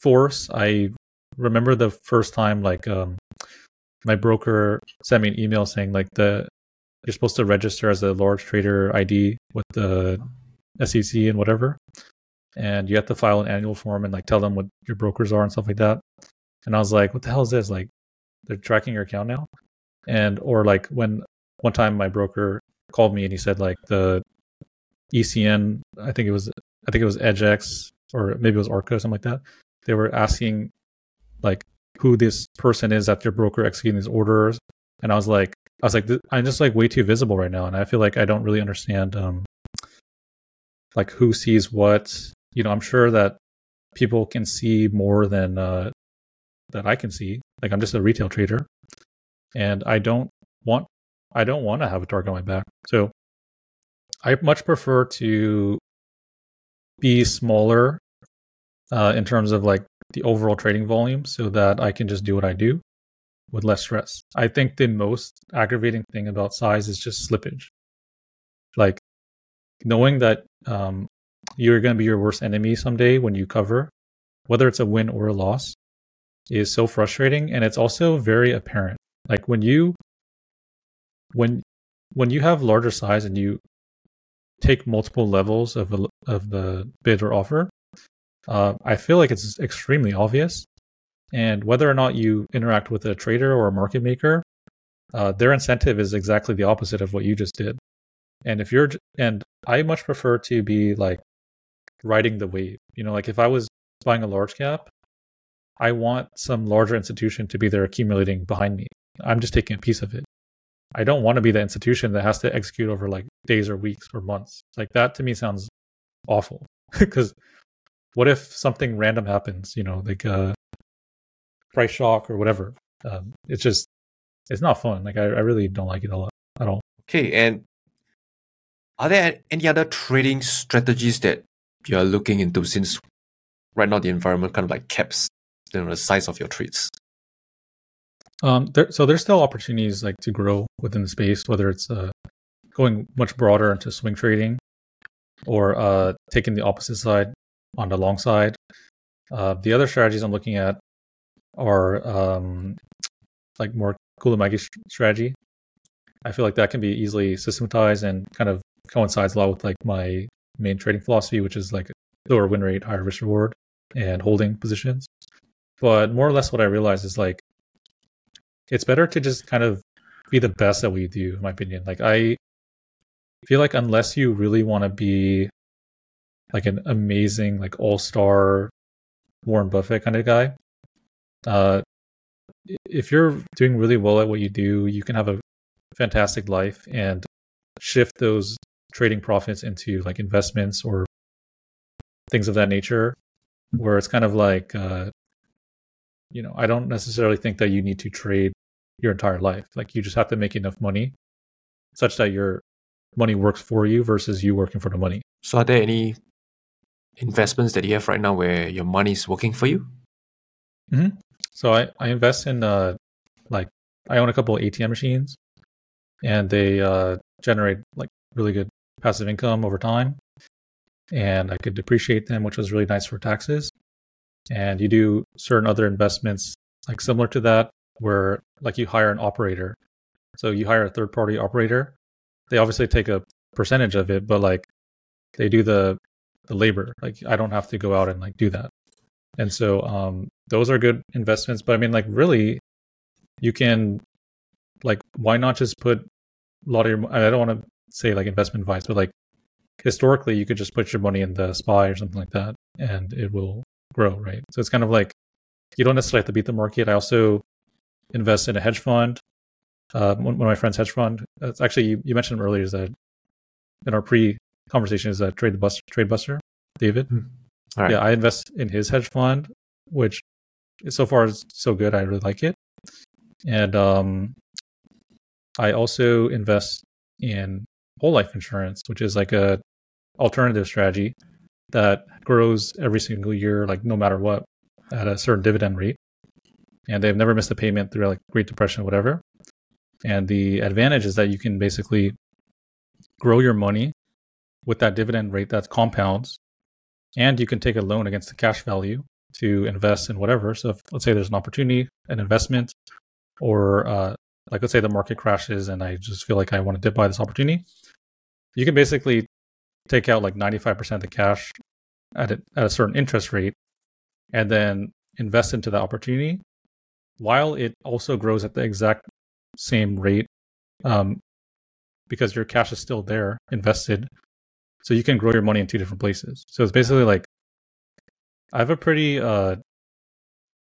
force. I remember the first time, like, um, my broker sent me an email saying, like, the you're supposed to register as a large trader ID with the SEC and whatever, and you have to file an annual form and like tell them what your brokers are and stuff like that. And I was like, what the hell is this? Like, they're tracking your account now, and or like when one time my broker called me and he said like the ECN, I think it was I think it was EDGX or maybe it was Arca, something like that. They were asking like who this person is at your broker executing these orders, and I was like, I was like, I'm just like way too visible right now, and I feel like I don't really understand um like who sees what. You know, I'm sure that people can see more than uh that I can see. Like I'm just a retail trader, and I don't want I don't want to have a target on my back. So I much prefer to be smaller uh, in terms of like the overall trading volume so that I can just do what I do with less stress. I think the most aggravating thing about size is just slippage. Like knowing that um, you're going to be your worst enemy someday when you cover, whether it's a win or a loss, is so frustrating. And it's also very apparent. Like when you, when, when you have larger size and you take multiple levels of, a, of the bid or offer, uh, I feel like it's extremely obvious. And whether or not you interact with a trader or a market maker, uh, their incentive is exactly the opposite of what you just did. And if you're, and I much prefer to be like riding the wave. You know, like if I was buying a large cap, I want some larger institution to be there accumulating behind me. I'm just taking a piece of it. I don't want to be the institution that has to execute over like days or weeks or months. Like that to me sounds awful *laughs* because what if something random happens? You know, like a uh, price shock or whatever. Um, it's just it's not fun. Like I, I really don't like it a lot at all. Okay, and are there any other trading strategies that you are looking into since right now the environment kind of like caps you know, the size of your trades? Um, there, so there's still opportunities like to grow within the space, whether it's uh, going much broader into swing trading or uh, taking the opposite side on the long side. Uh, the other strategies I'm looking at are um, like more Qullamaggie strategy. I feel like that can be easily systematized and kind of coincides a lot with like my main trading philosophy, which is like lower win rate, higher risk reward, and holding positions. But more or less, what I realize is like it's better to just kind of be the best at what you do, in my opinion. Like I feel like unless you really want to be like an amazing, like all star Warren Buffett kind of guy, uh, if you're doing really well at what you do, you can have a fantastic life and shift those trading profits into like investments or things of that nature where it's kind of like uh, you know i don't necessarily think that you need to trade your entire life like you just have to make enough money such that your money works for you versus you working for the money so are there any investments that you have right now where your money is working for you mm-hmm. so I, I invest in uh like i own a couple of atm machines and they uh generate like really good passive income over time and I could depreciate them, which was really nice for taxes. And you do certain other investments like similar to that, where like you hire an operator. So you hire a third party operator. They obviously take a percentage of it, but like they do the the labor. Like I don't have to go out and like do that. And so um those are good investments. But I mean like really you can like why not just put a lot of your I don't want to say like investment advice, but like historically you could just put your money in the SPY or something like that and it will grow, right? So it's kind of like you don't necessarily have to beat the market. I also invest in a hedge fund. Uh, one, of my friends' hedge fund. It's actually you, you mentioned earlier is that in our pre conversation is that trade the buster, trade buster, David. Hmm. Yeah, I invest in his hedge fund, which so far is so good. I really like it, and um, I also invest in whole life insurance, which is like a alternative strategy that grows every single year, like no matter what, at a certain dividend rate. And they've never missed a payment through like Great Depression or whatever. And the advantage is that you can basically grow your money with that dividend rate that compounds. And you can take a loan against the cash value to invest in whatever. So if let's say there's an opportunity, an investment, or uh, like let's say the market crashes and I just feel like I want to dip by this opportunity, you can basically take out like 95% of the cash at a, at a certain interest rate and then invest into the opportunity while it also grows at the exact same rate um, because your cash is still there invested. So you can grow your money in two different places. So it's basically like I have a pretty uh,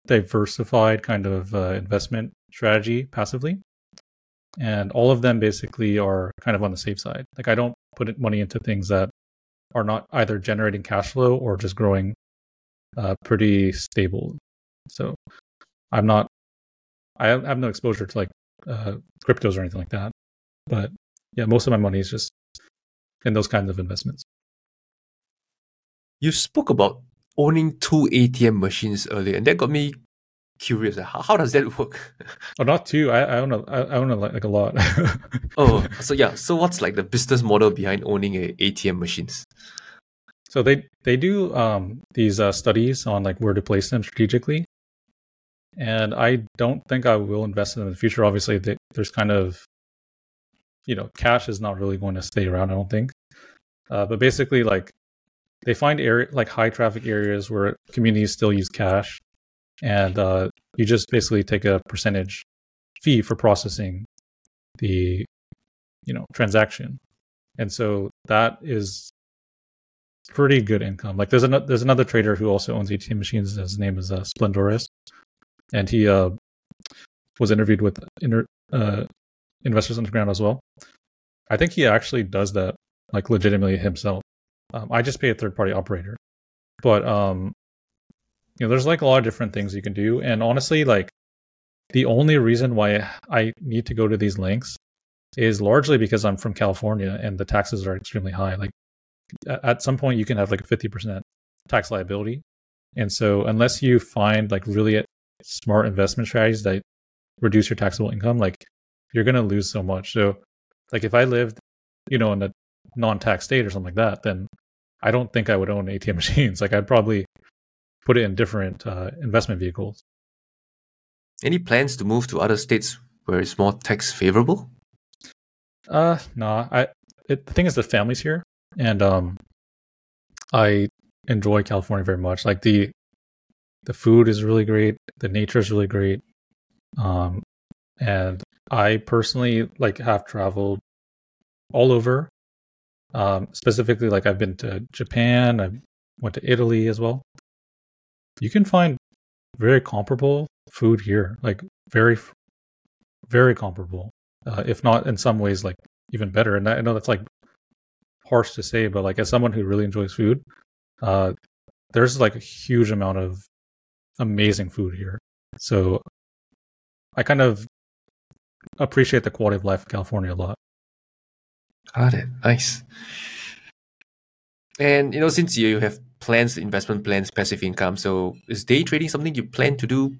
diversified kind of uh, investment strategy passively and all of them basically are kind of on the safe side. Like I don't put money into things that are not either generating cash flow or just growing uh, pretty stable. So I'm not, I have no exposure to like uh, cryptos or anything like that. But yeah, most of my money is just in those kinds of investments. You spoke about owning two ATM machines earlier, and that got me curious. How, how does that work? *laughs* Oh, not two. I, I own a, I own a, like a lot. *laughs* oh, so yeah. So what's like the business model behind owning a ATM machines? So they they do um, these uh, studies on like where to place them strategically, and I don't think I will invest in them in the future. Obviously, they, there's kind of you know cash is not really going to stay around. I don't think, uh, but basically like they find area like high traffic areas where communities still use cash, and uh, you just basically take a percentage fee for processing the you know transaction. And so that is pretty good income. Like there's another there's another trader who also owns atm machines his name is uh, splendoris. And he uh, was interviewed with inter, uh, investors underground as well. I think he actually does that like legitimately himself. Um, i just pay a third party operator. But um you know there's like a lot of different things you can do and honestly like the only reason why i need to go to these links is largely because i'm from california and the taxes are extremely high. Like at some point you can have like a 50% tax liability and so unless you find like really smart investment strategies that reduce your taxable income like you're going to lose so much. So like if i lived you know in a non-tax state or something like that then i don't think i would own atm *laughs* machines. Like i'd probably put it in different uh, investment vehicles. Any plans to move to other states where it's more tax favorable? Uh, no. Nah, I it, the thing is, the family's here, and um, I enjoy California very much. Like the the food is really great, the nature is really great, um, and I personally like have traveled all over. Um, specifically, like I've been to Japan, I went to Italy as well, you can find very comparable food here, like very, very comparable. Uh, if not in some ways, like even better. And I know that's like harsh to say, but like as someone who really enjoys food, uh, there's like a huge amount of amazing food here. So I kind of appreciate the quality of life in California a lot. Got it. Nice. And you know, since you have plans, investment plans, passive income. So is day trading something you plan to do,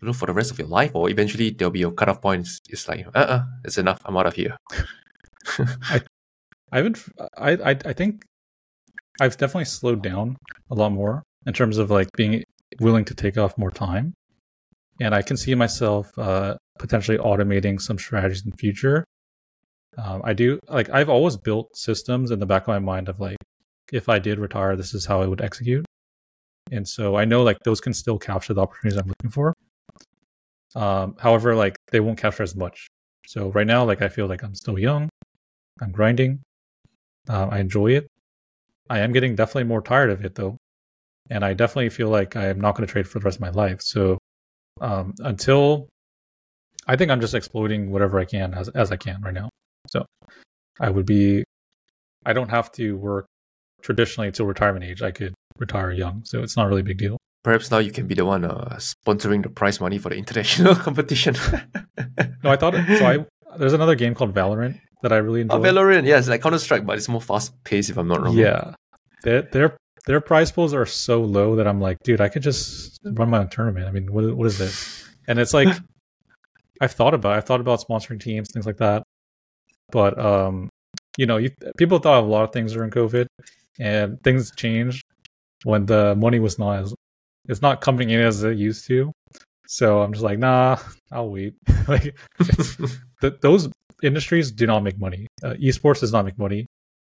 you know, for the rest of your life, or eventually there'll be a cutoff point? It's like, uh, uh-uh, it's enough. I'm out of here. *laughs* I, I haven't. I, I, I think I've definitely slowed down a lot more in terms of like being willing to take off more time, and I can see myself uh, potentially automating some strategies in the future. Um, I do like I've always built systems in the back of my mind of like if I did retire, this is how I would execute. And so I know like those can still capture the opportunities I'm looking for. Um, however, like they won't capture as much. So right now, like I feel like I'm still young. I'm grinding. Uh, I enjoy it. I am getting definitely more tired of it though, and I definitely feel like I am not going to trade for the rest of my life. So um, until I think I'm just exploiting whatever I can as as I can right now. So I would be. I don't have to work traditionally until retirement age, I could retire young. So it's not really a big deal. Perhaps now you can be the one uh, sponsoring the prize money for the international *laughs* competition. no, I thought so. I there's another game called Valorant that I really enjoy. Oh, Valorant, yeah, it's like Counter Strike, but it's more fast paced. If I'm not wrong. Yeah, their their their prize pools are so low that I'm like, dude, I could just run my own tournament. I mean, what what is this? And it's like, *laughs* I've thought about I've thought about sponsoring teams, things like that, but um, you know, you, people thought of a lot of things during COVID, and things changed when the money was not as it's not coming in as it used to. So I'm just like, nah, I'll wait. *laughs* like *laughs* th- those industries do not make money. Uh, esports does not make money.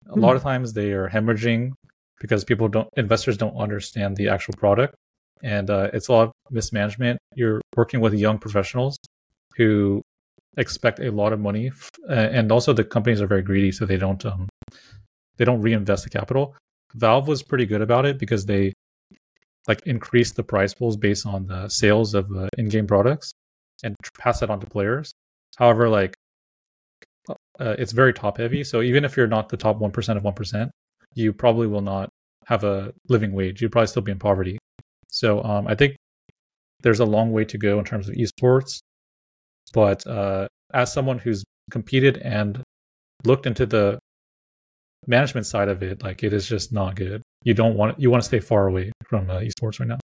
A hmm. lot of times they are hemorrhaging because people don't, investors don't understand the actual product, and uh, it's a lot of mismanagement. You're working with young professionals who expect a lot of money, uh, and also the companies are very greedy, so they don't um, they don't reinvest the capital. Valve was pretty good about it because they like increase the price pools based on the sales of uh, in-game products and pass that on to players. However, like uh, it's very top heavy, so even if you're not the top one percent of one percent, you probably will not have a living wage. You'd probably still be in poverty. So um, I think there's a long way to go in terms of esports. But uh, as someone who's competed and looked into the management side of it, like it is just not good. you don't want you want to stay far away from uh, esports right now.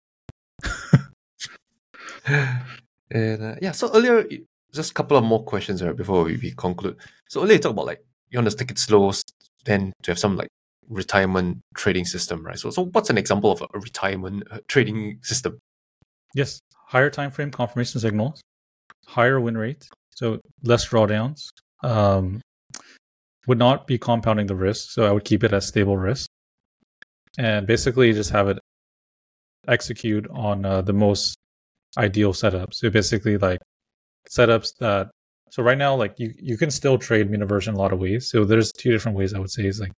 *laughs* and uh, yeah, so earlier, just a couple of more questions right before we, we conclude. So earlier you talked about like you want to take it slow, then to have some like retirement trading system, right? So, so what's an example of a retirement uh, trading system? Yes, higher time frame confirmation signals, higher win rate, so less drawdowns. Um, would not be compounding the risk, so I would keep it as stable risk, and basically just have it execute on uh, the most ideal setup. So basically, like setups that. So right now, like you, you can still trade Metaverse in a lot of ways. So there's two different ways I would say is like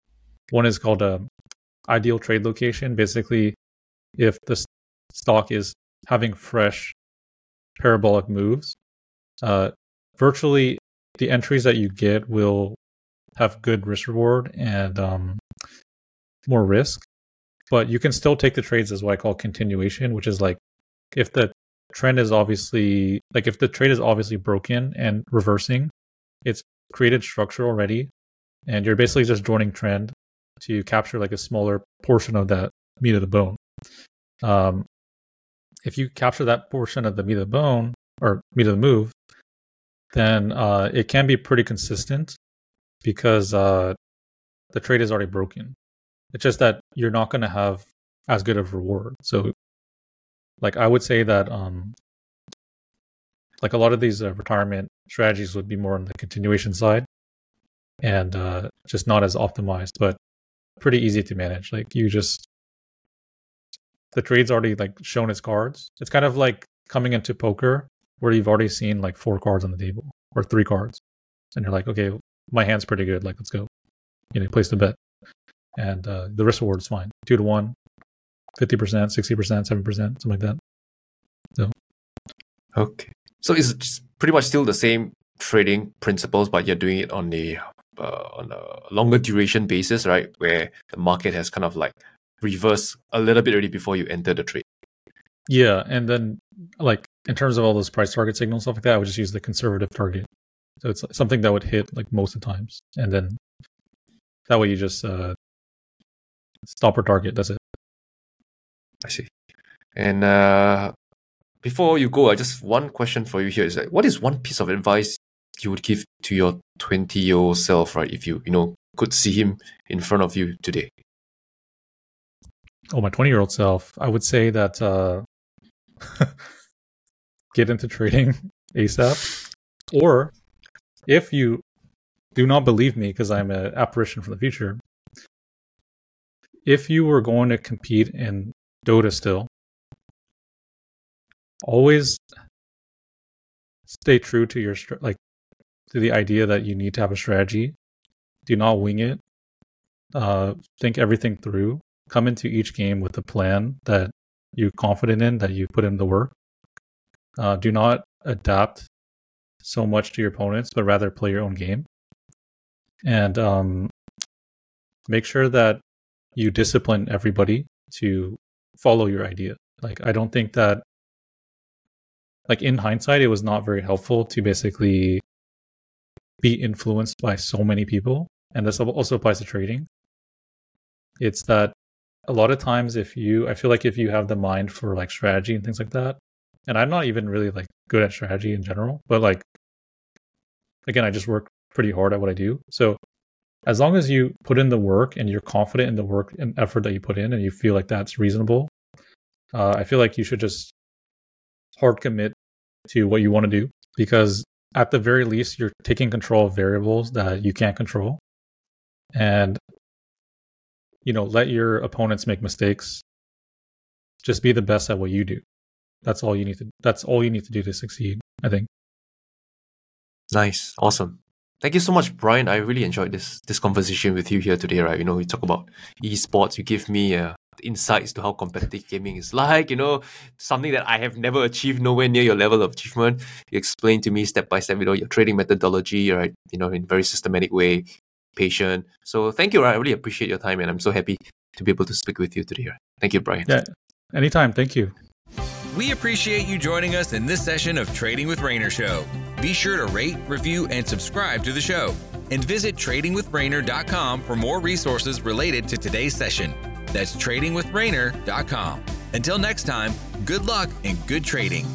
one is called a ideal trade location. Basically, if the stock is having fresh parabolic moves, uh, virtually the entries that you get will have good risk reward and um, more risk. But you can still take the trades as what I call continuation, which is like if the trend is obviously like if the trade is obviously broken and reversing, it's created structure already, and you're basically just joining trend to capture like a smaller portion of that meat of the bone. Um, if you capture that portion of the meat of the bone or meat of the move, then uh, it can be pretty consistent because uh, the trade is already broken. It's just that you're not going to have as good of reward. So, like I would say that um, like a lot of these uh, retirement strategies would be more on the continuation side and uh, just not as optimized. But pretty easy to manage. Like you just the trade's already like shown its cards. It's kind of like coming into poker where you've already seen like four cards on the table or three cards, and you're like, okay, my hand's pretty good. Like let's go. You know, place the bet, and uh, the risk reward is fine. Two to one, 50%, 60%, 7%, something like that. So, okay. So it's pretty much still the same trading principles, but you're doing it on the uh, on a longer duration basis, right? Where the market has kind of like reversed a little bit already before you enter the trade. Yeah, and then like in terms of all those price target signals stuff like that, I would just use the conservative target. So it's something that would hit like most of the times, and then that way you just uh, stop or target. That's it. I see. And uh, before you go, I just one question for you here is like, what is one piece of advice you would give to your 20 year old self, right? If you, you know, could see him in front of you today? Oh, my 20 year old self, I would say that uh, *laughs* get into trading *laughs* ASAP. Or if you do not believe me because I'm an apparition from the future, if you were going to compete in Dota still, always stay true to your like to the idea that you need to have a strategy. Do not wing it. Uh, think everything through. Come into each game with a plan that you're confident in, that you put in the work. Uh, do not adapt so much to your opponents, but rather play your own game. And um, make sure that you discipline everybody to follow your idea. Like, I don't think that, like, in hindsight, it was not very helpful to basically be influenced by so many people, and this also applies to trading. It's that a lot of times, if you, I feel like if you have the mind for like strategy and things like that, and I'm not even really like good at strategy in general, but like, again, I just work pretty hard at what I do. So as long as you put in the work and you're confident in the work and effort that you put in and you feel like that's reasonable, uh, I feel like you should just hard commit to what you want to do because at the very least, you're taking control of variables that you can't control. And, you know, let your opponents make mistakes. Just be the best at what you do. That's all you need to, that's all you need to do to succeed, I think. Nice. Awesome. Thank you so much, Brian. I really enjoyed this this conversation with you here today, right? You know, we talk about esports. You give me a insights to how competitive gaming is like, you know, something that I have never achieved, nowhere near your level of achievement. You explain to me step by step, you know, your trading methodology, right? You know, in very systematic way, patient. So thank you. right? I really appreciate your time and I'm so happy to be able to speak with you today. Right? Thank you, Brian. Yeah, anytime. Thank you. We appreciate you joining us in this session of Trading with Rayner Show. Be sure to rate, review, and subscribe to the show. And visit tradingwithrayner.com for more resources related to today's session. That's tradingwithrayner.com. Until next time, good luck and good trading.